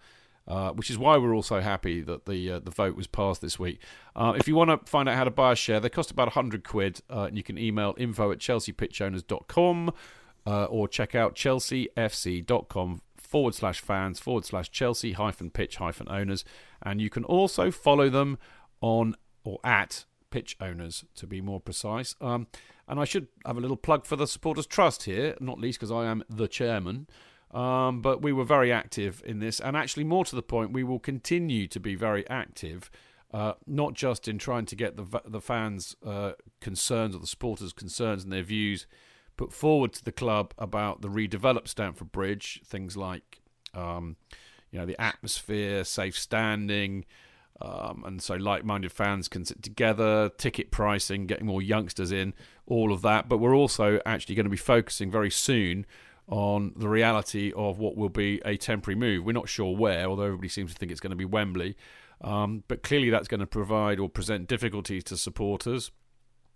Uh, which is why we're all so happy that the uh, the vote was passed this week. Uh, if you want to find out how to buy a share, they cost about 100 quid, uh, and you can email info at chelseapitchowners.com uh, or check out chelseafc.com forward slash fans forward slash Chelsea hyphen pitch hyphen owners. And you can also follow them on or at pitch owners to be more precise. Um, and I should have a little plug for the Supporters Trust here, not least because I am the chairman. Um, but we were very active in this, and actually, more to the point, we will continue to be very active, uh, not just in trying to get the the fans' uh, concerns or the supporters' concerns and their views put forward to the club about the redeveloped Stamford Bridge, things like um, you know the atmosphere, safe standing, um, and so like-minded fans can sit together, ticket pricing, getting more youngsters in, all of that. But we're also actually going to be focusing very soon on the reality of what will be a temporary move. We're not sure where, although everybody seems to think it's going to be Wembley. Um, but clearly, that's going to provide or present difficulties to supporters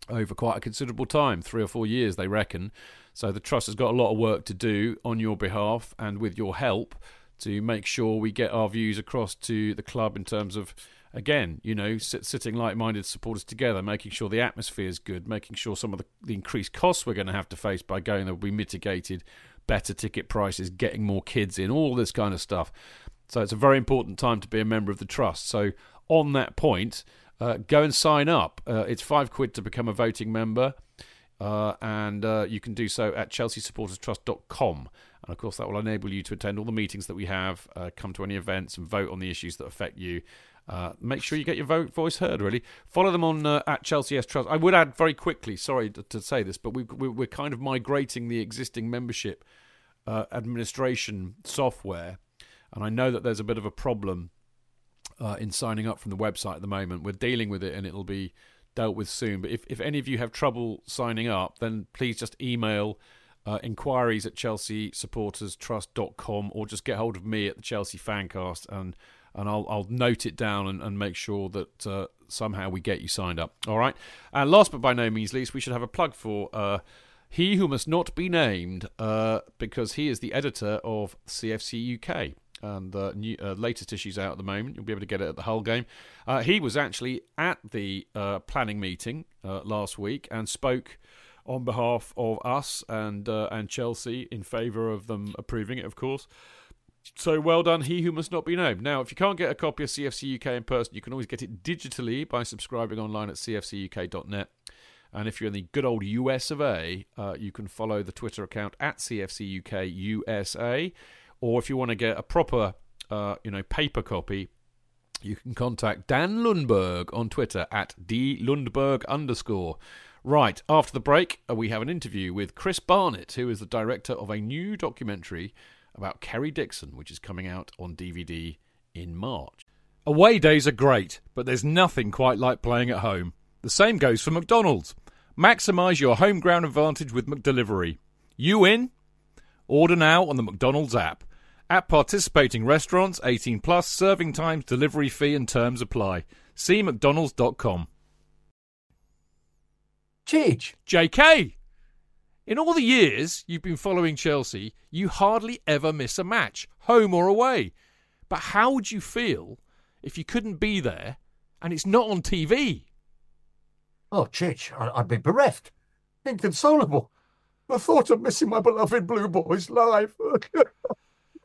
over quite a considerable time three or four years, they reckon. So the Trust has got a lot of work to do on your behalf and with your help to make sure we get our views across to the club in terms of again, you know, sit, sitting like-minded supporters together, making sure the atmosphere is good, making sure some of the, the increased costs we're going to have to face by going there will be mitigated, better ticket prices, getting more kids in, all this kind of stuff. So it's a very important time to be a member of the trust. So on that point, uh, go and sign up. Uh, it's five quid to become a voting member. Uh, and uh, you can do so at chelseasupporterstrust.com. And of course, that will enable you to attend all the meetings that we have, uh, come to any events, and vote on the issues that affect you. Uh, make sure you get your vote, voice heard, really. Follow them on at Chelsea S Trust. I would add very quickly, sorry to, to say this, but we, we, we're kind of migrating the existing membership administration software. And I know that there's a bit of a problem uh, in signing up from the website at the moment. We're dealing with it and it'll be dealt with soon. But if, if any of you have trouble signing up, then please just email uh, inquiries at chelseasupporterstrust.com or just get hold of me at the Chelsea Fancast and and I'll, I'll note it down and, and make sure that uh, somehow we get you signed up. All right. And last but by no means least, we should have a plug for uh, he who must not be named uh, because he is the editor of CFC UK and the new, uh, latest issues out at the moment. You'll be able to get it at the Hull game. Uh, he was actually at the uh, planning meeting uh, last week and spoke on behalf of us and uh, and Chelsea in favour of them approving it, of course. So well done, he who must not be named. Now, if you can't get a copy of CFC UK in person, you can always get it digitally by subscribing online at cfcuk.net. And if you're in the good old US of A, uh, you can follow the Twitter account at CFC UK USA. Or if you want to get a proper, uh, you know, paper copy, you can contact Dan Lundberg on Twitter at dlundberg underscore. Right, after the break, uh, we have an interview with Chris Barnett, who is the director of a new documentary about Kerry Dixon, which is coming out on DVD in March. Away days are great, but there's nothing quite like playing at home. The same goes for McDonald's. Maximise your home ground advantage with McDelivery. You in? Order now on the McDonald's app. At participating restaurants, 18 plus, serving times, delivery fee and terms apply. See mcdonalds.com. Cheech. JK! In all the years you've been following Chelsea, you hardly ever miss a match, home or away. But how would you feel if you couldn't be there and it's not on TV. Oh, Chich, I'd be bereft, inconsolable. The thought of missing my beloved Blue Boys live.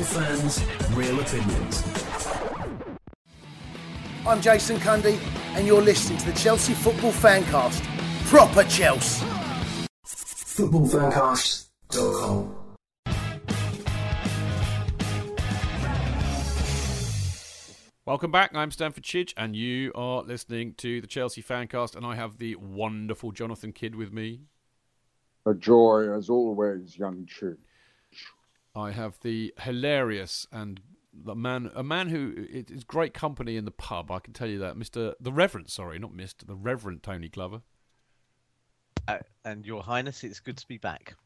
Real fans, real opinions. I'm Jason Cundy, and you're listening to the Chelsea Football Fancast. Proper Chelsea. Footballfancast.com. Welcome back. I'm Stamford Chidge, and you are listening to the Chelsea Fancast, and I have the wonderful Jonathan Kidd with me. A joy as always, young Chidge. I have the hilarious and the man, a man who is great company in the pub. I can tell you that, Mister the Reverend. Sorry, not Mister the Reverend Tony Glover. Uh, and Your Highness, it's good to be back.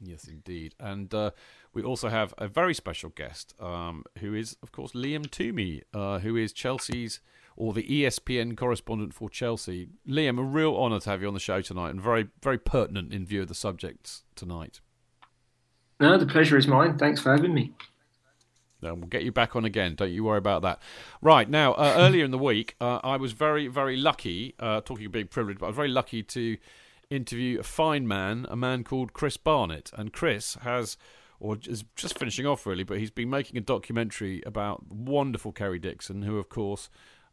Yes, indeed. And uh, we also have a very special guest, um, who is, of course, Liam Twomey, uh, who is Chelsea's or the ESPN correspondent for Chelsea. Liam, a real honour to have you on the show tonight, and very, very pertinent in view of the subjects tonight. No, the pleasure is mine. Thanks for having me. No, we'll get you back on again. Don't you worry about that. Right now, uh, earlier in the week, uh, I was very, very lucky. Uh, talking of being privileged, but I was very lucky to interview a fine man, a man called Chris Barnett, and Chris has, or is just finishing off really, but he's been making a documentary about wonderful Kerry Dixon, who, of course.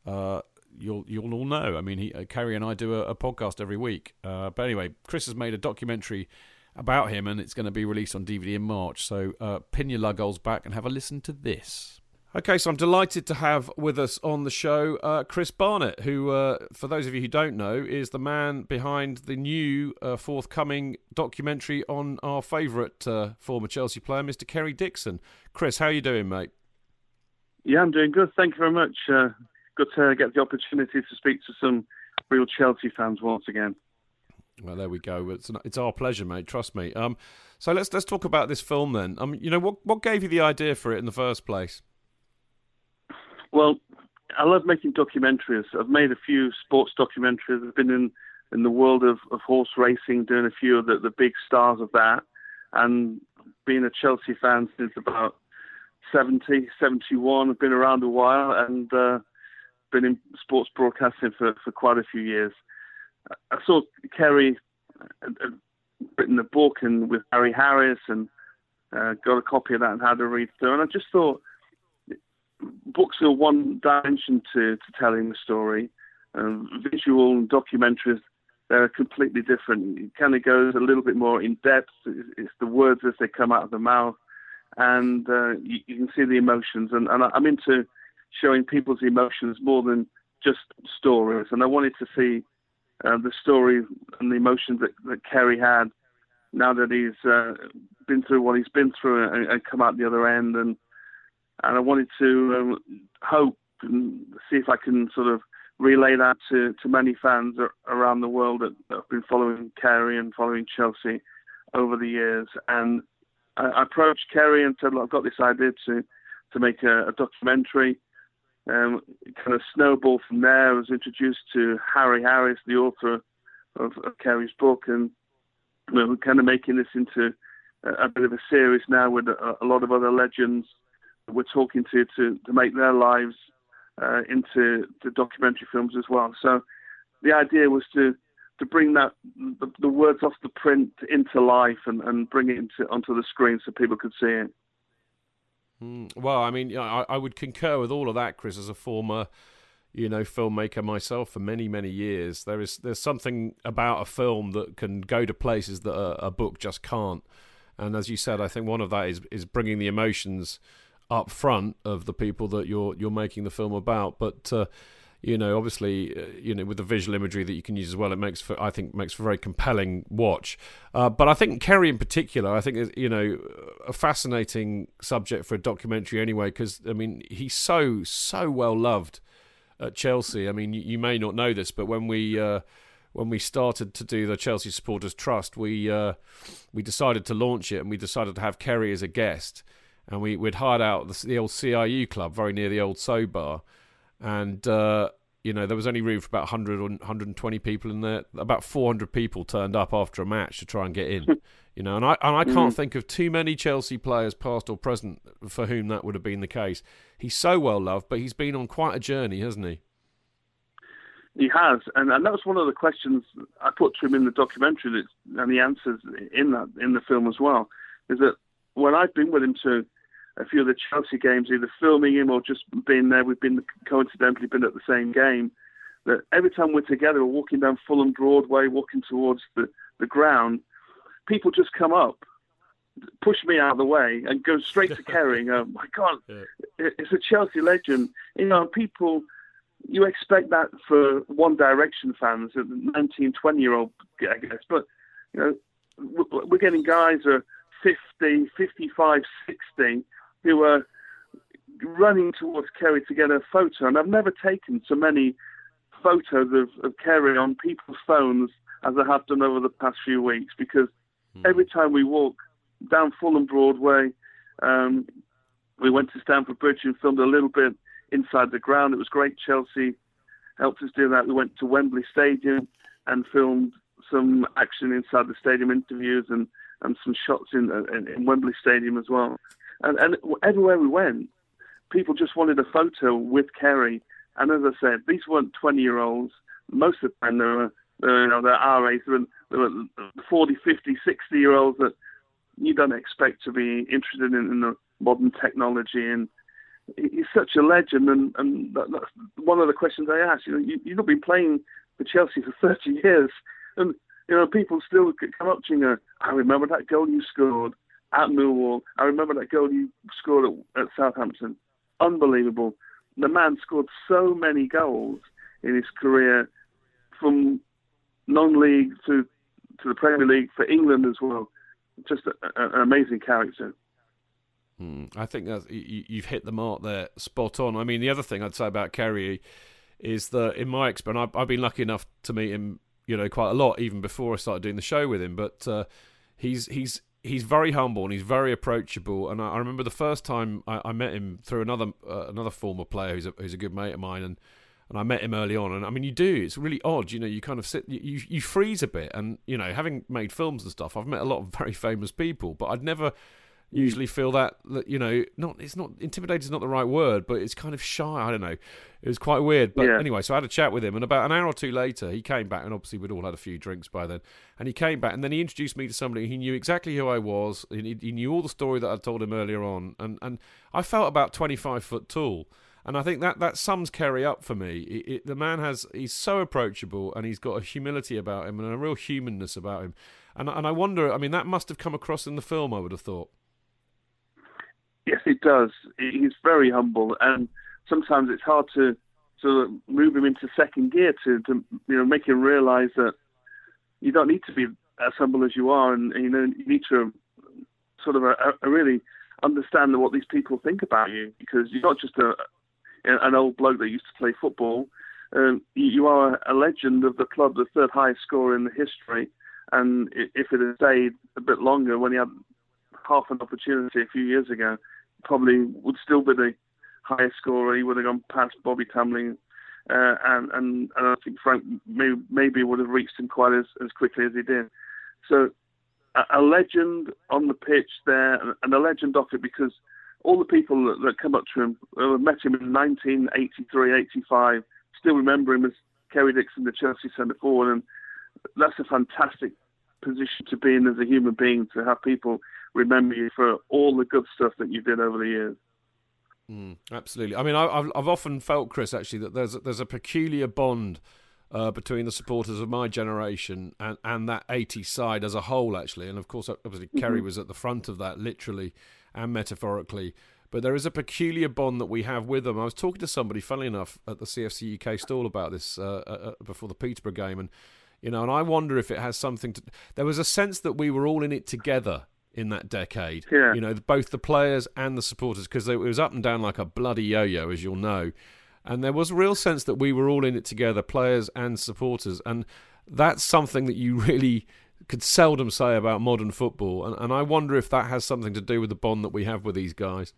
Uh, you'll you'll all know. I mean, he, uh, Kerry and I do a, a podcast every week. Uh, but anyway, Chris has made a documentary about him, and it's going to be released on DVD in March. So uh, pin your lug back and have a listen to this. Okay, so I'm delighted to have with us on the show uh, Chris Barnett, who, uh, for those of you who don't know, is the man behind the new uh, forthcoming documentary on our favourite uh, former Chelsea player, Mr. Kerry Dixon. Chris, how are you doing, mate? Yeah, I'm doing good. Thank you very much. Uh, good to get the opportunity to speak to some real Chelsea fans once again. Well, there we go. It's an, it's our pleasure, mate. Trust me. Um, so let's let's talk about this film then. Um, you know what what gave you the idea for it in the first place? Well, I love making documentaries. I've made a few sports documentaries. I've been in in the world of, of horse racing, doing a few of the, the big stars of that, and being a Chelsea fan since about 70, 71. I've been around a while and uh, been in sports broadcasting for, for quite a few years. I saw Kerry uh, uh, written a book and with Harry Harris and uh, got a copy of that and had a read through. And I just thought books are one dimension to, to telling the story. Um, visual documentaries, they're completely different. It kind of goes a little bit more in depth. It's the words as they come out of the mouth. And uh, you, you, can see the emotions. And, and I'm into showing people's emotions more than just stories. And I wanted to see uh, the story and the emotions that, that Kerry had now that he's uh, been through what he's been through and, and, come out the other end. And and I wanted to um, hope and see if I can sort of relay that to, to many fans around the world that, that have been following Kerry and following Chelsea over the years. And I, I approached Kerry and said, Look, I've got this idea to to make a, a documentary um, kind of snowballed from there. I was introduced to Harry Harris, the author of, of Kerry's book, and we are kind of making this into a, a bit of a series now with a, a lot of other legends we're talking to to, to make their lives uh, into the documentary films as well. So the idea was to to bring that the, the, words off the print into life and, and bring it into onto the screen so people could see it. Mm, well, I mean, I, I would concur with all of that, Chris, as a former you know filmmaker myself for many many years. There is there's something about a film that can go to places that a, a, book just can't. And as you said i think one of that is is bringing the emotions up front of the people that you're you're making the film about. But uh, you know obviously uh, you know with the visual imagery that you can use as well it makes for i think makes for a very compelling watch. Uh, but i think kerry in particular i think is you know a fascinating subject for a documentary anyway because i mean he's so so well loved at Chelsea. I mean, you, you may not know this, but when we uh, when we started to do the Chelsea Supporters Trust, we uh, we decided to launch it, and we decided to have Kerry as a guest, and we we'd hired out the, the old CIU club very near the old So Bar, and. Uh, you know, there was only room for about 100 or 120 people in there. About 400 people turned up after a match to try and get in. You know, and I and I can't mm. think of too many Chelsea players, past or present, for whom that would have been the case. He's so well loved, but he's been on quite a journey, hasn't he? He has, and, and that was one of the questions I put to him in the documentary, that, and the answers in that in the film as well. Is that when I've been with him to a few of the Chelsea games, either filming him or just being there. We've been coincidentally been at the same game. That every time we're together, we're walking down Fulham Broadway, walking towards the, the ground, people just come up, push me out of the way, and go straight to Kerry. Oh my God, yeah. it's a Chelsea legend. You know, people. You expect that for One Direction fans, 19, 20 year old, I guess. But you know, we're getting guys who are 50, 55, 60 who were running towards Kerry to get a photo. And I've never taken so many photos of, of Kerry on people's phones as I have done over the past few weeks because mm. every time we walk down Fulham Broadway, um, we went to Stamford Bridge and filmed a little bit inside the ground. It was great. Chelsea helped us do that. We went to Wembley Stadium and filmed some action inside the stadium interviews and, and some shots in, in, in Wembley Stadium as well. And, and everywhere we went, people just wanted a photo with Kerry. And as I said, these weren't 20 year olds. Most of them, they were, they were you know, they're our age. They were, they were 40, 50, 60 year olds that you don't expect to be interested in, in the modern technology. And he's such a legend. And, and that, that's one of the questions I asked. You know, you, you've not been playing for Chelsea for 30 years. And, you know, people still come up to you and go, I remember that goal you scored at Millwall. I remember that goal you scored at, at Southampton. Unbelievable. The man scored so many goals in his career from non-league to to the Premier League for England as well. Just a, a, an amazing character. Hmm. I think you, have hit the mark there, spot on. I mean, the other thing I'd say about Kerry is that, in my experience, I've, I've, been lucky enough to meet him, you know, quite a lot, even before I started doing the show with him. But uh, he's he's he's very humble and he's very approachable. And I, I remember the first time I, I met him through another uh, another former player who's a, who's a good mate of mine, and and I met him early on. And I mean, you do. It's really odd. You know, you kind of sit, you you freeze a bit. And you know, having made films and stuff, I've met a lot of very famous people, but I'd never Mm. usually feel that, that you know not it's not intimidated is not the right word but it's kind of shy i don't know it was quite weird but yeah. anyway so i had a chat with him and about an hour or two later he came back and obviously we'd all had a few drinks by then and he came back and then he introduced me to somebody he knew exactly who i was he, he knew all the story that i'd told him earlier on and and i felt about 25 foot tall and I think that that sums Kerry up for me. It, it, the man has he's so approachable and he's got a humility about him and a real humanness about him. And and I wonder, I mean, that must have come across in the film. I would have thought. Yes, it does. He's very humble, and sometimes it's hard to to move him into second gear to, to you know make him realise that you don't need to be as humble as you are, and, and you know you need to sort of a, uh, a really understand what these people think about you because you're not just a an old bloke that used to play football. Um, you are a legend of the club, the third highest scorer in the history. And if it had stayed a bit longer, when he had half an opportunity a few years ago, probably would still be the highest scorer. He would have gone past Bobby Tambling, uh, and, and and I think Frank may, maybe would have reached him quite as, as quickly as he did. So a, a legend on the pitch there and a legend off it because all the people that, that come up to him uh, met him in 1983, 85, still remember him as Kerry Dixon, the Chelsea centre forward, and that's a fantastic position to be in as a human being to have people remember you for all the good stuff that you did over the years. Mm, absolutely. I mean, I, have I've often felt, Chris, actually, that there's there's a peculiar bond uh, between the supporters of my generation and, and that 80 side as a whole, actually. And of course, obviously, mm-hmm. Kerry was at the front of that, literally and metaphorically. But there is a peculiar bond that we have with them. I was talking to somebody, funnily enough, at the CFC UK stall about this uh, uh, uh, before the Peterborough game, and you know, and I wonder if it has something to. There was a sense that we were all in it together in that decade. Yeah. You know, both the players and the supporters, because it was up and down like a bloody yo-yo, as you'll know. And there was a real sense that we were all in it together, players and supporters. And that's something that you really could seldom say about modern football. And, and I wonder if that has something to do with the bond that we have with these guys.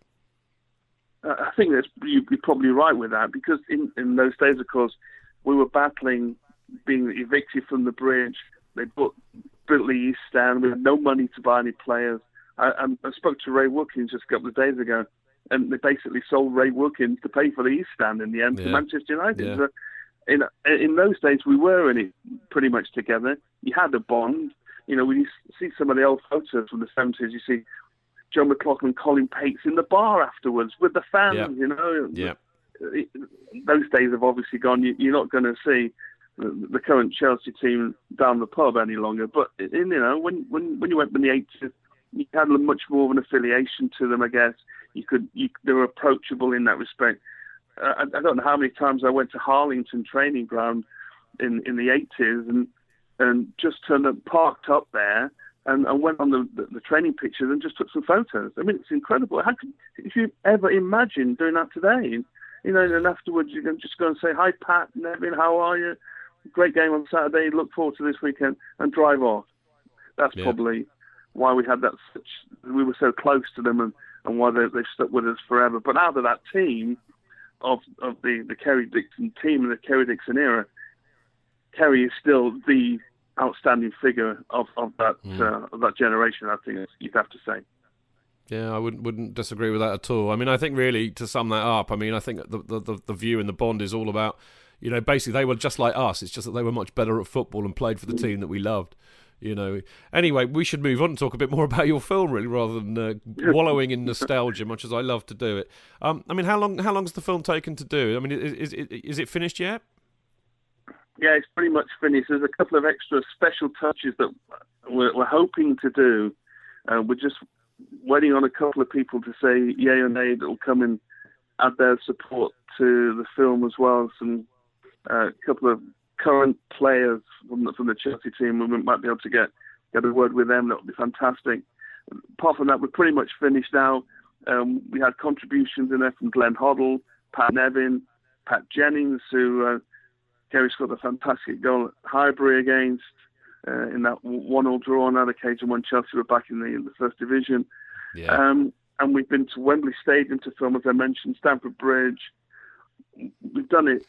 Uh, I think that's you're probably right with that because in, in those days, of course, we were battling being evicted from the bridge. They built, the East Stand. We had no money to buy any players. I, I, spoke to Ray Wilkins just a couple of days ago, and they basically sold Ray Wilkins to pay for the East Stand in the end yeah. to Manchester United. Yeah. So in in those days, we were in it pretty much together. You had a bond. You know, when you see some of the old photos from the seventies, you see Joe McLaughlin, Colin Pates in the bar afterwards with the fans. Yep. You know, yeah. Those days have obviously gone. You're not going to see the current Chelsea team down the pub any longer. But you know, when when when you went in the eighties, you had much more of an affiliation to them. I guess you could you, they were approachable in that respect. Uh, I, I, don't know how many times I went to Harlington training ground in in the eighties and and just turned up, parked up there. And, and went on the, the, the training pictures and just took some photos. I mean, it's incredible. How could if you ever imagine doing that today? You know, and afterwards you can just go and say, "Hi, Pat, Nevin, how are you?" Great game on Saturday. Look forward to this weekend and drive off. That's yeah. probably why we had that such. We were so close to them and, and why they they stuck with us forever. But out of that team, of of the the Kerry Dixon team and the Kerry Dixon era, Kerry is still the outstanding figure of of that mm. uh, of that generation. I think you'd have to say. Yeah, I wouldn't wouldn't disagree with that at all. I mean, I think really to sum that up, I mean, I think the the, the view and the bond is all about you know, basically they were just like us. It's just that they were much better at football and played for the team that we loved. You know. Anyway, we should move on and talk a bit more about your film, really, rather than uh, wallowing in nostalgia, much as I love to do it. Um, I mean, how long how long's the film taken to do? I mean, is, is, is it finished yet? Yeah, it's pretty much finished. There's a couple of extra special touches that we're, we're hoping to do. Uh, we're just waiting on a couple of people to say yay or nay that will come and add their support to the film as well. Some a couple of current players from the, from the Chelsea team, we might be able to get get a word with them. That would be fantastic. Apart from that, we're pretty much finished now. Um, we had contributions in there from Glenn Hoddle, Pat Nevin, Pat Jennings, who uh, Kerry scored a fantastic goal at Highbury against uh, in that one-all draw on that occasion when Chelsea were back in the, in the first division. Yeah. Um, and we've been to Wembley Stadium to film, as I mentioned, Stamford Bridge. We've done it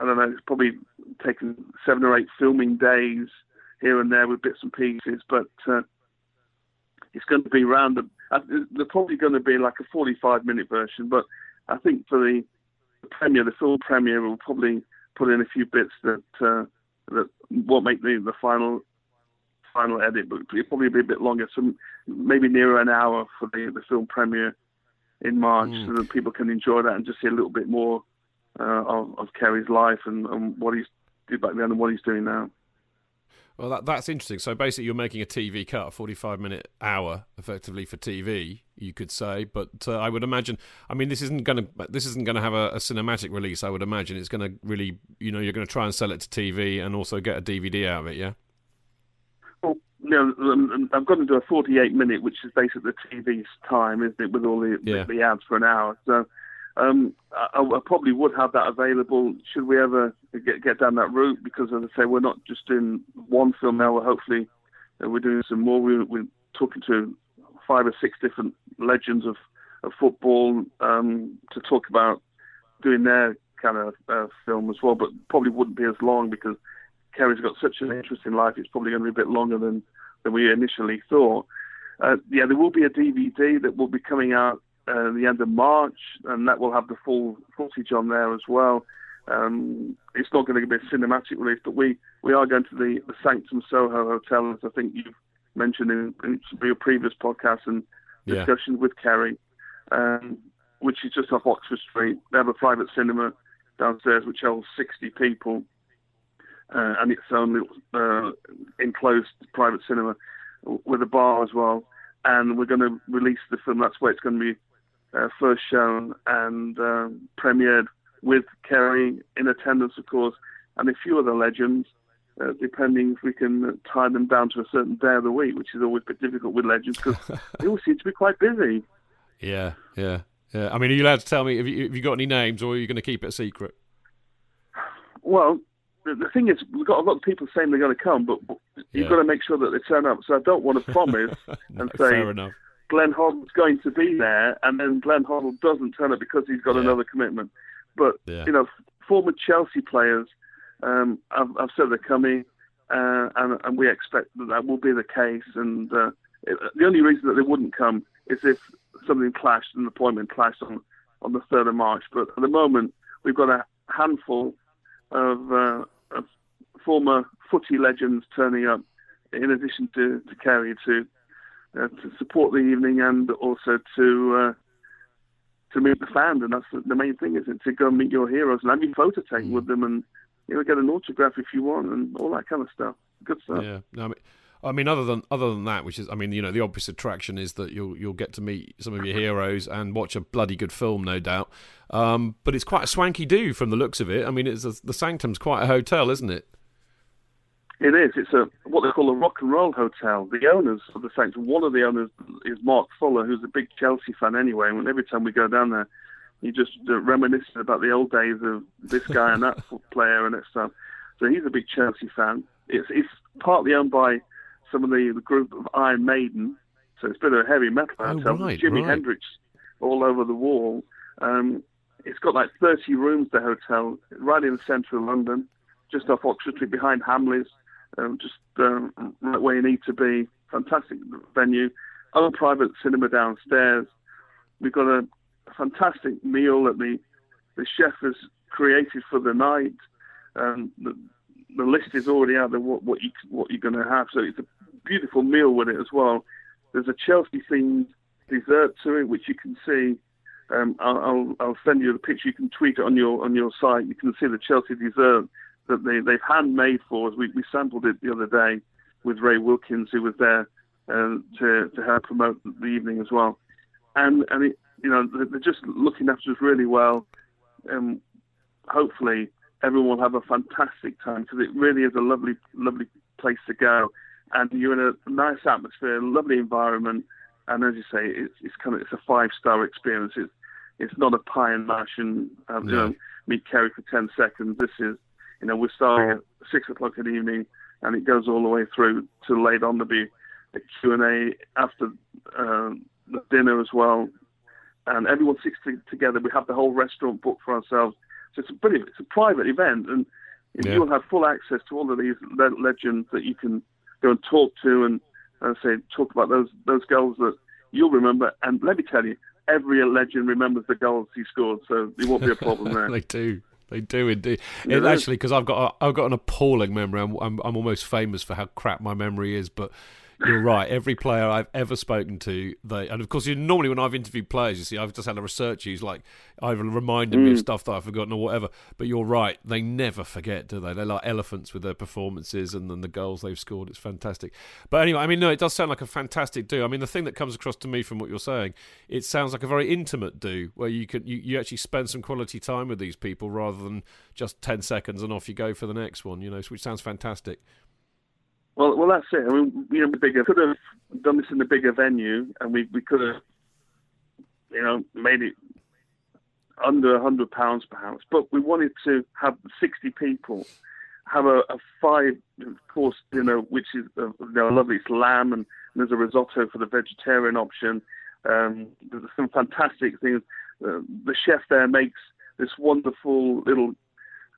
I don't know, it's probably taken seven or eight filming days here and there with bits and pieces, but uh, it's going to be around. The, uh, they're probably going to be like a 45 minute version, but I think for the, the premiere, the film premiere, we'll probably put in a few bits that uh, that won't make the, the final final edit, but it'll probably be a bit longer, so maybe nearer an hour for the, the film premiere in March, mm. so that people can enjoy that and just see a little bit more uh, of, of Kerry's life and, and what he's did back then and what he's doing now. Well, that, that's interesting. So basically, you're making a TV cut, a 45 minute hour, effectively for TV, you could say. But uh, I would imagine, I mean, this isn't going to this isn't going to have a, a, cinematic release. I would imagine it's going to really, you know, you're going to try and sell it to TV and also get a DVD out of it. Yeah. Well, you know, um, I'm going to do a 48 minute, which is basically the TV's time, isn't it, with all the, yeah. the, the ads for an hour. So um, I, I, probably would have that available should we ever get get down that route because, as I say, we're not just doing one film now. We're hopefully uh, we're doing some more. We, we're talking to five or six different legends of, of football um, to talk about doing their kind of uh, film as well, but probably wouldn't be as long because Kerry's got such an interesting life. It's probably going to be a bit longer than than we initially thought. Uh, yeah, there will be a DVD that will be coming out uh, the end of March, and that will have the full footage on there as well. Um, it's not going to be a cinematic release, but we, we are going to the, the Sanctum Soho Hotel, as I think you've mentioned in, in your previous podcasts and Yeah. discussions with Kerry, um, which is just off Oxford Street. They have a private cinema downstairs which holds 60 people, uh, and its own little uh, enclosed private cinema with a bar as well. And we're going to release the film. That's where it's going to be uh, first shown and uh, premiered with Kerry in attendance, of course, and a few other legends. Uh, depending if we can tie them down to a certain day of the week, which is always a bit difficult with legends because they all seem to be quite busy. Yeah, yeah, yeah. I mean, are you allowed to tell me? Have you, have you got any names, or are you going to keep it a secret? Well, the, the thing is, we've got a lot of people saying they're going to come, but but you've got to make sure that they turn up. So I don't want to promise and say. Glenn Hoddle's going to be there, and then Glenn Hoddle doesn't turn up because he's got another commitment. But Yeah. you know, former Chelsea players, um, I've, I've said they're coming, uh, and, and we expect that that will be the case. And uh, it, the only reason that they wouldn't come is if something clashed, an appointment clashed on on the third of March. But at the moment, we've got a handful of, uh, of former footy legends turning up, in addition to to Kerry to uh, to support the evening and also to uh, to meet the fans, and that's the, main thing, isn't it? To go and meet your heroes and have your photo taken with them, and you know get an autograph if you want, and all that kind of stuff. Good stuff. Yeah. No, I mean, I mean, other than other than that, which is, I mean, you know, the obvious attraction is that you'll you'll get to meet some of your heroes and watch a bloody good film, no doubt. Um, but it's quite a swanky do from the looks of it. I mean, it's a, the Sanctum's quite a hotel, isn't it? It is. It's a what they call a rock and roll hotel. The owners of the Sanctum, one of the owners is Mark Fuller, who's a big Chelsea fan anyway. And every time we go down there, he just uh, reminisces about the old days of this guy and that player and that stuff. So he's a big Chelsea fan. It's it's partly owned by some of the, the group of Iron Maiden, so it's a bit of a heavy metal Oh, hotel. right, Jimi right. Hendrix all over the wall. Um, it's got like 30 rooms, the hotel, right in the centre of London, just off Oxford Street behind Hamleys, um, just um, right where you need to be. Fantastic venue. Own private cinema downstairs. We've got a fantastic meal that the the chef has created for the night. Um, the, the list is already out there what, what you what you're going to have. So it's a beautiful meal with it as well. There's a Chelsea themed dessert to it, which you can see. Um, I'll, I'll I'll send you the picture. You can tweet it on your on your site. You can see the Chelsea dessert that they they've handmade for us. We we sampled it the other day with Ray Wilkins, who was there uh, to to help promote the evening as well. And and it, you know they're just looking after us really well. Um, hopefully everyone will have a fantastic time because it really is a lovely lovely place to go. And you're in a nice atmosphere, lovely environment, and as you say, it's it's kind of it's a five star experience. It's it's not a pie and mash and um, you know meet Kerry for ten seconds. This is you know we're starting at six o'clock in the evening, and it goes all the way through to late on to be a Q and A after uh, the dinner as well, and everyone sits to- together. We have the whole restaurant booked for ourselves. So it's a pretty it's a private event, and Yeah. you'll have full access to all of these le- legends that you can go and talk to and uh, say talk about those those goals that you'll remember. And let me tell you, every legend remembers the goals he scored, so it won't be a problem there. they do. They do indeed. It, actually, because I've got a, I've got an appalling memory. I'm, I'm I'm almost famous for how crap my memory is. But you're right. Every player I've ever spoken to, they and of course, you normally when I've interviewed players, you see, I've just had a researcher who's like either reminding me of Mm. stuff that I've forgotten or whatever. But you're right. They never forget, do they? They're like elephants with their performances and then the goals they've scored. It's fantastic. But anyway, I mean, no, it does sound like a fantastic do. I mean, the thing that comes across to me from what you're saying, it sounds like a very intimate do where you can you, you actually spend some quality time with these people rather than just ten seconds and off you go for the next one. You know, which sounds fantastic. Well, well, that's it. I mean, you know, bigger could have done this in a bigger venue, and we we could have, you know, made it under hundred pounds perhaps. But we wanted to have sixty people, have a, a five course dinner, which is uh, you know, lovely. It's lamb, and there's a risotto for the vegetarian option. Um, there's some fantastic things. Uh, the chef there makes this wonderful little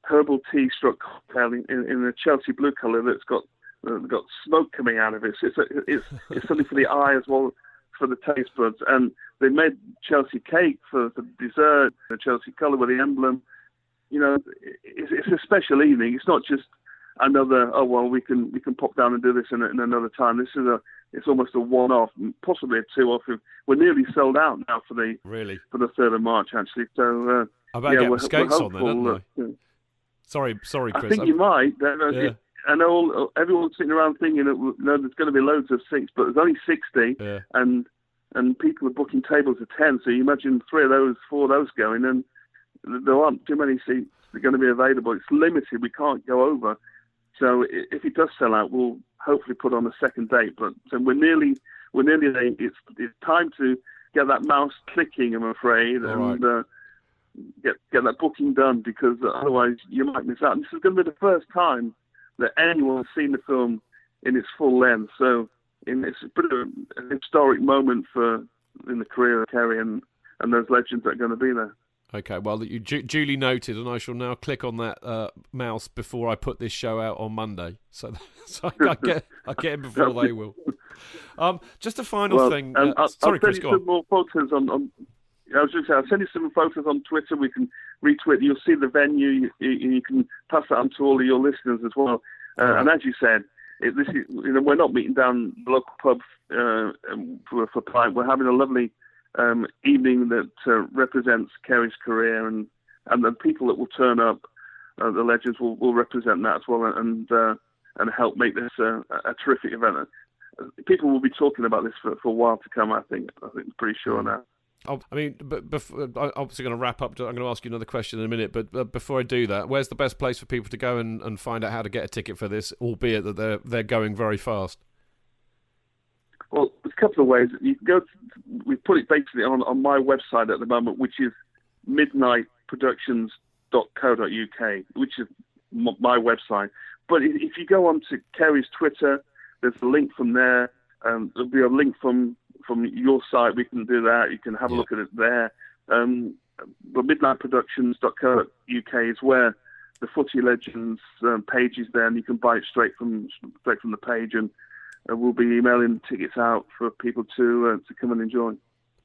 herbal tea struck cocktail in, in, in a Chelsea blue colour that's got got smoke coming out of it. It's a, it's it's something for the eye as well for the taste buds. And they made Chelsea cake for the dessert, the Chelsea colour with the emblem. You know, it's, it's a special evening. It's not just another. Oh well, we can we can pop down and do this in, in another time. This is a it's almost a one-off, possibly a two-off. We're nearly sold out now for the really for the third of March actually. So uh, I better yeah, get we're, skates we're on then, hopeful, I? uh, Sorry, sorry, Chris. I think I'm- you might. Uh, Yeah. I know all, everyone's sitting around thinking that there's going to be loads of seats, but there's only 60, Yeah. and and people are booking tables of 10. So you imagine three of those, four of those going, and there aren't too many seats that are going to be available. It's limited. We can't go over. So if it does sell out, we'll hopefully put on a second date. But so we're nearly we're nearly there. It's it's time to get that mouse clicking. I'm afraid, All and uh, get get that booking done because otherwise you might miss out. And this is going to be the first time that anyone has seen the film in its full length. So in, it's a bit of an historic moment for in the career of Kerry and, and those legends that are going to be there. Okay, well, you du- duly noted, and I shall now click on that uh, mouse before I put this show out on Monday, so, so I get I get in before they will. Um, just a final Well, thing. and uh, I'll, sorry, I'll Chris, send go you on. some more photos on. on I was just saying, I'll send you some photos on Twitter. We can retweet. You'll see the venue. You, you, you can pass that on to all of your listeners as well. Uh, And as you said, it, this is, you know, we're not meeting down the local pub uh, um, for, for pint. We're having a lovely um, evening that uh, represents Kerry's career, and and the people that will turn up, uh, the legends will, will represent that as well, and uh, and help make this uh, a terrific event. Uh, People will be talking about this for, for a while to come. I think. I think pretty sure now. I mean, but before, I'm obviously going to wrap up. I'm going to ask you another question in a minute, but uh, before I do that, where's the best place for people to go and, and find out how to get a ticket for this? Albeit that they're they're going very fast. Well, there's a couple of ways. You can go. We put it basically on, on my website at the moment, which is midnightproductions.co.uk, which is my website. But if, if you go on to Kerry's Twitter, there's a link from there. Um, there'll be a link from from your site. We can do that. You can have a look at it there. Um, but midnightproductions.co.uk is where the Footy Legends um, page is there, and you can buy it straight from straight from the page. And uh, we'll be emailing tickets out for people to uh, to come and enjoy.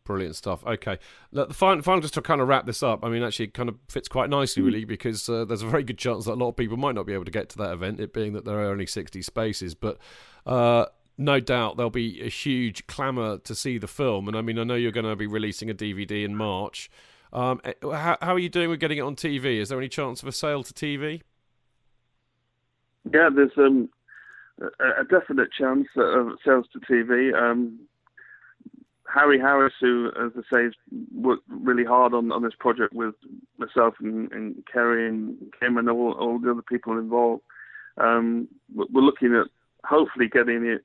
Brilliant stuff. Okay, Look, the final, final, just to kind of wrap this up. I mean, actually, it kind of fits quite nicely, really, because uh, there's a very good chance that a lot of people might not be able to get to that event, it being that there are only 60 spaces. But uh, no doubt there'll be a huge clamour to see the film. And I mean, I know you're going to be releasing a DVD in March. Um, eh, how, how are you doing with getting it on TV? Is there any chance of a sale to TV? Yeah, there's um, a, definite chance of sales to TV. Um, Harry Harris, who, as I say, worked really hard on, on this project with myself and, and Kerry and Kim and all, all the other people involved, um, we're looking at hopefully getting it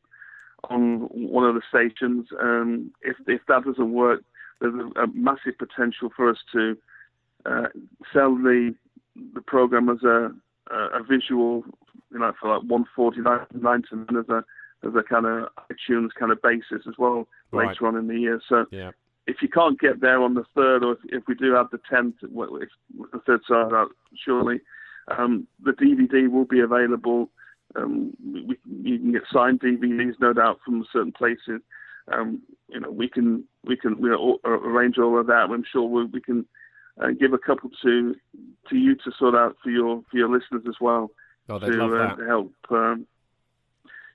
on one of the stations. Um, if if that doesn't work, there's a, a massive potential for us to uh, sell the the program as a a, a visual, you know, for like 149 and as a as a kind of iTunes kind of basis as well Right. later on in the year. So Yeah. if you can't get there on the third, or if, if we do have the tenth, well, if the third side out surely, um, the DVD will be available. Um, we, you can get signed DVDs, no doubt, from certain places. Um, you know, we can we can we know, arrange all of that. I'm sure we, we can uh, give a couple to to you to sort out for your for your listeners as well. Oh, they'd to, love uh, that. help. Um,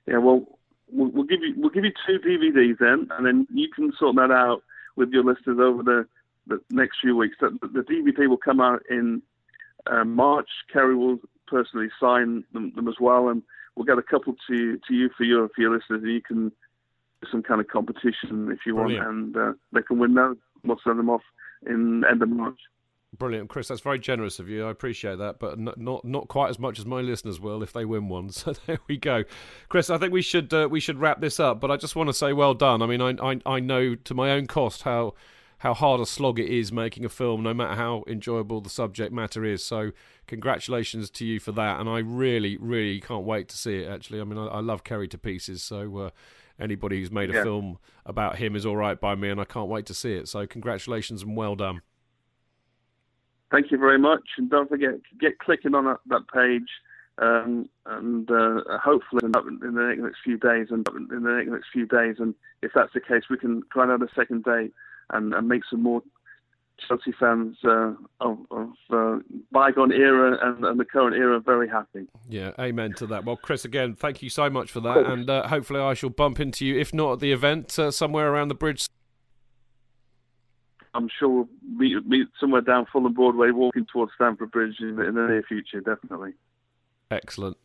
yeah, well, we'll we'll give you we'll give you two DVDs then, and then you can sort that out with your listeners over the, the next few weeks. The, the DVD will come out in uh, March. Kerry will personally sign them, them as well, and we'll get a couple to to you for your for your listeners, and you can do some kind of competition if you Brilliant. want, and uh, they can win those. We'll send them off in end of March. Brilliant, Chris. That's very generous of you. I appreciate that, but n- not not quite as much as my listeners will if they win one. So there we go, Chris. I think we should uh, we should wrap this up. But I just want to say well done. I mean, I, I I know to my own cost how how hard a slog it is making a film, no matter how enjoyable the subject matter is. So congratulations to you for that, and I really really can't wait to see it. Actually, I mean, I, I love Kerry to pieces. So. Uh, Anybody who's made a Yeah. film about him is all right by me, and I can't wait to see it. So, congratulations and well done. Thank you very much, and don't forget get clicking on that, that page um, and uh, hopefully in the next few days, and in the next few days, and if that's the case, we can try another second date and, and make some more Chelsea fans uh, of, of uh, bygone era and, and, the current era very happy. Yeah, amen to that. Well, Chris, again, thank you so much for that, and uh, hopefully I shall bump into you, if not at the event, uh, somewhere around the bridge. I'm sure we'll meet, meet somewhere down Fulham Broadway, walking towards Stamford Bridge in, in the near future, definitely. Excellent.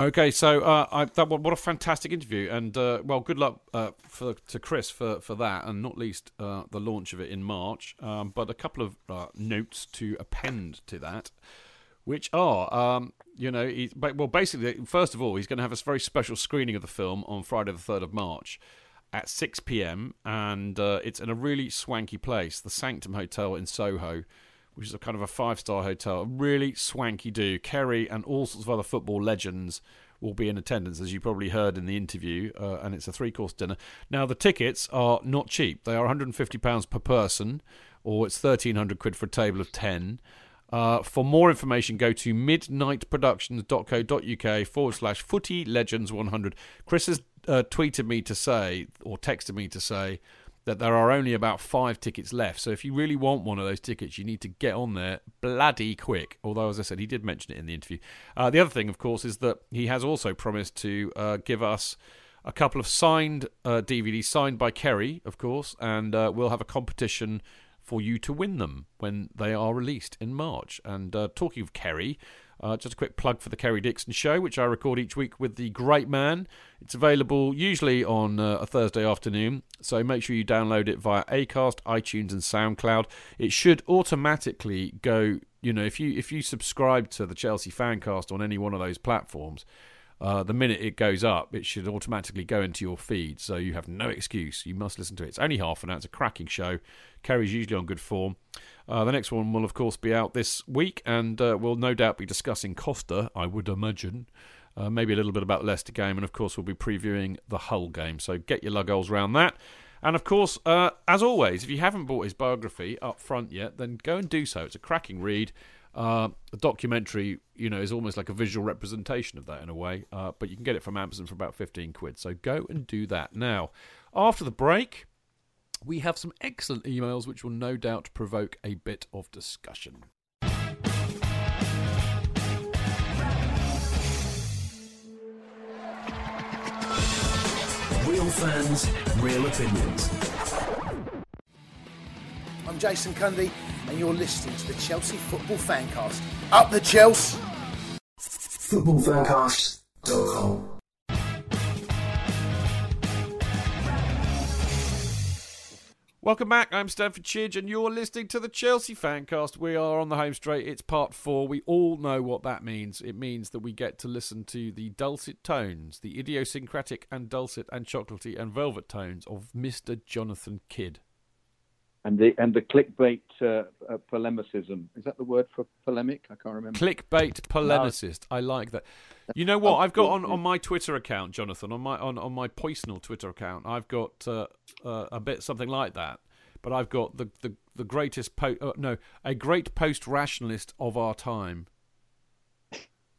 Okay, so uh, I, that what a fantastic interview, and uh, well, good luck uh, for to Chris for, for that, and not least uh, the launch of it in March. Um, but a couple of uh, notes to append to that, which are, um, you know, he, well, basically, first of all, he's going to have a very special screening of the film on Friday the third of March at six p.m. and uh, it's in a really swanky place, the Sanctum Hotel in Soho which is a kind of a five star hotel. Really swanky do. Kerry and all sorts of other football legends will be in attendance, as you probably heard in the interview, uh, and it's a three course dinner. Now, the tickets are not cheap. They are £150 per person, or it's 1300 quid for a table of 10. Uh, for more information, go to midnightproductions.co.uk forward slash footy legends 100. Chris has uh, tweeted me to say, or texted me to say, that there are only about five tickets left. So if you really want one of those tickets, you need to get on there bloody quick. Although, as I said, he did mention it in the interview. Uh, the other thing, of course, is that he has also promised to uh, give us a couple of signed uh, DVDs, signed by Kerry, of course, and uh, we'll have a competition for you to win them when they are released in March. And uh, talking of Kerry, uh, just a quick plug for the Kerry Dixon Show, which I record each week with the great man. It's available usually on uh, a Thursday afternoon, so make sure you download it via Acast, iTunes, and SoundCloud. It should automatically go. You know, if you if you subscribe to the Chelsea Fancast on any one of those platforms, uh, the minute it goes up, it should automatically go into your feed. So you have no excuse. You must listen to it. It's only half an hour. It's a cracking show. Kerry's usually on good form. Uh, the next one will, of course, be out this week, and uh, we'll no doubt be discussing Costa, I would imagine. Uh, maybe a little bit about the Leicester game, and of course, we'll be previewing the Hull game. So get your lug around that. And of course, uh, as always, if you haven't bought his biography up front yet, then go and do so. It's a cracking read. Uh, the documentary, you know, is almost like a visual representation of that in a way, uh, but you can get it from Amazon for about 15 quid. So go and do that. Now, after the break, we have some excellent emails which will no doubt provoke a bit of discussion. Real fans, real opinions. I'm Jason Cundy, and you're listening to the Chelsea Football Fancast. Up the Chelsea! Footballfancast.com Welcome back. I'm Stamford Chidge, and you're listening to the Chelsea Fancast. We are on the home straight. It's part four. We all know what that means. It means that we get to listen to the dulcet tones, the idiosyncratic and dulcet and chocolatey and velvet tones of Mr. Jonathan Kydd. And the and the clickbait uh, uh, polemicism is that the word for polemic? I can't remember. Clickbait polemicist. I like that. You know what? I've got on, on my Twitter account, Jonathan, on my on, on my Poisonal Twitter account, I've got uh, uh, a bit something like that. But I've got the the, the greatest po- uh, no a great post rationalist of our time,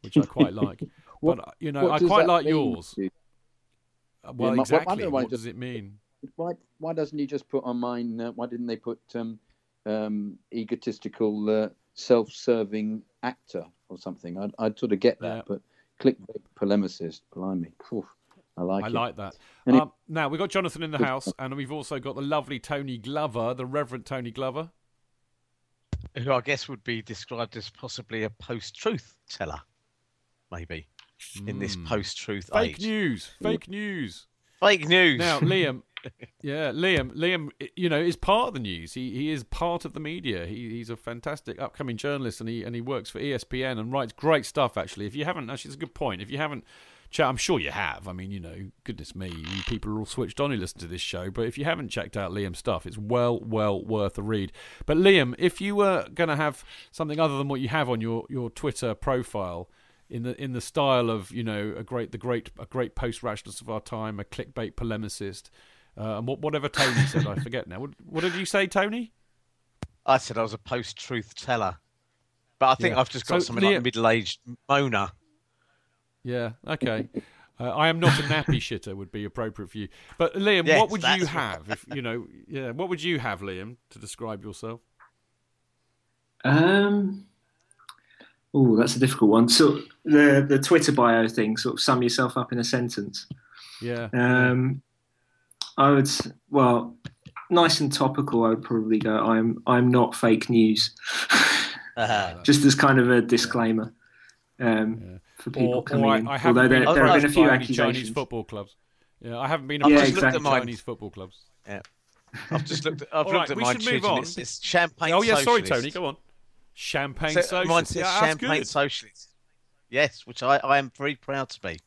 which I quite like. what, but you know, I quite like yours. Well, Yeah, exactly. I don't know why What does it mean? Why why doesn't he just put on mine? Uh, why didn't they put um, um, egotistical, uh, self-serving actor or something? I'd, I'd sort of get that, Yeah. but clickbait polemicist, blimey, Phew, I like I it. like that. And Um, now we've got Jonathan in the house, and we've also got the lovely Tony Glover, the Reverend Tony Glover. who I guess would be described as possibly a post-truth teller, maybe in this Mm. post-truth Fake age. news, fake news. Fake news. Now, Liam, yeah, Liam, Liam, you know, is part of the news. He he is part of the media. He he's a fantastic upcoming journalist, and he and he works for ESPN and writes great stuff. Actually, if you haven't, actually, it's a good point. If you haven't. I'm sure you have. I mean, you know, goodness me, people are all switched on who listen to this show. But if you haven't checked out Liam's stuff, it's well, well worth a read. But Liam, if you were going to have something other than what you have on your, your Twitter profile, in the in the style of you know a great the great a great post rationalist of our time, a clickbait polemicist, uh, and what, whatever Tony said, I forget now. What, what did you say, Tony? I said I was a post-truth teller. But I think Yeah. I've just got So, something Liam- like middle-aged Mona. Yeah. Okay. Uh, I am not a nappy shitter would be appropriate for you. But Liam, Yes, what would that's you have if you know? Yeah. What would you have, Liam, to describe yourself? Um, oh, that's a difficult one. So the the Twitter bio thing, sort of sum yourself up in a sentence. Yeah. Um, I would s- well, nice and topical. I would probably go. I'm I'm not fake news. Just as kind of a disclaimer um, for people Or, coming or I, in. I Although been there, there have been a few by any Chinese football clubs. Yeah, I haven't been I've approached just by looked at mine. Chinese football clubs. Yeah. I've just looked. At, I've All looked right, at we my should move on. It's, it's champagne. Oh yeah, sorry. Tony. Go on. Champagne So, socialist. Mine says yeah, champagne good. socialist. Yes, which I, I am very proud to be.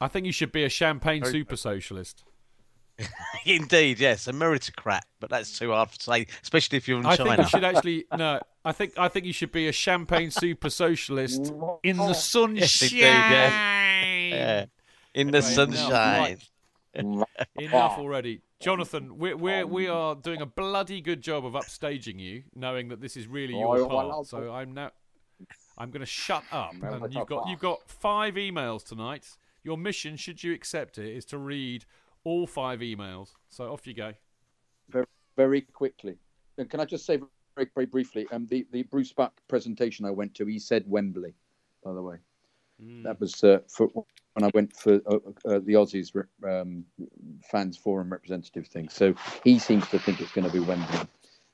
I think you should be a champagne Very- super socialist. Indeed, yes, a meritocrat, but that's too hard to say, especially if you're in I China. think you should actually no. I think I think you should be a champagne super socialist in the sunshine. Yes, indeed, yeah. Yeah. In the Anyway, enough. sunshine. Enough already, Jonathan. We're, we're we are doing a bloody good job of upstaging you, knowing that this is really your part. So I'm now. I'm going to shut up, and you've got you've got five emails tonight. Your mission, should you accept it, is to read all five emails. So off you go. very, very quickly. And can I just say very, very briefly? Um, the the Bruce Buck presentation I went to, he said Wembley, by the way. That was uh, for when I went for uh, uh, the Aussies um, fans forum representative thing. So he seems to think it's going to be Wembley.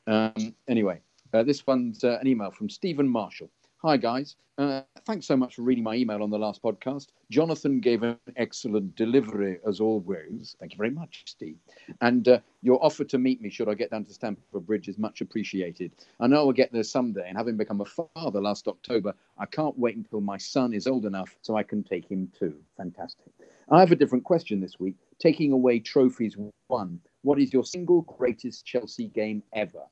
Um, anyway, uh, this one's uh, an email from Stephen Marshall. Hi guys, uh, thanks so much for reading my email on the last podcast. Jonathan gave an excellent delivery as always. Thank you very much, Steve. And uh, your offer to meet me should I get down to Stamford Bridge is much appreciated. I know I'll get there someday, and having become a father last October, I can't wait until my son is old enough so I can take him too. Fantastic. I have a different question this week. Taking away trophies won, what is your single greatest Chelsea game ever?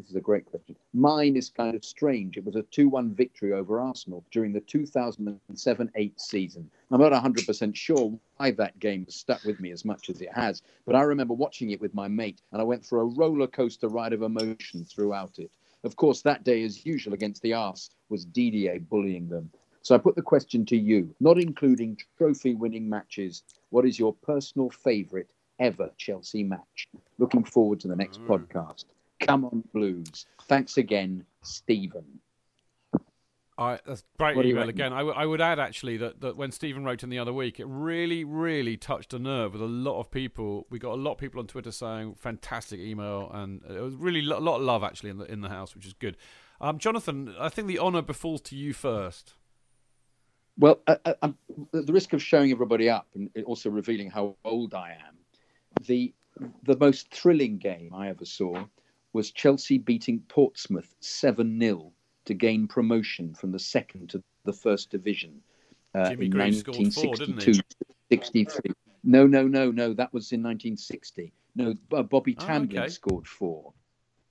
This is a great question. Mine is kind of strange. It was a 2 1 victory over Arsenal during the 2007 8 season. I'm not 100% sure why that game stuck with me as much as it has, but I remember watching it with my mate, and I went through a roller coaster ride of emotion throughout it. Of course, that day, as usual, against the Arse, was Didier bullying them. So I put the question to you, not including trophy winning matches, what is your personal favourite ever Chelsea match? Looking forward to the next mm. podcast. Come on, Blues. Thanks again, Stephen. I, that's great What email again. I, w- I would add actually that, that when Stephen wrote in the other week, it really, really touched a nerve with a lot of people. We got a lot of people on Twitter saying fantastic email, and it was really a lot of love actually in the in the house, which is good. Um, Jonathan, I think the honour befalls to you first. Well, I, I'm, at the risk of showing everybody up and also revealing how old I am, the the most thrilling game I ever saw was Chelsea beating Portsmouth seven 0 to gain promotion from the second to the first division uh, in Greaves scored four, 1962 63. No, no, no, no. That was in 1960. No, uh, Bobby Oh, okay. scored four.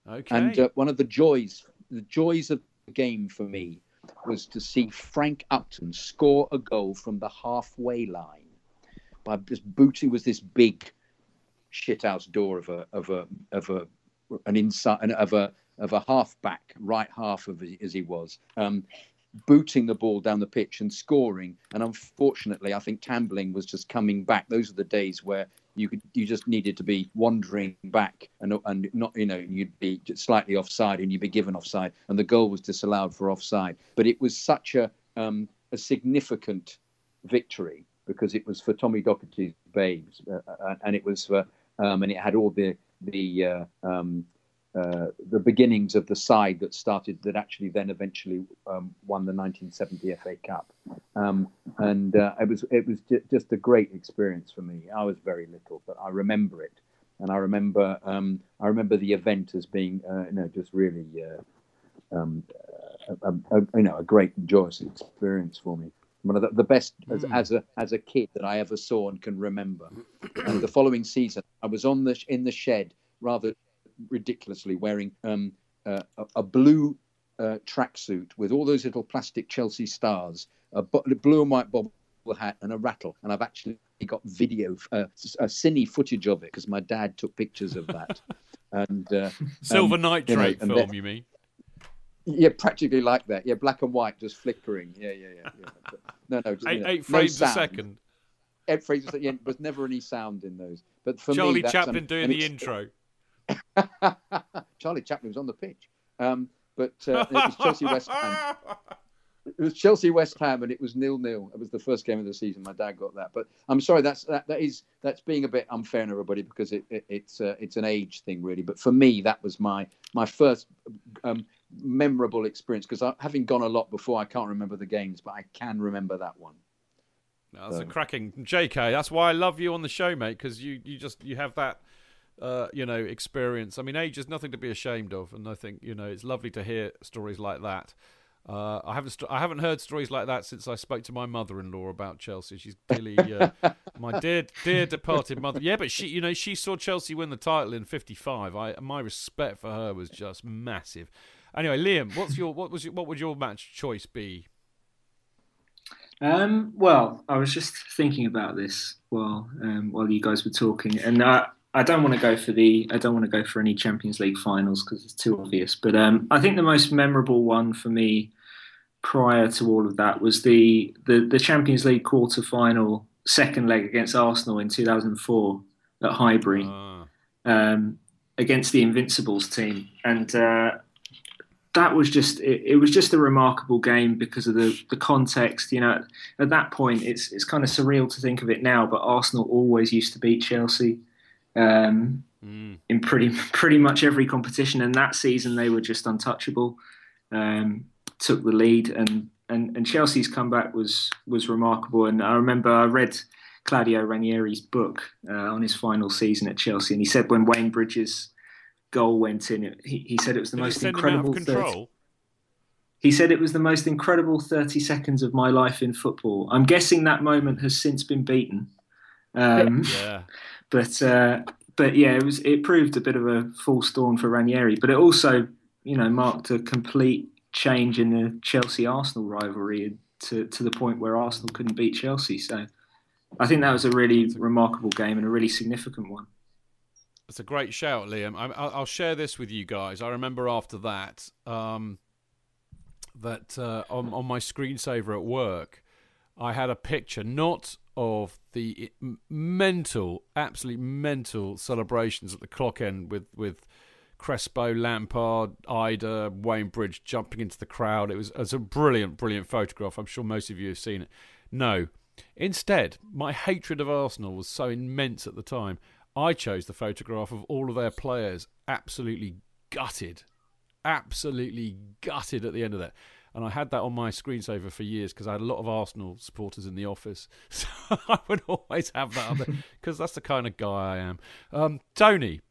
Okay. And uh, one of the joys, the joys of the game for me, was to see Frank Upton score a goal from the halfway line by just booting was this big shithouse door of a of a of a an inside of a of a halfback, right half of as he was. Um, booting the ball down the pitch and scoring. And unfortunately, I think Tambling was just coming back. Those are the days where you could you just needed to be wandering back and and not you know you'd be slightly offside and you'd be given offside and the goal was disallowed for offside. But it was such a um, a significant victory because it was for Tommy Docherty's babes uh, uh, and it was for um, and it had all the the uh, um, uh, the beginnings of the side that started that actually then eventually um, won the 1970 FA Cup, um, and uh, it was it was ju- just a great experience for me. I was very little, but I remember it, and I remember um, I remember the event as being you know just really um, a, a, a, you know a great joyous experience for me. One of the, the best as, Hmm. as a as a kid that I ever saw and can remember. and the following season, I was on the in the shed rather ridiculously wearing um, uh, a, a blue uh, tracksuit with all those little plastic Chelsea stars, a blue and white bobble hat, and a rattle. And I've actually got video, uh, a cine footage of it because my dad took pictures of that. and uh, Silver um, Night you know, film, then- you mean? Yeah, practically like that. Yeah, black and white, just flickering. Yeah, yeah, yeah. yeah. But, no, no, just, eight, you know, eight no frames a second. Eight frames a second. Yeah, there was never any sound in those. But for Charlie me, Chaplin um, doing and the intro. Charlie Chaplin was on the pitch. Um, but uh, it was Chelsea West Ham. It was Chelsea West Ham, and it was nil nil. It was the first game of the season. My dad got that, but I'm sorry. That's that, that is that's being a bit unfair on everybody because it, it it's uh, it's an age thing really. But for me, that was my my first um, memorable experience because having gone a lot before, I can't remember the games, but I can remember that one. That's a cracking JK. That's why I love you on the show, mate, because you, you just you have that uh, you know experience. I mean, age is nothing to be ashamed of, and I think you know it's lovely to hear stories like that. Uh, I haven't st- I haven't heard stories like that since I spoke to my mother-in-law about Chelsea. She's clearly uh, my dear dear departed mother. Yeah, but she you know she saw Chelsea win the title in '55. I my respect for her was just massive. Anyway, Liam, what's your what was your, what would your match choice be? Um, well, I was just thinking about this while um, while you guys were talking, and I, I don't want to go for the I don't want to go for any Champions League finals because it's too obvious. But um, I think the most memorable one for me prior to all of that was the the, the Champions League quarter final second leg against Arsenal in 2004 at Highbury um, against the Invincibles team, and uh, that was just it, it was just a remarkable game because of the the context. You know, at that point, it's it's kind of surreal to think of it now, but Arsenal always used to beat Chelsea. Um, in pretty pretty much every competition, and that season they were just untouchable. Um, took the lead, and, and and Chelsea's comeback was was remarkable. And I remember I read Claudio Ranieri's book uh, on his final season at Chelsea, and he said when Wayne Bridges' goal went in, he, he said it was the Did most send him out of incredible. 30 he said it was the most incredible 30 seconds of my life in football. I'm guessing that moment has since been beaten. Um, Yeah. but uh, but yeah, it was it proved a bit of a false dawn for Ranieri, but it also you know marked a complete change in the Chelsea Arsenal rivalry to to the point where Arsenal couldn't beat Chelsea. So I think that was a really remarkable game and a really significant one. It's a great shout, Liam. I, I'll, I'll share this with you guys. I remember after that um, that uh, on, on my screensaver at work, I had a picture not of the mental, absolutely mental celebrations at the clock end with with Crespo, Lampard, Ida, Wayne Bridge jumping into the crowd. It was, it was a brilliant, brilliant photograph. I'm sure most of you have seen it. No. Instead, my hatred of Arsenal was so immense at the time. I chose the photograph of all of their players absolutely gutted. Absolutely gutted at the end of that. And I had that on my screensaver for years because I had a lot of Arsenal supporters in the office. So I would always have that because that's the kind of guy I am. Um, Tony,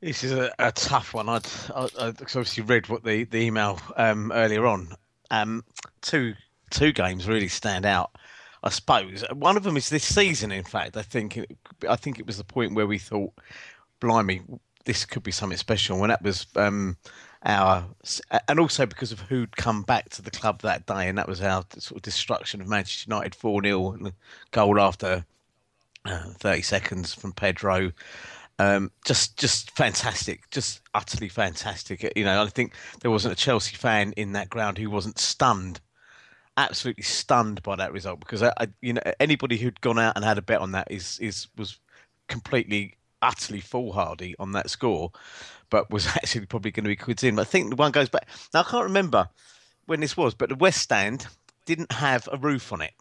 This is a, a tough one. I'd, I, I obviously read what the, the email um, earlier on. Um, two two games really stand out. I suppose one of them is this season. In fact, I think it, I think it was the point where we thought, "Blimey, this could be something special." When that was um, our, and also because of who'd come back to the club that day, and that was our sort of destruction of Manchester United four 0 goal after uh, 30 seconds from Pedro. Um, just, just fantastic, just utterly fantastic. You know, I think there wasn't a Chelsea fan in that ground who wasn't stunned, absolutely stunned by that result. Because I, I, you know, anybody who'd gone out and had a bet on that is is was completely, utterly foolhardy on that score, but was actually probably going to be quids in. I think the one goes back. Now I can't remember when this was, but the West Stand didn't have a roof on it.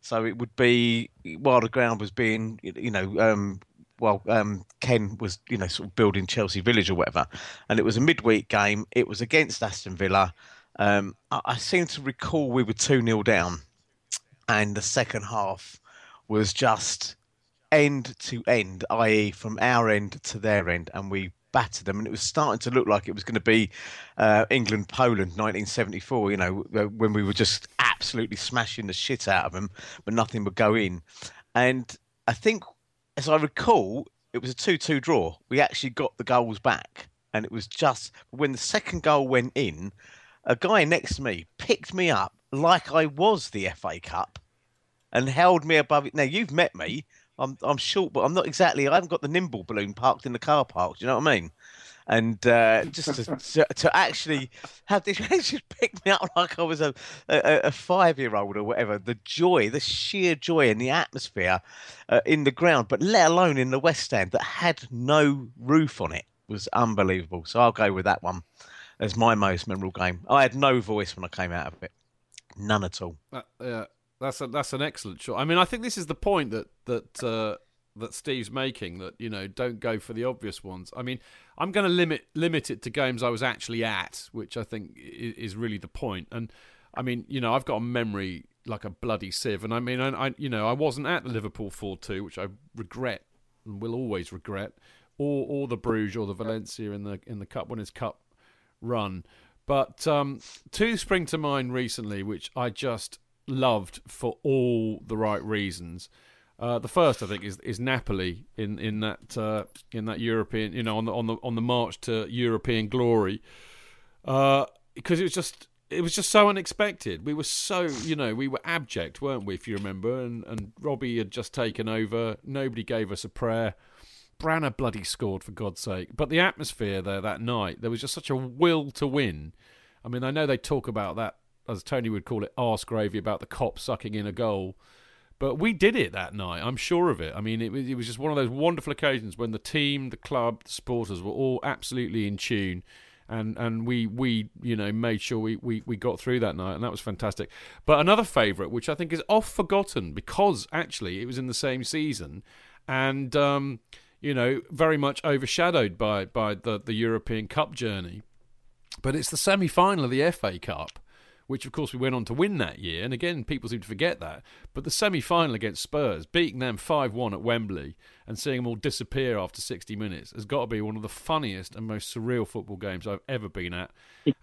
So it would be while the ground was being, you know, um, well, um, Ken was, you know, sort of building Chelsea Village or whatever, and it was a midweek game. It was against Aston Villa. Um, I, I seem to recall we were two 0 down, and the second half was just end to end, i.e., from our end to their end, and we battered them. And it was starting to look like it was going to be uh, England Poland 1974. You know, when we were just absolutely smashing the shit out of them, but nothing would go in. And I think, as I recall, it was a 2 2 draw. We actually got the goals back. And it was just when the second goal went in, a guy next to me picked me up like I was the FA Cup and held me above it. Now, you've met me. I'm, I'm short, but I'm not exactly. I haven't got the nimble balloon parked in the car park. Do you know what I mean? and uh, just to, to, to, actually have this just pick me up like I was a, a, a five year old or whatever. The joy, the sheer joy in the atmosphere uh, in the ground, but let alone in the West Stand that had no roof on it was unbelievable. So I'll go with that one as my most memorable game. I had no voice when I came out of it, none at all. Uh, yeah, that's a, that's an excellent shot. I mean, I think this is the point that that uh, that Steve's making that you know don't go for the obvious ones. I mean, I'm going to limit limit it to games I was actually at, which I think is, really the point. And I mean, you know, I've got a memory like a bloody sieve, and I mean, I, I you know, I wasn't at the Liverpool four two, which I regret and will always regret, or or the Bruges or the Valencia in the in the Cup Winners' Cup run. But um, two spring to mind recently, which I just loved for all the right reasons. Uh, the first, I think, is is Napoli in in that uh, in that European, you know, on the on the on the march to European glory, because uh, it was just it was just so unexpected. We were so, you know, we were abject, weren't we? If you remember, and and Robbie had just taken over. Nobody gave us a prayer. Branner bloody scored for God's sake. But the atmosphere there that night, there was just such a will to win. I mean, I know they talk about that, as Tony would call it, arse gravy about the Kop sucking in a goal. But we did it that night. I'm sure of it. I mean, it was, it was just one of those wonderful occasions when the team, the club, the supporters were all absolutely in tune. And, and we, we you know made sure we, we, we got through that night and that was fantastic. But another favourite, which I think is oft forgotten because actually it was in the same season, and um, you know very much overshadowed by by the, the European Cup journey. But it's the semi final of the FA Cup, which of course we went on to win that year. And again, people seem to forget that. But the semi final against Spurs, beating them 5 1 at Wembley and seeing them all disappear after 60 minutes, has got to be one of the funniest and most surreal football games I've ever been at.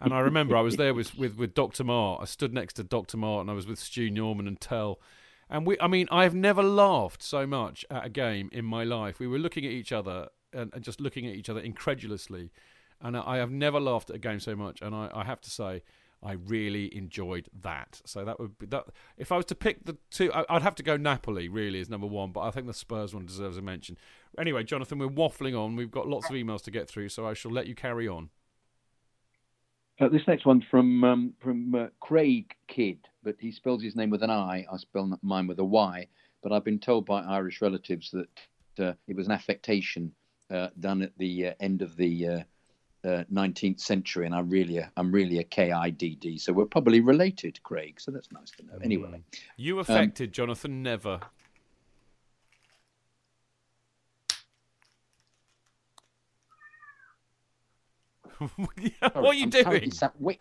And I remember I was there with, with, with Dr. Mart. I stood next to Dr. Mart and I was with Stu Norman and Tell. And we, I mean, I've never laughed so much at a game in my life. We were looking at each other and, and just looking at each other incredulously. And I have never laughed at a game so much. And I, I have to say, I really enjoyed that. So that would be that. If I was to pick the two, I'd have to go Napoli. Really is number one, but I think the Spurs one deserves a mention. Anyway, Jonathan, we're waffling on. We've got lots of emails to get through, so I shall let you carry on. Uh, this next one from um, from uh, Craig Kidd, but he spells his name with an I. I spell mine with a Y. But I've been told by Irish relatives that uh, it was an affectation uh, done at the uh, end of the uh, 19th century, and I'm really a, I'm really a KIDD, so we're probably related, Craig. So that's nice to know. Anyway, mm. you um, affected, um, Jonathan? Never. what are you I'm doing? Wait,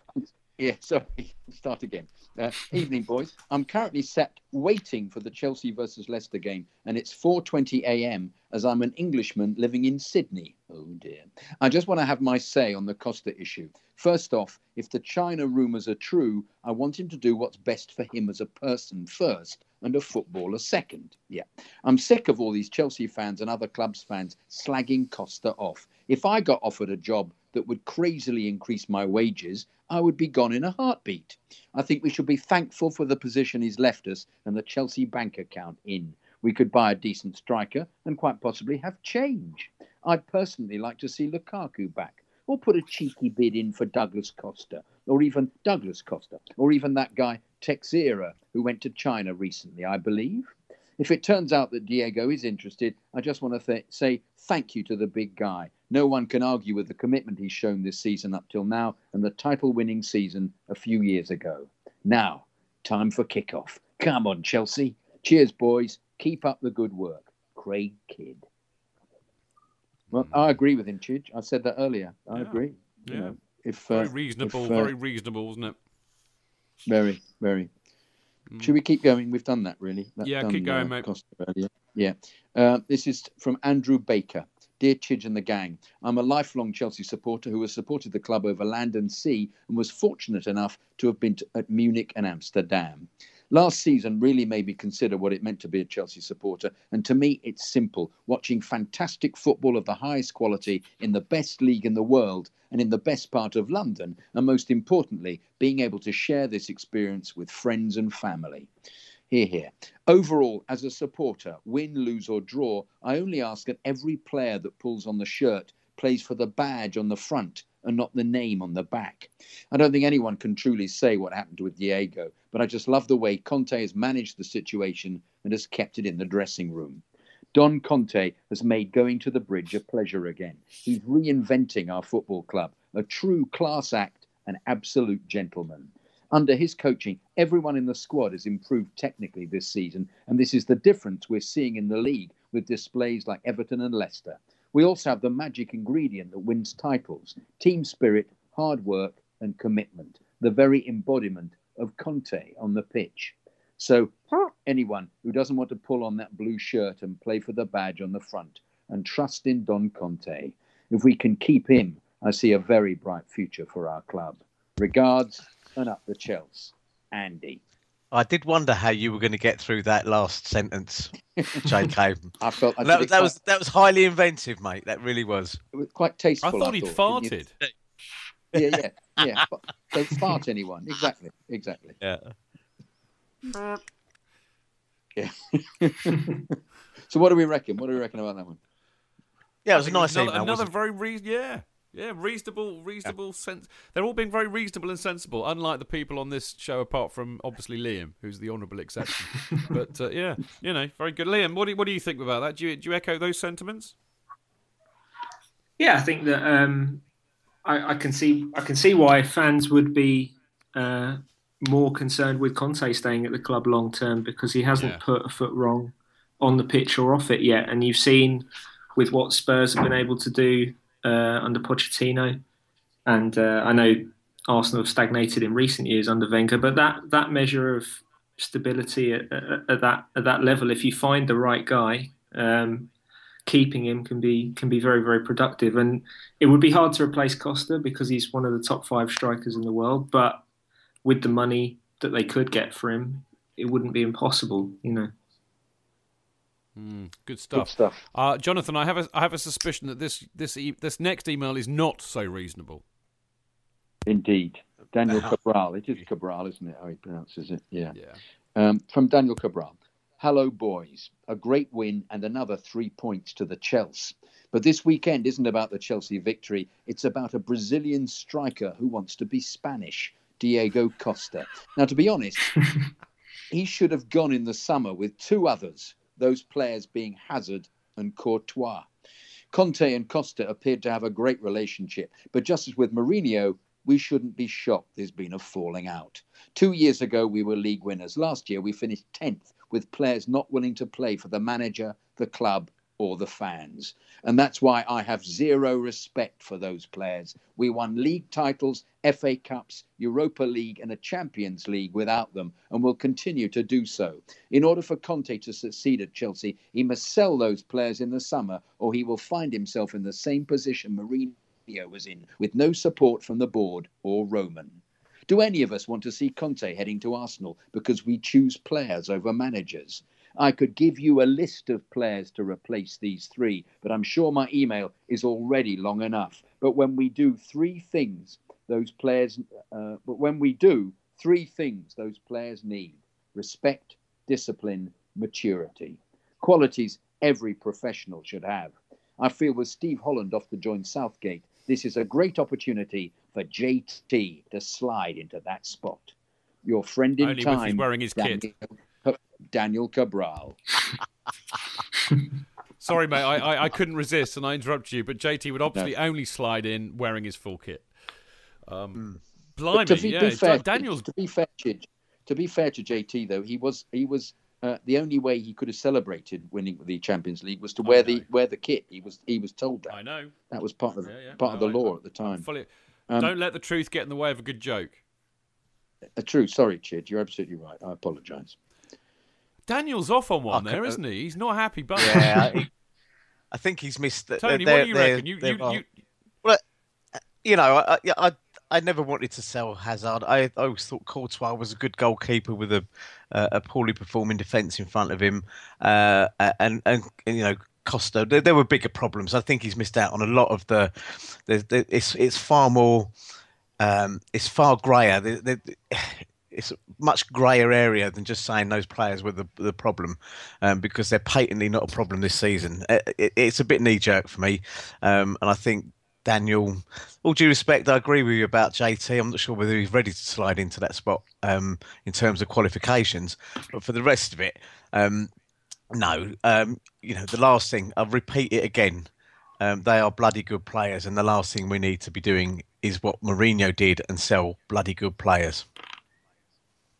yeah, sorry. Start again. Uh, evening, boys. I'm currently sat waiting for the Chelsea versus Leicester game, and it's 4:20 a.m. as I'm an Englishman living in Sydney. Oh dear. I just want to have my say on the Costa issue. First off, if the China rumours are true, I want him to do what's best for him as a person first, and a footballer second. Yeah. I'm sick of all these Chelsea fans and other clubs fans slagging Costa off. If I got offered a job that would crazily increase my wages, I would be gone in a heartbeat. I think we should be thankful for the position he's left us and the Chelsea bank account in. We could buy a decent striker and quite possibly have change. I'd personally like to see Lukaku back, or put a cheeky bid in for Douglas Costa, or even Douglas Costa, or even that guy Teixeira who went to China recently, I believe. If it turns out that Diego is interested, I just want to th- say thank you to the big guy. No one can argue with the commitment he's shown this season up till now and the title winning season a few years ago. Now, time for kickoff. Come on, Chelsea. Cheers, boys. Keep up the good work. Craig Kidd. Well, I agree with him, Chidge. I said that earlier. I yeah. agree. Yeah. You know, if, very uh, reasonable, if, uh, very reasonable, isn't it? Very, very. Mm. Should we keep going? We've done that, really. That yeah, done, keep going, uh, mate. Yeah. Uh, this is from Andrew Baker. Dear Chidge and the gang, I'm a lifelong Chelsea supporter who has supported the club over land and sea and was fortunate enough to have been to, at Munich and Amsterdam. Last season really made me consider what it meant to be a Chelsea supporter, and to me, it's simple watching fantastic football of the highest quality in the best league in the world and in the best part of London, and most importantly, being able to share this experience with friends and family. Here, here. Overall, as a supporter, win, lose, or draw, I only ask that every player that pulls on the shirt plays for the badge on the front and not the name on the back. I don't think anyone can truly say what happened with Diego, but I just love the way Conte has managed the situation and has kept it in the dressing room. Don Conte has made going to the bridge a pleasure again. He's reinventing our football club, a true class act, an absolute gentleman. Under his coaching, everyone in the squad has improved technically this season, and this is the difference we're seeing in the league with displays like Everton and Leicester. We also have the magic ingredient that wins titles team spirit, hard work, and commitment, the very embodiment of Conte on the pitch. So, anyone who doesn't want to pull on that blue shirt and play for the badge on the front and trust in Don Conte, if we can keep him, I see a very bright future for our club. Regards and up the Chelsea. Andy. I did wonder how you were going to get through that last sentence, J.K. I felt I that, that was that was highly inventive, mate. That really was. It was quite tasteful. I thought he'd thought. farted. Yeah, yeah, yeah. Don't fart anyone. Exactly, exactly. Yeah. Yeah. so what do we reckon? What do we reckon about that one? Yeah, it was a nice another, email. another wasn't very reason. Yeah, yeah, reasonable, reasonable sense. They're all being very reasonable and sensible, unlike the people on this show, apart from obviously Liam, who's the honourable exception. but uh, yeah, you know, very good. Liam, what do you, what do you think about that? Do you do you echo those sentiments? Yeah, I think that um, I, I can see I can see why fans would be uh, more concerned with Conte staying at the club long term because he hasn't Yeah. put a foot wrong on the pitch or off it yet, and you've seen with what Spurs have been able to do uh, under Pochettino, and uh, I know Arsenal have stagnated in recent years under Wenger, but that that measure of stability at, at, at that at that level, if you find the right guy. Um, keeping him can be can be very very productive and it would be hard to replace Costa because he's one of the top 5 strikers in the world but with the money that they could get for him it wouldn't be impossible you know Mm, good stuff. Good stuff. Uh, Jonathan, I have a I have a suspicion that this this e- this next email is not so reasonable. Indeed. Daniel Cabral. It is Cabral, isn't it? How he pronounces it? Yeah. Um, from Daniel Cabral. Hello, boys. A great win and another three points to the Chelsea. But this weekend isn't about the Chelsea victory. It's about a Brazilian striker who wants to be Spanish, Diego Costa. Now, to be honest, he should have gone in the summer with two others, those players being Hazard and Courtois. Conte and Costa appeared to have a great relationship, but just as with Mourinho, we shouldn't be shocked there's been a falling out. Two years ago, we were league winners. Last year, we finished 10th with players not willing to play for the manager, the club, or the fans. And that's why I have zero respect for those players. We won league titles, FA Cups, Europa League, and a Champions League without them, and will continue to do so. In order for Conte to succeed at Chelsea, he must sell those players in the summer, or he will find himself in the same position Mourinho was in, with no support from the board or Roman. Do any of us want to see Conte heading to Arsenal because we choose players over managers? I could give you a list of players to replace these three, but I'm sure my email is already long enough. But when we do three things, those players, uh, but when we do three things, those players need respect, discipline, maturity. Qualities every professional should have. I feel with Steve Holland off to join Southgate, this is a great opportunity for JT to slide into that spot. Your friend in Only time, he's wearing his kit. Daniel, Cabral. Sorry, mate, I, I, I couldn't resist and I interrupted you, but JT would obviously only slide in wearing his full kit. Um, Blimey, But to be, yeah. be fair, Daniel's to be fair, to be fair to JT though, he was he was uh, the only way he could have celebrated winning the Champions League was to wear the wear the kit. He was he was told that. I know. That was part of Yeah, yeah. part of the I- law at the time. fully. Um, Don't let the truth get in the way of a good joke. Uh, true. Sorry, Chid. You're absolutely right. I apologise. Daniel's off on one I there, could- isn't he? He's not happy, but Yeah, I, I think he's missed. The, Tony, what do you reckon? You, you, you, Well, you know, I, I, I, I never wanted to sell Hazard. I, I always thought Courtois was a good goalkeeper with a, uh, a poorly performing defence in front of him, uh, and, and and you know. Costa, there, there were bigger problems. I think he's missed out on a lot of the. the, the it's it's far more, um, it's far grayer. The, the, a much grayer area than just saying those players were the the problem, um, because they're patently not a problem this season. It, it, it's a bit knee jerk for me, um, and I think Daniel, all due respect, I agree with you about JT. I'm not sure whether he's ready to slide into that spot um, in terms of qualifications, but for the rest of it, um, no. Um, you know, the last thing I'll repeat it again. Um, they are bloody good players, and the last thing we need to be doing is what Mourinho did and sell bloody good players.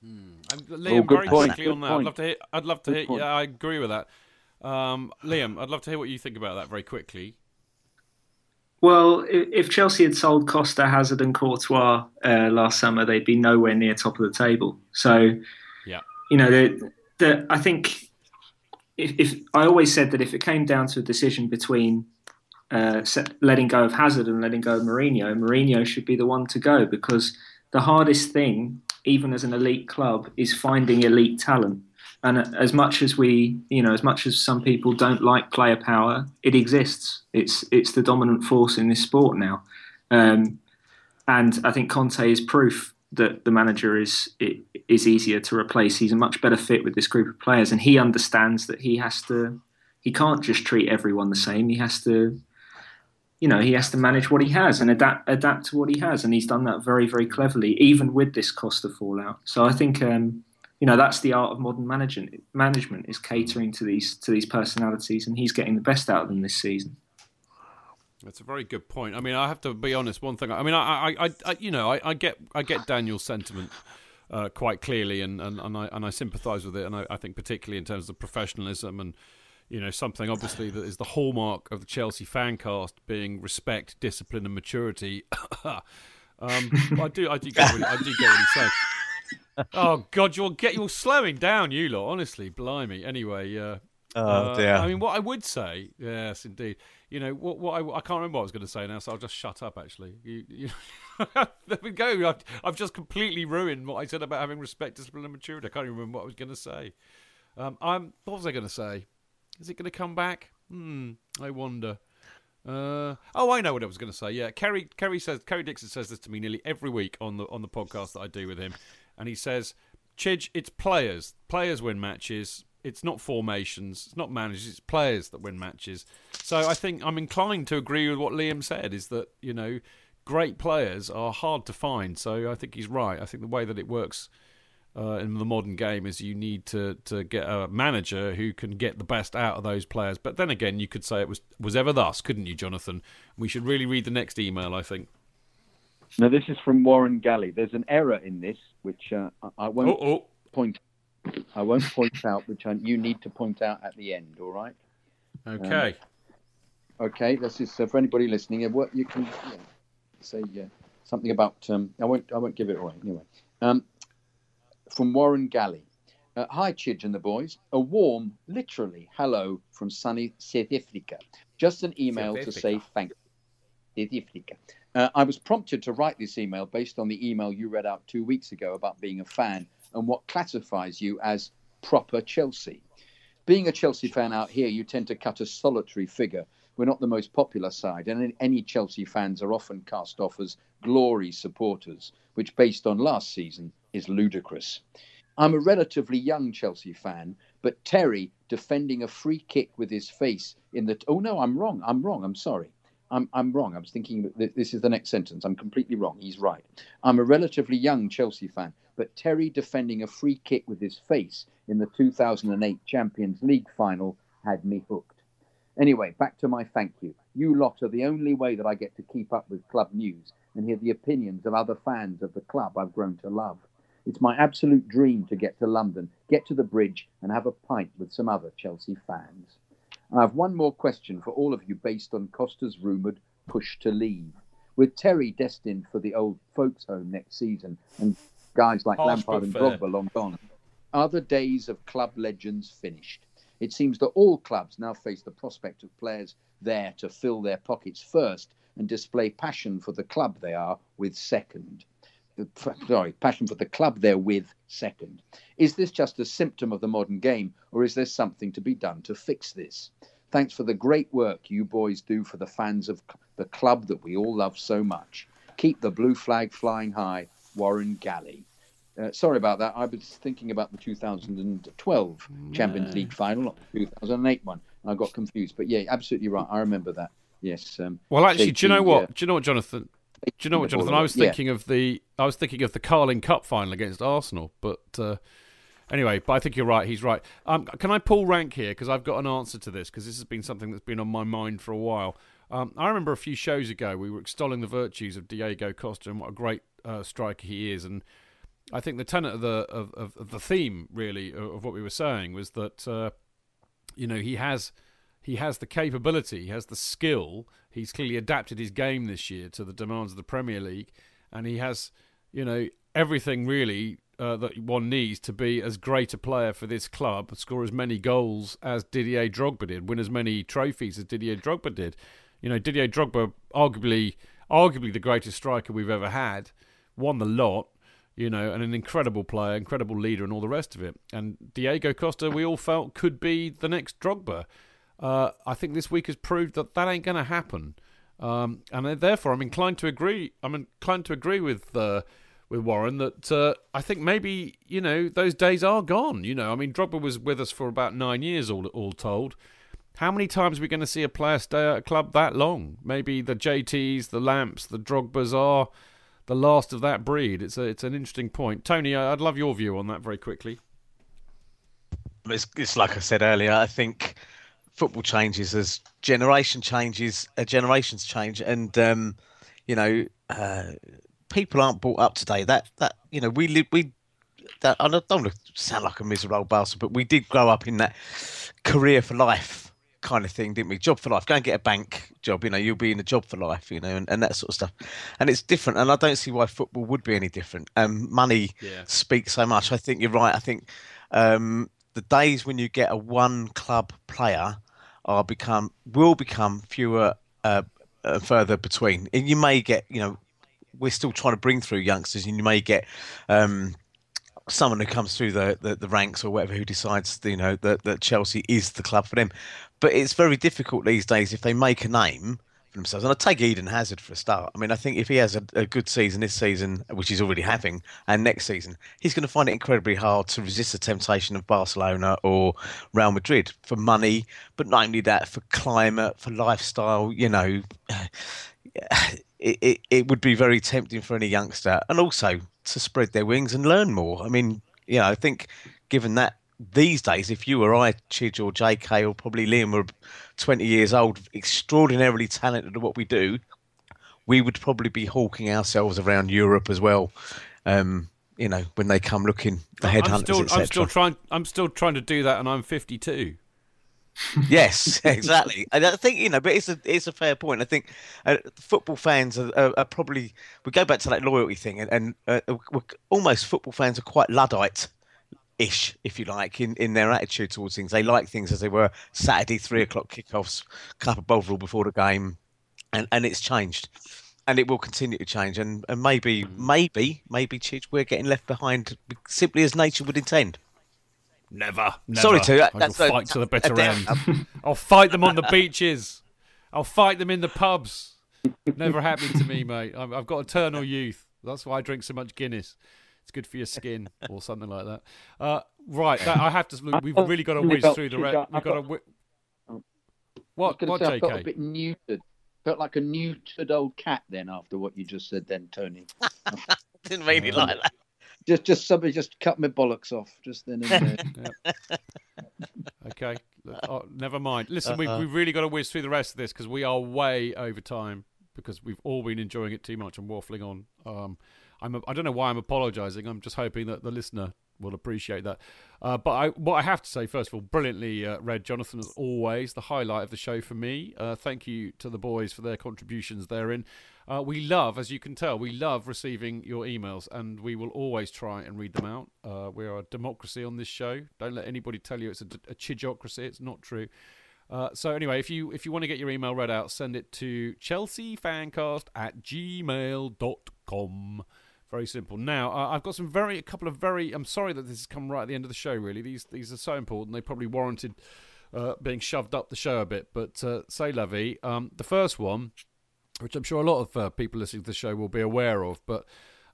Hmm. Liam, good very point, quickly good on that. I'd love to hear. I'd love to Good hear. point. Yeah, I agree with that. Um, Liam, I'd love to hear what you think about that very quickly. Well, if Chelsea had sold Costa, Hazard, and Courtois uh, last summer, they'd be nowhere near top of the table. So, Yeah. you know, the, the, I think if, if I always said that if it came down to a decision between uh, set, letting go of Hazard and letting go of Mourinho, Mourinho should be the one to go because the hardest thing, even as an elite club, is finding elite talent. And as much as we, you know, as much as some people don't like player power, it exists. It's it's the dominant force in this sport now, um, and I think Conte is proof that the manager is is easier to replace. He's a much better fit with this group of players, and he understands that he has to. He can't just treat everyone the same. He has to, you know, he has to manage what he has and adapt adapt to what he has, and he's done that very very cleverly, even with this Costa fallout. So I think. Um, you know that's the art of modern management. Management is catering to these to these personalities, and he's getting the best out of them this season. That's a very good point. I mean, I have to be honest. One thing. I mean, I, I, I, I you know, I, I get, I get Daniel's sentiment uh, quite clearly, and, and, and I and I sympathise with it. And I, I think particularly in terms of professionalism and you know something obviously that is the hallmark of the Chelsea fan cast being respect, discipline, and maturity. um, I do, I do get, what, I do get what he's saying. Oh God, you're get you're slowing down, you lot. Honestly, blimey. Anyway, uh, Oh, uh. I mean, what I would say, yes, indeed. You know, what, what I, I can't remember what I was going to say now, so I'll just shut up. Actually, you, you, there we go. I've, I've just completely ruined what I said about having respect, discipline, and maturity. I can't even remember what I was going to say. Um, I'm. What was I going to say? Is it going to come back? Hmm. I wonder. Uh, oh, I know what I was going to say. Yeah, Kerry. Kerry says. Kerry Dixon says this to me nearly every week on the on the podcast that I do with him, and he says, "Chidge, it's players. Players win matches. It's not formations. It's not managers. It's players that win matches." So I think I'm inclined to agree with what Liam said. Is that you know, great players are hard to find. So I think he's right. I think the way that it works uh, in the modern game is you need to, to get a manager who can get the best out of those players. But then again, you could say it was was ever thus, couldn't you, Jonathan? We should really read the next email. I think. Now, this is from Warren Galley. There's an error in this, which uh, I- won't Oh, oh. point. I won't point out, which I, you need to point out at the end. All right. Okay. Okay. This is uh, for anybody listening. uh, What you can yeah, say uh, something about. Um, I won't. I won't give it away anyway. Um, from Warren Galley. Uh, Hi, Chidge and the boys. A warm, literally, hello from sunny South Africa. Just an email South to Africa. say thank you. South Africa. Uh, I was prompted to write this email based on the email you read out two weeks ago about being a fan and what classifies you as proper Chelsea. Being a Chelsea fan out here, you tend to cut a solitary figure. We're not the most popular side, and any Chelsea fans are often cast off as glory supporters, which, based on last season, is ludicrous. I'm a relatively young Chelsea fan, but Terry defending a free kick with his face in the. Oh no, I'm wrong. I'm wrong. I'm sorry. I'm, I'm wrong. I was thinking that this is the next sentence. I'm completely wrong. He's right. I'm a relatively young Chelsea fan, but Terry defending a free kick with his face in the 2008 Champions League final had me hooked. Anyway, back to my thank you. You lot are the only way that I get to keep up with club news and hear the opinions of other fans of the club I've grown to love. It's my absolute dream to get to London, get to the bridge, and have a pint with some other Chelsea fans. I have one more question for all of you based on Costa's rumoured push to leave. With Terry destined for the old folks' home next season and guys like Harsh Lampard and. Drogba long gone, are the days of club legends finished? It seems that all clubs now face the prospect of players there to fill their pockets first and display passion for the club they are with second. Sorry, passion for the club they're with second. Is this just a symptom of the modern game, or is there something to be done to fix this? Thanks for the great work you boys do for the fans of the club that we all love so much. Keep the blue flag flying high, Warren Galley. Uh, sorry about that. I was thinking about the 2012 Champions League final, not the 2008 one. I got confused. But yeah, absolutely right. I remember that. Yes. Um, Well, actually, do you know what? uh, Do you know what, Jonathan? Do you know what, Jonathan? I was away. Yeah. thinking of the I was thinking of the Carling Cup final against Arsenal, but uh, anyway, but I think you're right. He's right. Um, can I pull rank here because I've got an answer to this because this has been something that's been on my mind for a while. Um, I remember a few shows ago we were extolling the virtues of Diego Costa and what a great uh, striker he is, and I think the tenet of the of, of, of the theme really of, of what we were saying was that uh, you know he has he has the capability, he has the skill. He's clearly adapted his game this year to the demands of the Premier League, and he has you know everything really uh, that one needs to be as great a player for this club, score as many goals as Didier Drogba did, win as many trophies as Didier Drogba did. You know, Didier Drogba, arguably, arguably the greatest striker we've ever had, won the lot. You know, and an incredible player, incredible leader, and all the rest of it. And Diego Costa, we all felt could be the next Drogba. Uh, I think this week has proved that that ain't going to happen. Um, and therefore, I'm inclined to agree. I'm inclined to agree with uh, with Warren that uh, I think maybe you know those days are gone. You know, I mean, Drogba was with us for about nine years, all all told. How many times are we going to see a player stay at a club that long? Maybe the JTs, the Lamps, the Drogbas are the last of that breed. It's a, it's an interesting point. Tony, I'd love your view on that very quickly. It's, it's like I said earlier. I think football changes as generation changes, uh, generations change, and um, you know, uh, people aren't brought up today. That that you know, we live we. That, I don't want to sound like a miserable bastard, but we did grow up in that career for life kind of thing, didn't we? Job for life. Go and get a bank job. You know, you'll be in a job for life. You know, and, and that sort of stuff. And it's different. And I don't see why football would be any different. Um, money Yeah. speaks so much. I think you're right. I think um, the days when you get a one club player are become will become fewer uh, uh, further between. And you may get, you know, we're still trying to bring through youngsters, and you may get. Um, someone who comes through the, the, the ranks or whatever who decides you know that, that Chelsea is the club for them. But it's very difficult these days if they make a name themselves. And I take Eden Hazard for a start. I mean, I think if he has a, a good season this season, which he's already having, and next season, he's going to find it incredibly hard to resist the temptation of Barcelona or Real Madrid for money, but not only that, for climate, for lifestyle. You know, it, it, it would be very tempting for any youngster and also to spread their wings and learn more. I mean, you know, I think given that these days, if you or I, Chidge or JK or probably Liam were 20 years old, extraordinarily talented at what we do, we would probably be hawking ourselves around Europe as well. Um, you know, when they come looking, the headhunters, etc. I'm still trying. I'm still trying to do that, and I'm 52. yes, exactly. And I think you know, but it's a it's a fair point. I think uh, football fans are, are, are probably we go back to that loyalty thing, and, and uh, we're, almost football fans are quite luddite. Ish, if you like, in, in their attitude towards things. They like things as they were Saturday, three o'clock kickoffs, cup of bovril before the game, and, and it's changed. And it will continue to change. And, and maybe, mm. maybe, maybe, Chidge, we're getting left behind simply as nature would intend. Never. never. Sorry to that. I That's shall a- fight to the bitter end. I'll fight them on the beaches. I'll fight them in the pubs. Never happened to me, mate. I've got eternal youth. That's why I drink so much Guinness. It's good for your skin, or something like that. Uh, right, that, I have to. Look, we've really got to whiz through the. I've got- we've got to. I've Whi- I what? gonna What, say, I felt a bit neutered. Felt like a neutered old cat then after what you just said then, Tony. Didn't mean it like that. Just, just somebody just cut my bollocks off just then and there. Okay. Oh, never mind. Listen, we've, Uh-uh. we've really got to whiz through the rest of this because we are way over time because we've all been enjoying it too much and waffling on. Um, I'm I don't know why I'm apologising. I'm just hoping that the listener will appreciate that. Uh, but I, what I have to say, first of all, brilliantly uh, read, Jonathan, as always, the highlight of the show for me. Uh, thank you to the boys for their contributions therein. Uh, we love, as you can tell, we love receiving your emails, and we will always try and read them out. Uh, we are a democracy on this show. Don't let anybody tell you it's a, a chidocracy. It's not true. Uh, so anyway, if you if you want to get your email read out, send it to chelseafancast at gmail.com. Very simple. Now, uh, I've got some very a couple of very. I'm sorry that this has come right at the end of the show. Really, these these are so important. They probably warranted uh, being shoved up the show a bit. But uh, say Levy. Um, the first one, which I'm sure a lot of uh, people listening to the show will be aware of, but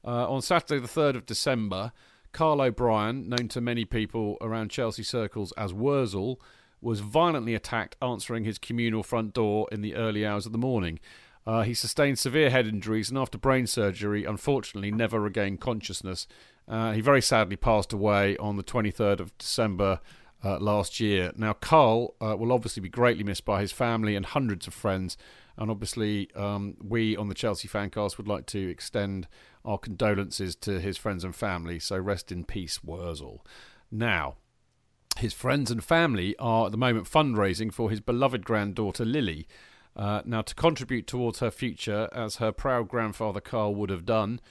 uh, on Saturday the third of December, Carl O'Brien, known to many people around Chelsea circles as Wurzel, was violently attacked answering his communal front door in the early hours of the morning. Uh, he sustained severe head injuries and, after brain surgery, unfortunately never regained consciousness. Uh, he very sadly passed away on the 23rd of December uh, last year. Now, Carl uh, will obviously be greatly missed by his family and hundreds of friends. And obviously, um, we on the Chelsea Fancast would like to extend our condolences to his friends and family. So rest in peace, Wurzel. Now, his friends and family are at the moment fundraising for his beloved granddaughter Lily. Uh, now, to contribute towards her future, as her proud grandfather Carl would have done,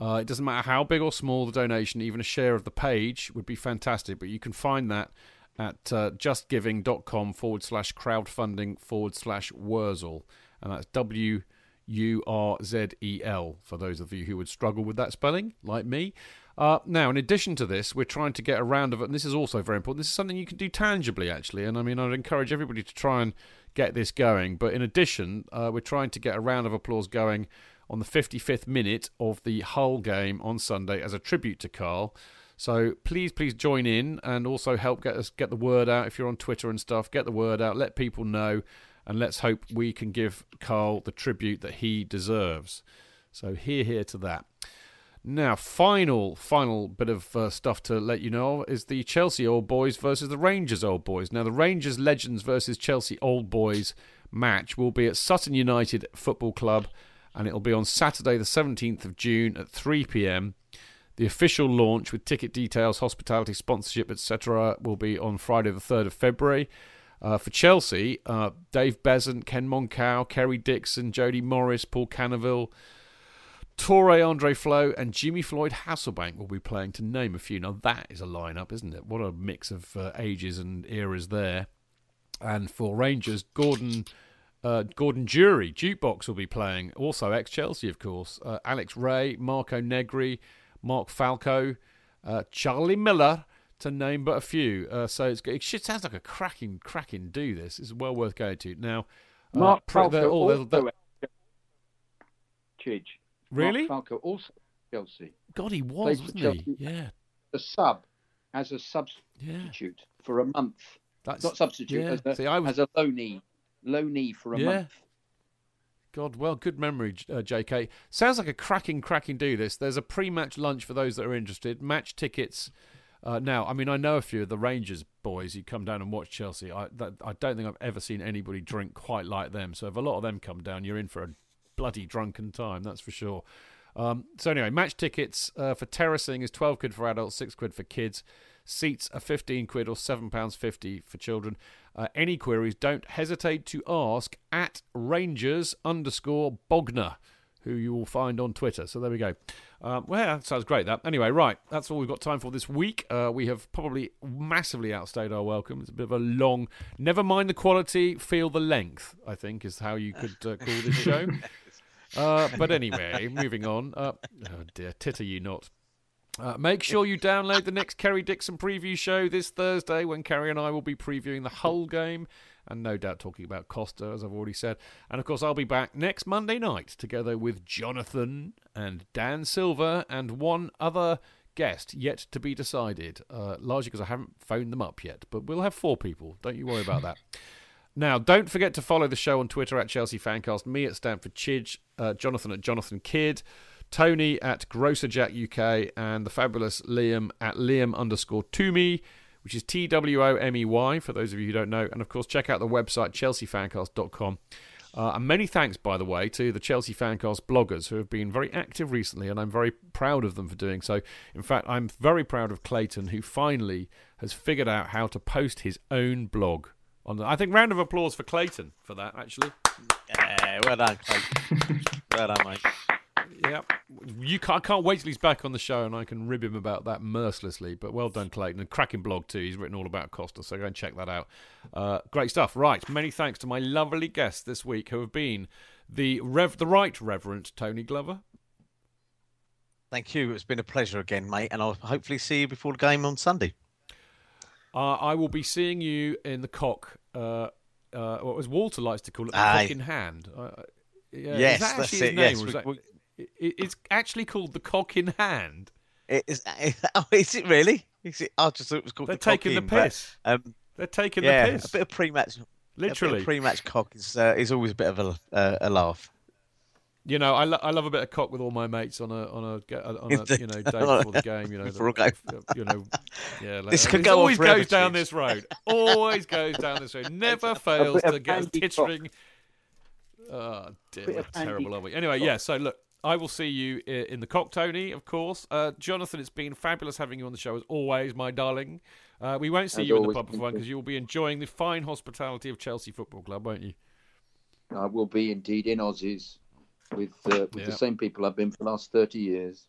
uh, it doesn't matter how big or small the donation, even a share of the page would be fantastic. But you can find that at uh, justgiving.com forward slash crowdfunding forward slash Wurzel. And that's W U R Z E L for those of you who would struggle with that spelling, like me. Uh, now, in addition to this, we're trying to get a round of it, and this is also very important. This is something you can do tangibly, actually, and I mean, I'd encourage everybody to try and get this going. But in addition, uh, we're trying to get a round of applause going on the 55th minute of the Hull game on Sunday as a tribute to Carl. So please, please join in and also help get us get the word out. If you're on Twitter and stuff, get the word out, let people know, and let's hope we can give Carl the tribute that he deserves. So here, here to that. Now, final, final bit of uh, stuff to let you know is the Chelsea Old Boys versus the Rangers Old Boys. Now, the Rangers Legends versus Chelsea Old Boys match will be at Sutton United Football Club, and it'll be on Saturday, the 17th of June at 3 pm. The official launch with ticket details, hospitality, sponsorship, etc., will be on Friday, the 3rd of February. Uh, for Chelsea, uh, Dave Beasant, Ken Monkou, Kerry Dixon, Jody Morris, Paul Canoville. Tore Andre Flo and Jimmy Floyd Hasselbaink will be playing, to name a few. Now, that is a lineup, isn't it? What a mix of uh, ages and eras there. And for Rangers, Gordon uh, Gordon Durie, Jukebox, will be playing. Also, ex Chelsea, of course. Uh, Alex Rae, Marco Negri, Mark Falco, uh, Charlie Miller, to name but a few. Uh, so it's, it sounds like a cracking, cracking do this. It's well worth going to. Now, uh, Mark Falco. All, Chidge. Really? Mark Falco also Chelsea. God, he was, wasn't Chelsea. he? Yeah. The sub as a substitute yeah. for a month. That's not substitute. Yeah. As, a, See, I was... as a loanee, loanee for a yeah. month. God, well, good memory, uh, JK. Sounds like a cracking, cracking do this. There's a pre-match lunch for those that are interested. Match tickets. Uh, now, I mean, I know a few of the Rangers boys who come down and watch Chelsea. I, that, I don't think I've ever seen anybody drink quite like them. So if a lot of them come down, you're in for a bloody drunken time, that's for sure. Um, so anyway, match tickets uh, for terracing is 12 quid for adults, 6 quid for kids. Seats are 15 quid or £7.50 for children. Uh, any queries, don't hesitate to ask at Rangers underscore Bogner, who you will find on Twitter. So there we go. Um, well, sounds great, that. Anyway, right, that's all we've got time for this week. Uh, we have probably massively outstayed our welcome. It's a bit of a long, never mind the quality, feel the length, I think, is how you could uh, call this show. Uh, but anyway, moving on. Uh, oh dear, titter you not. Uh, make sure you download the next Kerry Dixon preview show this Thursday when Kerry and I will be previewing the whole game and no doubt talking about Costa, as I've already said. And of course, I'll be back next Monday night together with Jonathan and Dan Silver and one other guest yet to be decided, uh, largely because I haven't phoned them up yet. But we'll have four people. Don't you worry about that. Now, don't forget to follow the show on Twitter at Chelsea Fancast, me at Stamford Chidge, uh, Jonathan at Jonathan Kydd, Tony at Grocerjack UK, and the fabulous Liam at Liam underscore Twomey, which is T W O M E Y, for those of you who don't know. And of course, check out the website, chelseafancast.com. Uh, and many thanks, by the way, to the Chelsea Fancast bloggers who have been very active recently, and I'm very proud of them for doing so. In fact, I'm very proud of Clayton, who finally has figured out how to post his own blog on the, I think round of applause for Clayton for that actually. Yeah, well done, Clayton. well done, mate. Yeah, you can't, I can't wait till he's back on the show and I can rib him about that mercilessly. But well done, Clayton, and cracking blog too. He's written all about Costa, so go and check that out. Uh, great stuff. Right, many thanks to my lovely guests this week who have been the Rev, the Right Reverend Tony Glover. Thank you. It's been a pleasure again, mate, and I'll hopefully see you before the game on Sunday. Uh, I will be seeing you in the cock. Uh, uh, what was Walter likes to call it, the Aye. cock in hand. Uh, yeah, Yes, is that that's actually it, name? yes, or is we- that- it- it's actually called the cock in hand. It is, oh, is it really? Is it? I just thought it was called They're the cock taking the but, piss. um, They're taking yeah, the piss. a bit of pre-match. Literally. a pre-match cock is uh, is always a bit of a uh, a laugh. You know, I, lo- I love a bit of cock with all my mates on a on a on a you know day before the game. You know, the- game. You know, yeah. like- This could go always forever, goes down this road. Always goes down this road. Never fails to get us handy cock. tittering. Oh dear, we're of terrible, are we? Anyway, yeah. So look, I will see you in the cock, Tony. Of course, uh, Jonathan. It's been fabulous having you on the show as always, my darling. Uh, we won't see As you in the always, pub for one because you will be enjoying the fine hospitality of Chelsea Football Club, won't you? I will be indeed in Aussies with uh, with Yeah. the same people I've been for the last thirty years.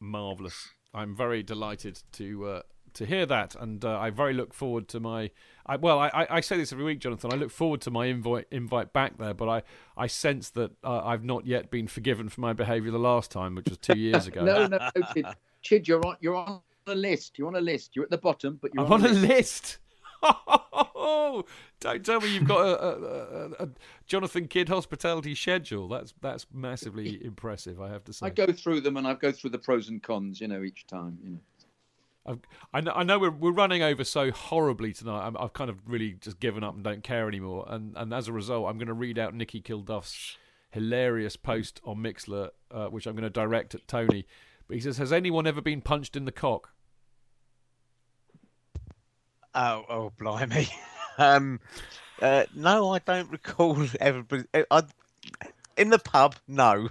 marvelous. I'm very delighted to uh, to hear that, and uh, I very look forward to my. I, well, I, I- I say this every week, Jonathan. I look forward to my invite invite back there, but I, I sense that uh, I've not yet been forgiven for my behaviour the last time, which was two years ago. no, no, no, Chid. Chid, you're on you're on a list. You're on a list. You're at the bottom, but you're I'm on a list. list. Don't tell me you've got a, a, a, a Jonathan Kydd hospitality schedule. That's that's massively impressive. I have to say. I go through them and I go through the pros and cons, you know, each time. You know. I've, I know, I know we're, we're running over so horribly tonight. I'm, I've kind of really just given up and don't care anymore. And, and as a result, I'm going to read out Nikki Kilduff's hilarious post on Mixlr, uh, which I'm going to direct at Tony. But he says, "Has anyone ever been punched in the cock?" Oh, oh, blimey. Um, uh, no, I don't recall everybody. I, in the pub, no.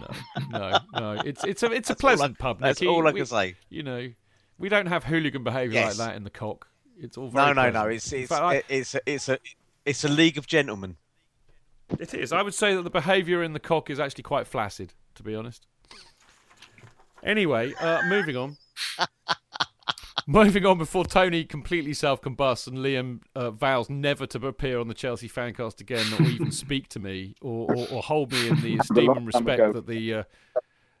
No, no, no. It's it's a it's a That's all I- pleasant pub. that's Nicky. all I We- can say. You know, we don't have hooligan behaviour Yes. like that in the cock. It's all very no, no, no. pleasant. It's In it's fact, I- it's a, it's a it's a league of gentlemen. It is. I would say that the behaviour in the cock is actually quite flaccid, to be honest. Anyway, uh, moving on. moving on before Tony completely self-combusts and Liam uh, vows never to appear on the Chelsea fancast again, or even speak to me, or, or, or hold me in the esteem and respect that the uh,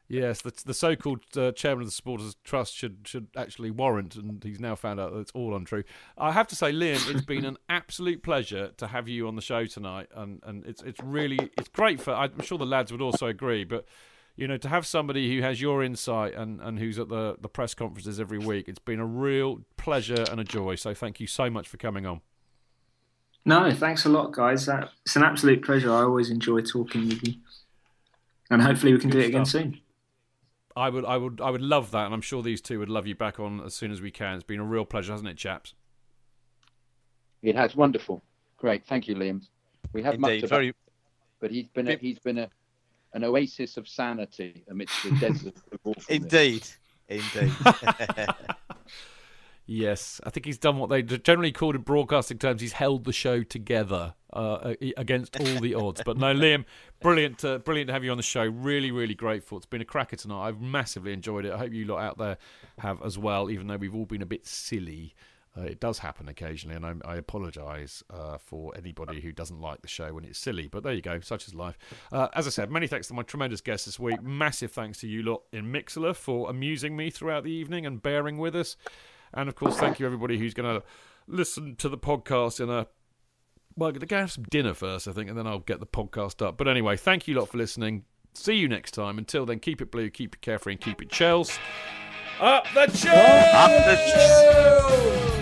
yes, the, the so-called uh, chairman of the supporters trust should should actually warrant, and he's now found out that it's all untrue. I have to say, Liam, it's been an absolute pleasure to have you on the show tonight, and, and it's it's really it's great for. I'm sure the lads would also agree, but you know, to have somebody who has your insight and, and who's at the, the press conferences every week, it's been a real pleasure and a joy. So thank you so much for coming on. No, thanks a lot, guys. That, it's an absolute pleasure. I always enjoy talking with you, and hopefully we can do Good it again soon. I would I would I would love that, and I'm sure these two would love you back on as soon as we can. It's been a real pleasure, hasn't it, chaps? It has wonderful, great. Thank you, Liam. We have much Indeed, about, very. but he's been a, he's been a an oasis of sanity amidst the desert of awfulness. Indeed, indeed. Yes, I think he's done what they generally called in broadcasting terms. He's held the show together uh, against all the odds. But no, Liam, brilliant, to, brilliant to have you on the show. Really, really grateful. It's been a cracker tonight. I've massively enjoyed it. I hope you lot out there have as well. Even though we've all been a bit silly, uh, it does happen occasionally, and I, I apologise uh, for anybody who doesn't like the show when it's silly. But there you go, such is life. Uh, as I said, many thanks to my tremendous guests this week. Massive thanks to you lot in Mixlr for amusing me throughout the evening and bearing with us. And of course, thank you everybody who's going to listen to the podcast in a. Well, I'm going to have some dinner first, I think, and then I'll get the podcast up. But anyway, thank you lot for listening. See you next time. Until then, keep it blue, keep it carefree, and keep it Chels. Up the Chels! Up the